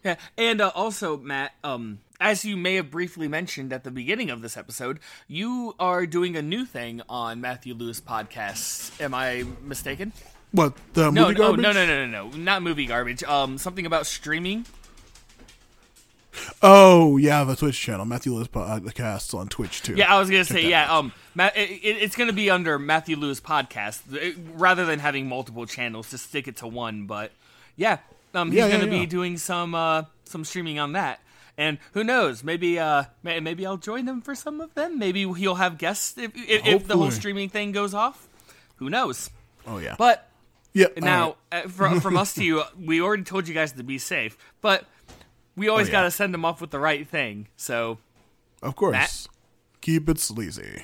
yeah, and uh, also Matt, um, as you may have briefly mentioned at the beginning of this episode, you are doing a new thing on Matthew Lewis podcasts. Am I mistaken? what the No, movie no, garbage? no, no, no, no, no, not movie garbage. Um, something about streaming. Oh yeah, the Twitch channel, Matthew Lewis podcasts on Twitch too. Yeah, I was gonna say that yeah. Um, Ma- it, it- it's gonna be under Matthew Lewis podcast It- rather than having multiple channels. to stick it to one. But yeah, um, he's Yeah, yeah, gonna yeah. be doing some uh some streaming on that. And who knows? Maybe uh may- maybe I'll join him for some of them. Maybe he'll have guests if if, if the whole streaming thing goes off. Who knows? Oh yeah. But yeah. now, uh, from, from us to you, we already told you guys to be safe, but we always Oh, yeah. got to send them off with the right thing. So, of course, Matt? keep it sleazy.